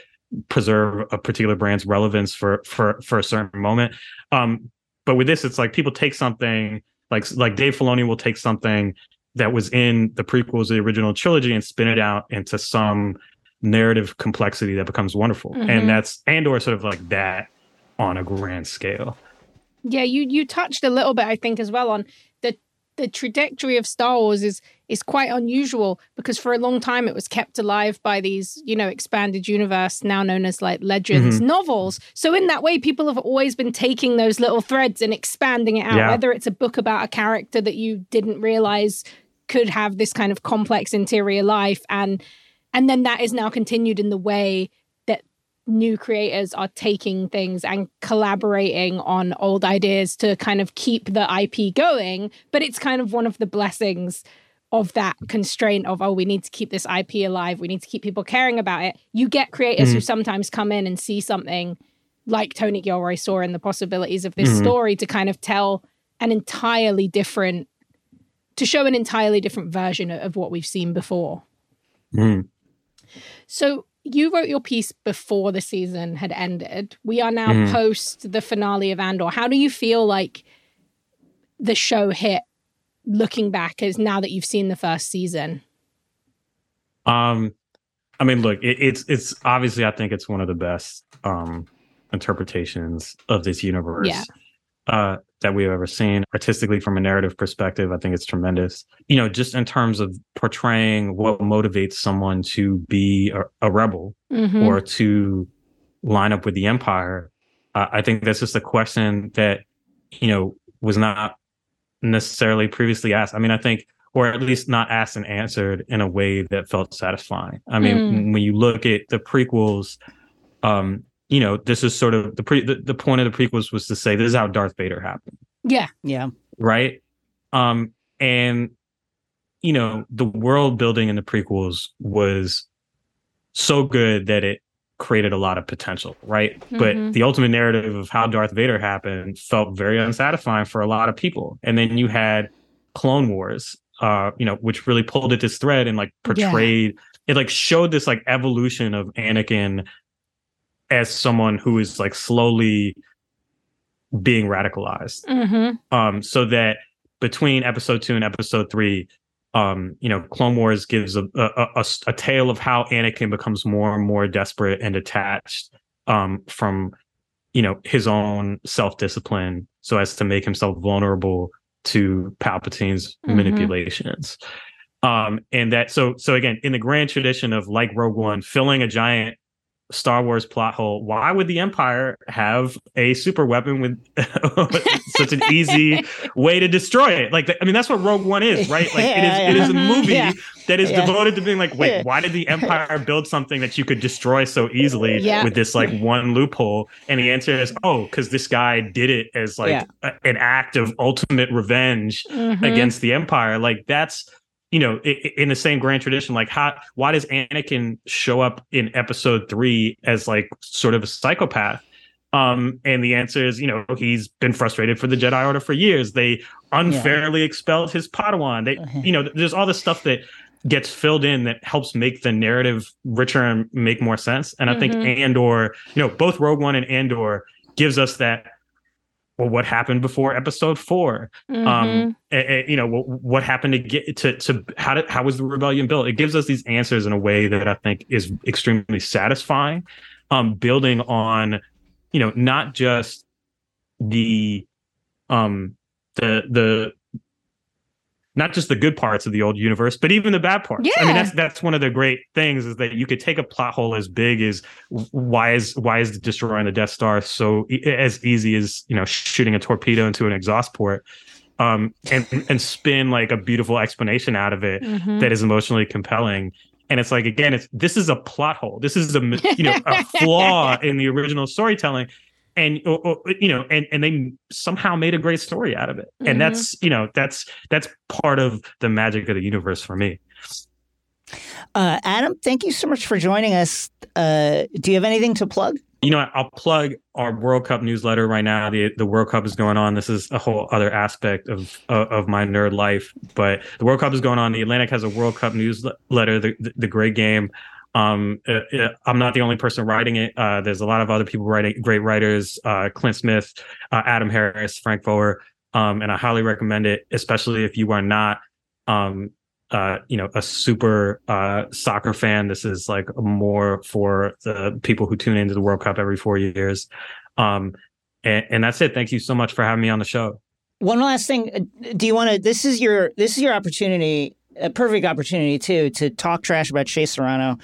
preserve a particular brand's relevance for for for a certain moment. Um, but with this, it's like people take something like like Dave Filoni will take something that was in the prequels, the original trilogy, and spin it out into some narrative complexity that becomes wonderful. Mm-hmm. And that's Andor sort of like that on a grand scale. Yeah, you you touched a little bit, I think, as well on the the trajectory of Star Wars is is quite unusual because for a long time it was kept alive by these, you know, expanded universe now known as like legends mm-hmm. novels. So in that way, people have always been taking those little threads and expanding it out, yeah. whether it's a book about a character that you didn't realize could have this kind of complex interior life and and then that is now continued in the way that new creators are taking things and collaborating on old ideas to kind of keep the IP going but it's kind of one of the blessings of that constraint of oh we need to keep this ip alive we need to keep people caring about it you get creators mm-hmm. who sometimes come in and see something like tony gilroy saw in the possibilities of this mm-hmm. story to kind of tell an entirely different to show an entirely different version of what we've seen before mm-hmm. so you wrote your piece before the season had ended we are now mm-hmm. post the finale of andor how do you feel like the show hit looking back as now that you've seen the first season? Um, I mean, look, it, it's it's obviously I think it's one of the best um interpretations of this universe. Yeah. Uh, that we've ever seen artistically from a narrative perspective. I think it's tremendous. You know, just in terms of portraying what motivates someone to be a, a rebel mm-hmm. or to line up with the empire. Uh, I think that's just a question that, you know, was not necessarily previously asked. I mean, I think, or at least not asked and answered in a way that felt satisfying. I mean, mm. when you look at the prequels, um, you know, this is sort of the pre the, the point of the prequels was to say this is how Darth Vader happened. Yeah. Yeah. Right. Um, and you know the world building in the prequels was so good that it created a lot of potential, right? Mm-hmm. But the ultimate narrative of how Darth Vader happened felt very unsatisfying for a lot of people. And then you had Clone Wars, uh, you know, which really pulled at this thread and like portrayed yeah. it like showed this like evolution of Anakin as someone who is like slowly being radicalized. Mm-hmm. Um, so that between episode two and episode three, um, you know, Clone Wars gives a, a, a, a tale of how Anakin becomes more and more desperate and detached um, from, you know, his own self discipline, so as to make himself vulnerable to Palpatine's mm-hmm. manipulations. Um, and that so so again, in the grand tradition of like Rogue One, filling a giant Star Wars plot hole. Why would the Empire have a super weapon with *laughs* such an easy way to destroy it? Like, I mean, that's what Rogue One is, right? Like, yeah, it is. *laughs* Yeah. It is a movie yeah. that is devoted to being like, wait, *laughs* why did the Empire build something that you could destroy so easily with this like one loophole? And the answer is, oh, because this guy did it as like a, an act of ultimate revenge mm-hmm. against the Empire. Like, that's you know, in the same grand tradition, like how why does Anakin show up in episode three as like sort of a psychopath? Um, and the answer is, you know, he's been frustrated for the Jedi Order for years. They unfairly yeah. expelled his Padawan. They, uh-huh. you know, there's all this stuff that gets filled in that helps make the narrative richer and make more sense. And I mm-hmm. think Andor, you know, both Rogue One and Andor gives us that well, what happened before episode 4 um, mm-hmm. Um, you know, what, what, happened to get to to how did how was the rebellion built? It gives us these answers in a way that I think is extremely satisfying. Um, building on, you know, not just the um the the not just the good parts of the old universe, but even the bad parts. Yeah. I mean, that's that's one of the great things is that you could take a plot hole as big as why is why is destroying the Death Star so as easy as you know shooting a torpedo into an exhaust port, um, and and spin like a beautiful explanation out of it mm-hmm. that is emotionally compelling. And it's like again, it's this is a plot hole. This is a you know a *laughs* flaw in the original storytelling, and or, or, you know and and they somehow made a great story out of it. Mm-hmm. and that's you know that's that's part of the magic of the universe for me. Uh, adam thank you so much for joining us. Uh, do you have anything to plug? You know i'll plug our world cup newsletter right now. The the world cup is going on. This is a whole other aspect of of, of my nerd life but the world cup is going on. The atlantic has a world cup newsletter the, the, the great game um, it, it, I'm not the only person writing it. Uh, there's a lot of other people writing, great writers, uh, Clint Smith, uh, Adam Harris, Frank Foer, um, and I highly recommend it, especially if you are not, um, uh, you know, a super uh, soccer fan. This is like more for the people who tune into the World Cup every four years. Um, and, and that's it. Thank you so much for having me on the show. One last thing. Do you want to? This is your this is your opportunity a perfect opportunity too to talk trash about Shea Serrano,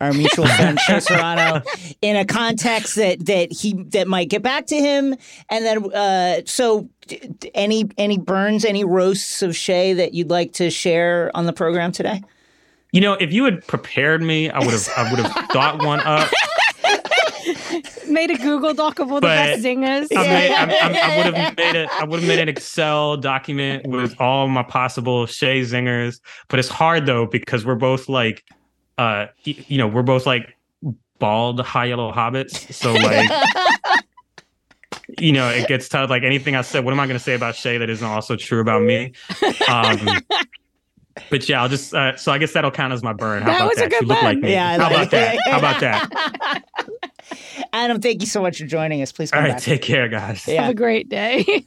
our mutual friend *laughs* Shea Serrano, in a context that that he that might get back to him, and then uh, so any any burns, any roasts of Shea that you'd like to share on the program today. You know, if you had prepared me, I would have I would have *laughs* thought one up. Made a Google Doc of all the best zingers. I, made, I, I, I would have made it. I would have made an Excel document with all my possible Shea zingers. But it's hard though because we're both like, uh, you know, we're both like bald high yellow hobbits. So like. *laughs* you know, it gets tough. Like anything I said, what am I going to say about Shea that isn't also true about me? Um, but yeah, I'll just uh, so I guess that'll count as my burn. How that about was that? A good you look like me. Yeah, How about that? How about that? *laughs* *laughs* Adam, thank you so much for joining us. Please come All right, back. take care, guys. Yeah. Have a great day. *laughs*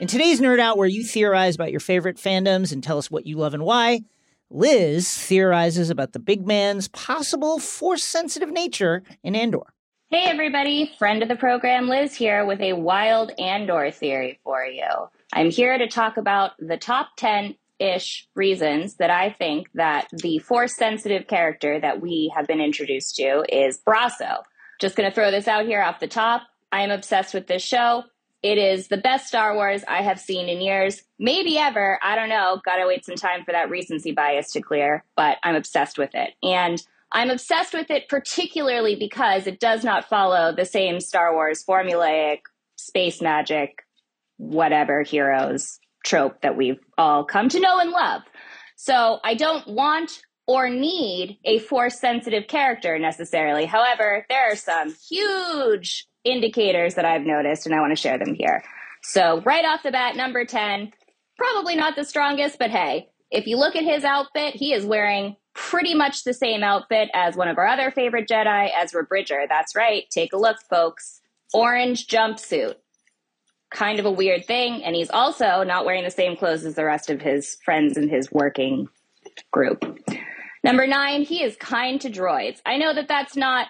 In today's Nerd Out, where you theorize about your favorite fandoms and tell us what you love and why, Liz theorizes about the big man's possible force sensitive nature in Andor. Hey, everybody, friend of the program, Liz here with a wild Andor theory for you. I'm here to talk about the top 10 ish reasons that I think that the force sensitive character that we have been introduced to is Brasso. Just going to throw this out here off the top. I am obsessed with this show. It is the best Star Wars I have seen in years, maybe ever. I don't know. Gotta wait some time for that recency bias to clear, but I'm obsessed with it. And I'm obsessed with it particularly because it does not follow the same Star Wars formulaic space magic, whatever heroes trope that we've all come to know and love. So I don't want or need a force sensitive character necessarily. However, there are some huge indicators that I've noticed, and I want to share them here. So, right off the bat, number 10, probably not the strongest, but hey, if you look at his outfit, he is wearing pretty much the same outfit as one of our other favorite Jedi, Ezra Bridger. That's right. Take a look, folks. Orange jumpsuit. Kind of a weird thing. And he's also not wearing the same clothes as the rest of his friends in his working group. Number nine, he is kind to droids. I know that that's not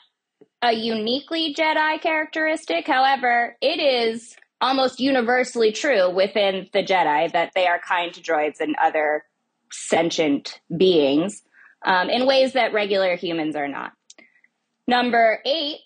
a uniquely Jedi characteristic. However, it is almost universally true within the Jedi that they are kind to droids and other sentient beings um, in ways that regular humans are not. Number eight,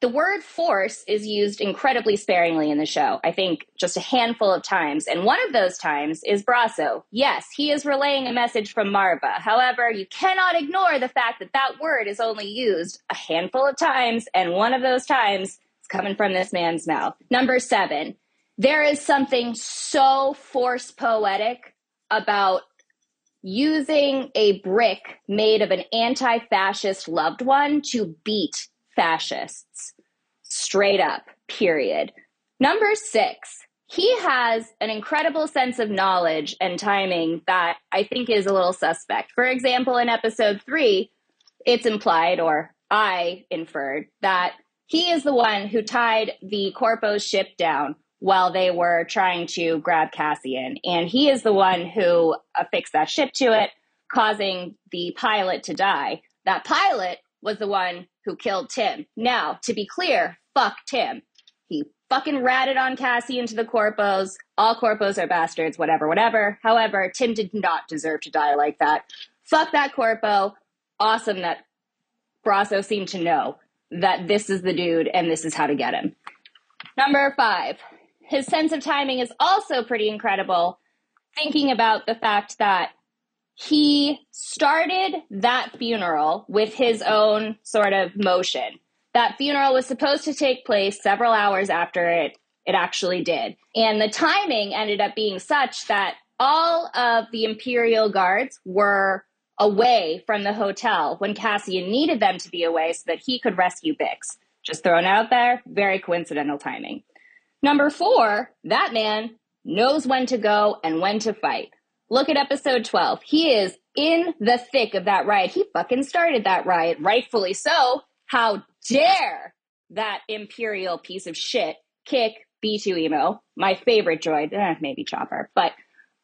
the word force is used incredibly sparingly in the show. I think just a handful of times. And one of those times is Brasso. Yes, he is relaying a message from Maarva. However, you cannot ignore the fact that that word is only used a handful of times. And one of those times is coming from this man's mouth. Number seven, there is something so force poetic about using a brick made of an anti fascist loved one to beat fascists. Straight up, period. Number six, he has an incredible sense of knowledge and timing that I think is a little suspect. For example, in episode three, it's implied, or I inferred, that he is the one who tied the Corpo's ship down while they were trying to grab Cassian. And he is the one who affixed that ship to it, causing the pilot to die. That pilot was the one who killed Tim. Now, to be clear, fuck Tim. He fucking ratted on Cassie into the Corpos. All Corpos are bastards, whatever, whatever. However, Tim did not deserve to die like that. Fuck that Corpo. Awesome that Brasso seemed to know that this is the dude and this is how to get him. Number five, his sense of timing is also pretty incredible, thinking about the fact that he started that funeral with his own sort of motion. That funeral was supposed to take place several hours after it it actually did. And the timing ended up being such that all of the imperial guards were away from the hotel when Cassian needed them to be away so that he could rescue Bix. Just thrown out there, very coincidental timing. Number four, that man knows when to go and when to fight. Look at episode 12. He is in the thick of that riot. He fucking started that riot, rightfully so. How dare that Imperial piece of shit kick B2EMO, my favorite droid, eh, maybe Chopper, but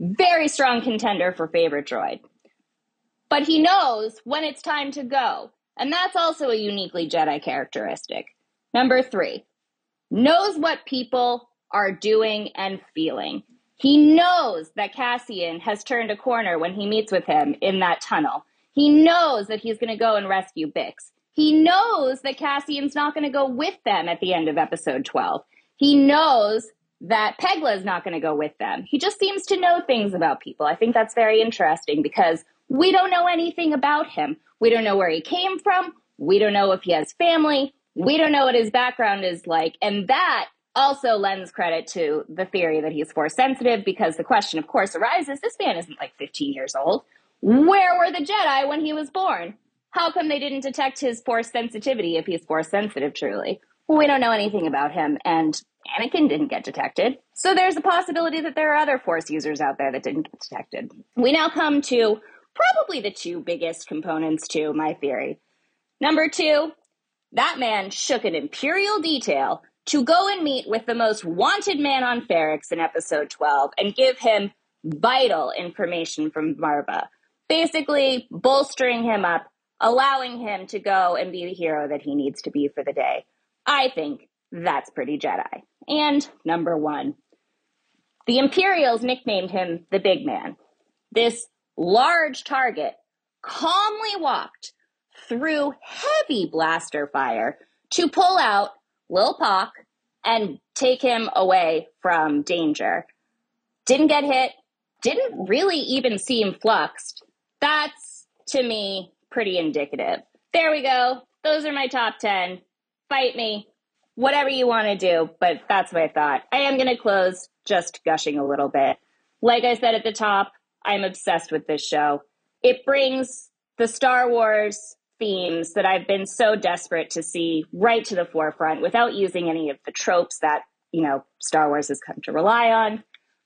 very strong contender for favorite droid. But he knows when it's time to go. And that's also a uniquely Jedi characteristic. Number three, knows what people are doing and feeling. He knows that Cassian has turned a corner when he meets with him in that tunnel. He knows that he's going to go and rescue Bix. He knows that Cassian's not going to go with them at the end of episode 12. He knows that Pegla is not going to go with them. He just seems to know things about people. I think that's very interesting because we don't know anything about him. We don't know where he came from. We don't know if he has family. We don't know what his background is like. And that also lends credit to the theory that he's force sensitive because the question, of course, arises this man isn't like 15 years old. Where were the Jedi when he was born? How come they didn't detect his force sensitivity if he's force sensitive truly? We don't know anything about him, and Anakin didn't get detected. So there's a possibility that there are other force users out there that didn't get detected. We now come to probably the two biggest components to my theory. Number two, that man shook an imperial detail to go and meet with the most wanted man on Ferrix in episode 12 and give him vital information from Maarva, basically bolstering him up, allowing him to go and be the hero that he needs to be for the day. I think that's pretty Jedi. And number one, the Imperials nicknamed him the Big Man. This large target calmly walked through heavy blaster fire to pull out Lil Pac and take him away from danger. Didn't get hit, didn't really even seem fluxed. That's to me pretty indicative. there we go. Those are my top 10. Fight me, whatever you want to do, but that's my thought. I am going to close just gushing a little bit. Like I said at the top, I'm obsessed with this show. It brings the Star Wars themes that I've been so desperate to see right to the forefront without using any of the tropes that, you know, Star Wars has come to rely on.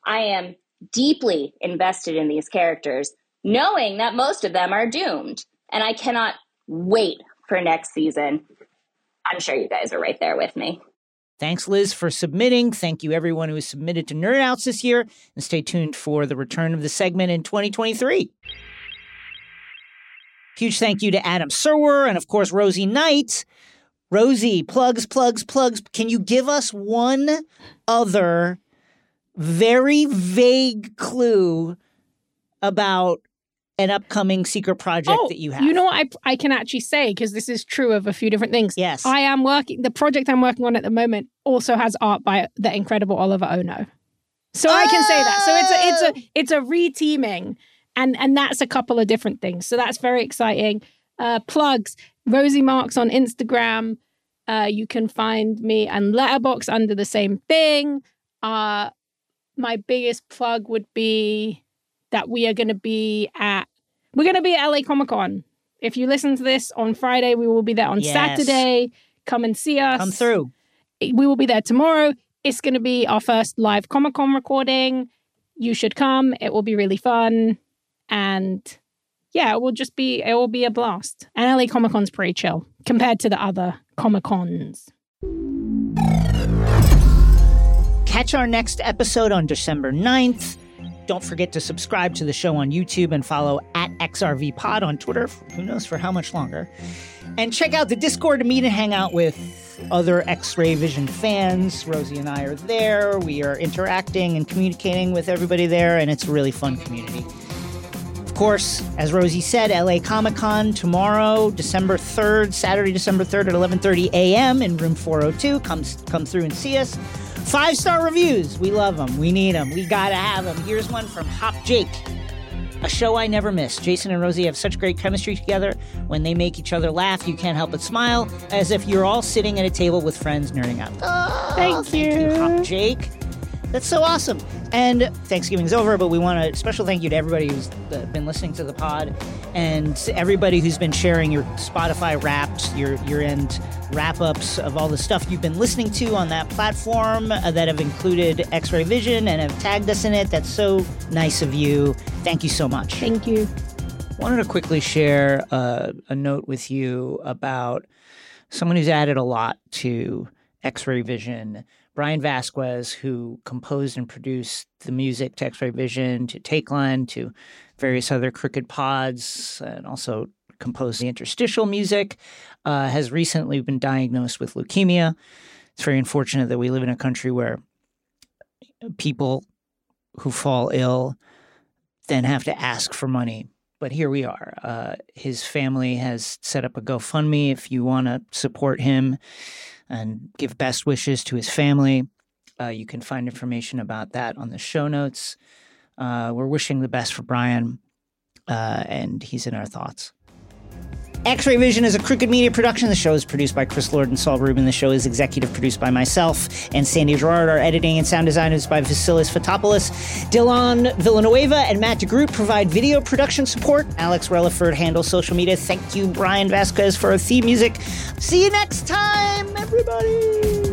I am deeply invested in these characters, knowing that most of them are doomed. And I cannot wait for next season. I'm sure you guys are right there with me. Thanks, Liz, for submitting. Thank you, everyone who has submitted to Nerdouts this year. And stay tuned for the return of the segment in 2023. Huge thank you to Adam Serwer and, of course, Rosie Knight. Rosie, plugs, plugs, plugs. Can you give us one other very vague clue about an upcoming secret project oh, that you have? You know what I, I can actually say because this is true of a few different things. Yes. I am working, the project I'm working on at the moment also has art by the incredible Oliver Ono. So I can say that. So it's a it's a Oh! it's a reteaming, and and that's a couple of different things. So that's very exciting. Uh, plugs Rosie Marks on Instagram. Uh, you can find me and Letterboxd under the same thing. Uh, my biggest plug would be that we are going to be at we're going to be at LA Comic Con. If you listen to this on Friday, we will be there on Yes. Saturday. Come and see us. Come through. We will be there tomorrow. It's going to be our first live Comic Con recording. You should come. It will be really fun. And yeah, it will just be, it will be a blast. And LA Comic Con's pretty chill compared to the other Comic Cons. Catch our next episode on December 9th. Don't forget to subscribe to the show on YouTube and follow at XRV Pod on Twitter. Who knows for how much longer? And check out the Discord to meet and hang out with other X Ray Vision fans. Rosie and I are there. We are interacting and communicating with everybody there, and it's a really fun community. Of course, as Rosie said, LA Comic Con tomorrow, December 3rd, Saturday, December 3rd at 11:30 a.m. in room 402. Come come through and see us. Five star reviews. We love them. We need them. We gotta have them. Here's one from Hop Jake. A show I never miss. Jason and Rosie have such great chemistry together. When they make each other laugh, you can't help but smile, as if you're all sitting at a table with friends nerding out. Oh, Thank you. Hop Jake. That's so awesome. And Thanksgiving's over, but we want a special thank you to everybody who's been listening to the pod and everybody who's been sharing your Spotify wraps, your year end wrap ups of all the stuff you've been listening to on that platform uh, that have included X Ray Vision and have tagged us in it. That's so nice of you. Thank you so much. Thank you. Wanted to quickly share uh, a note with you about someone who's added a lot to X Ray Vision. Brian Vasquez, who composed and produced the music to X Ray Vision, to Takeline, to various other Crooked Pods, and also composed the interstitial music, uh, has recently been diagnosed with leukemia. It's very unfortunate that we live in a country where people who fall ill then have to ask for money but here we are. Uh, his family has set up a GoFundMe if you want to support him and give best wishes to his family. Uh, you can find information about that on the show notes. Uh, we're wishing the best for Brian, uh, and he's in our thoughts. X Ray Vision is a Crooked Media production. The show is produced by Chris Lord and Saul Rubin. The show is executive produced by myself and Sandy Girard. Our editing and sound design is by Vasilis Fotopoulos. Dylan Villanueva and Matt DeGroot provide video production support. Alex Relaford handles social media. Thank you, Brian Vasquez, for our theme music. See you next time, everybody.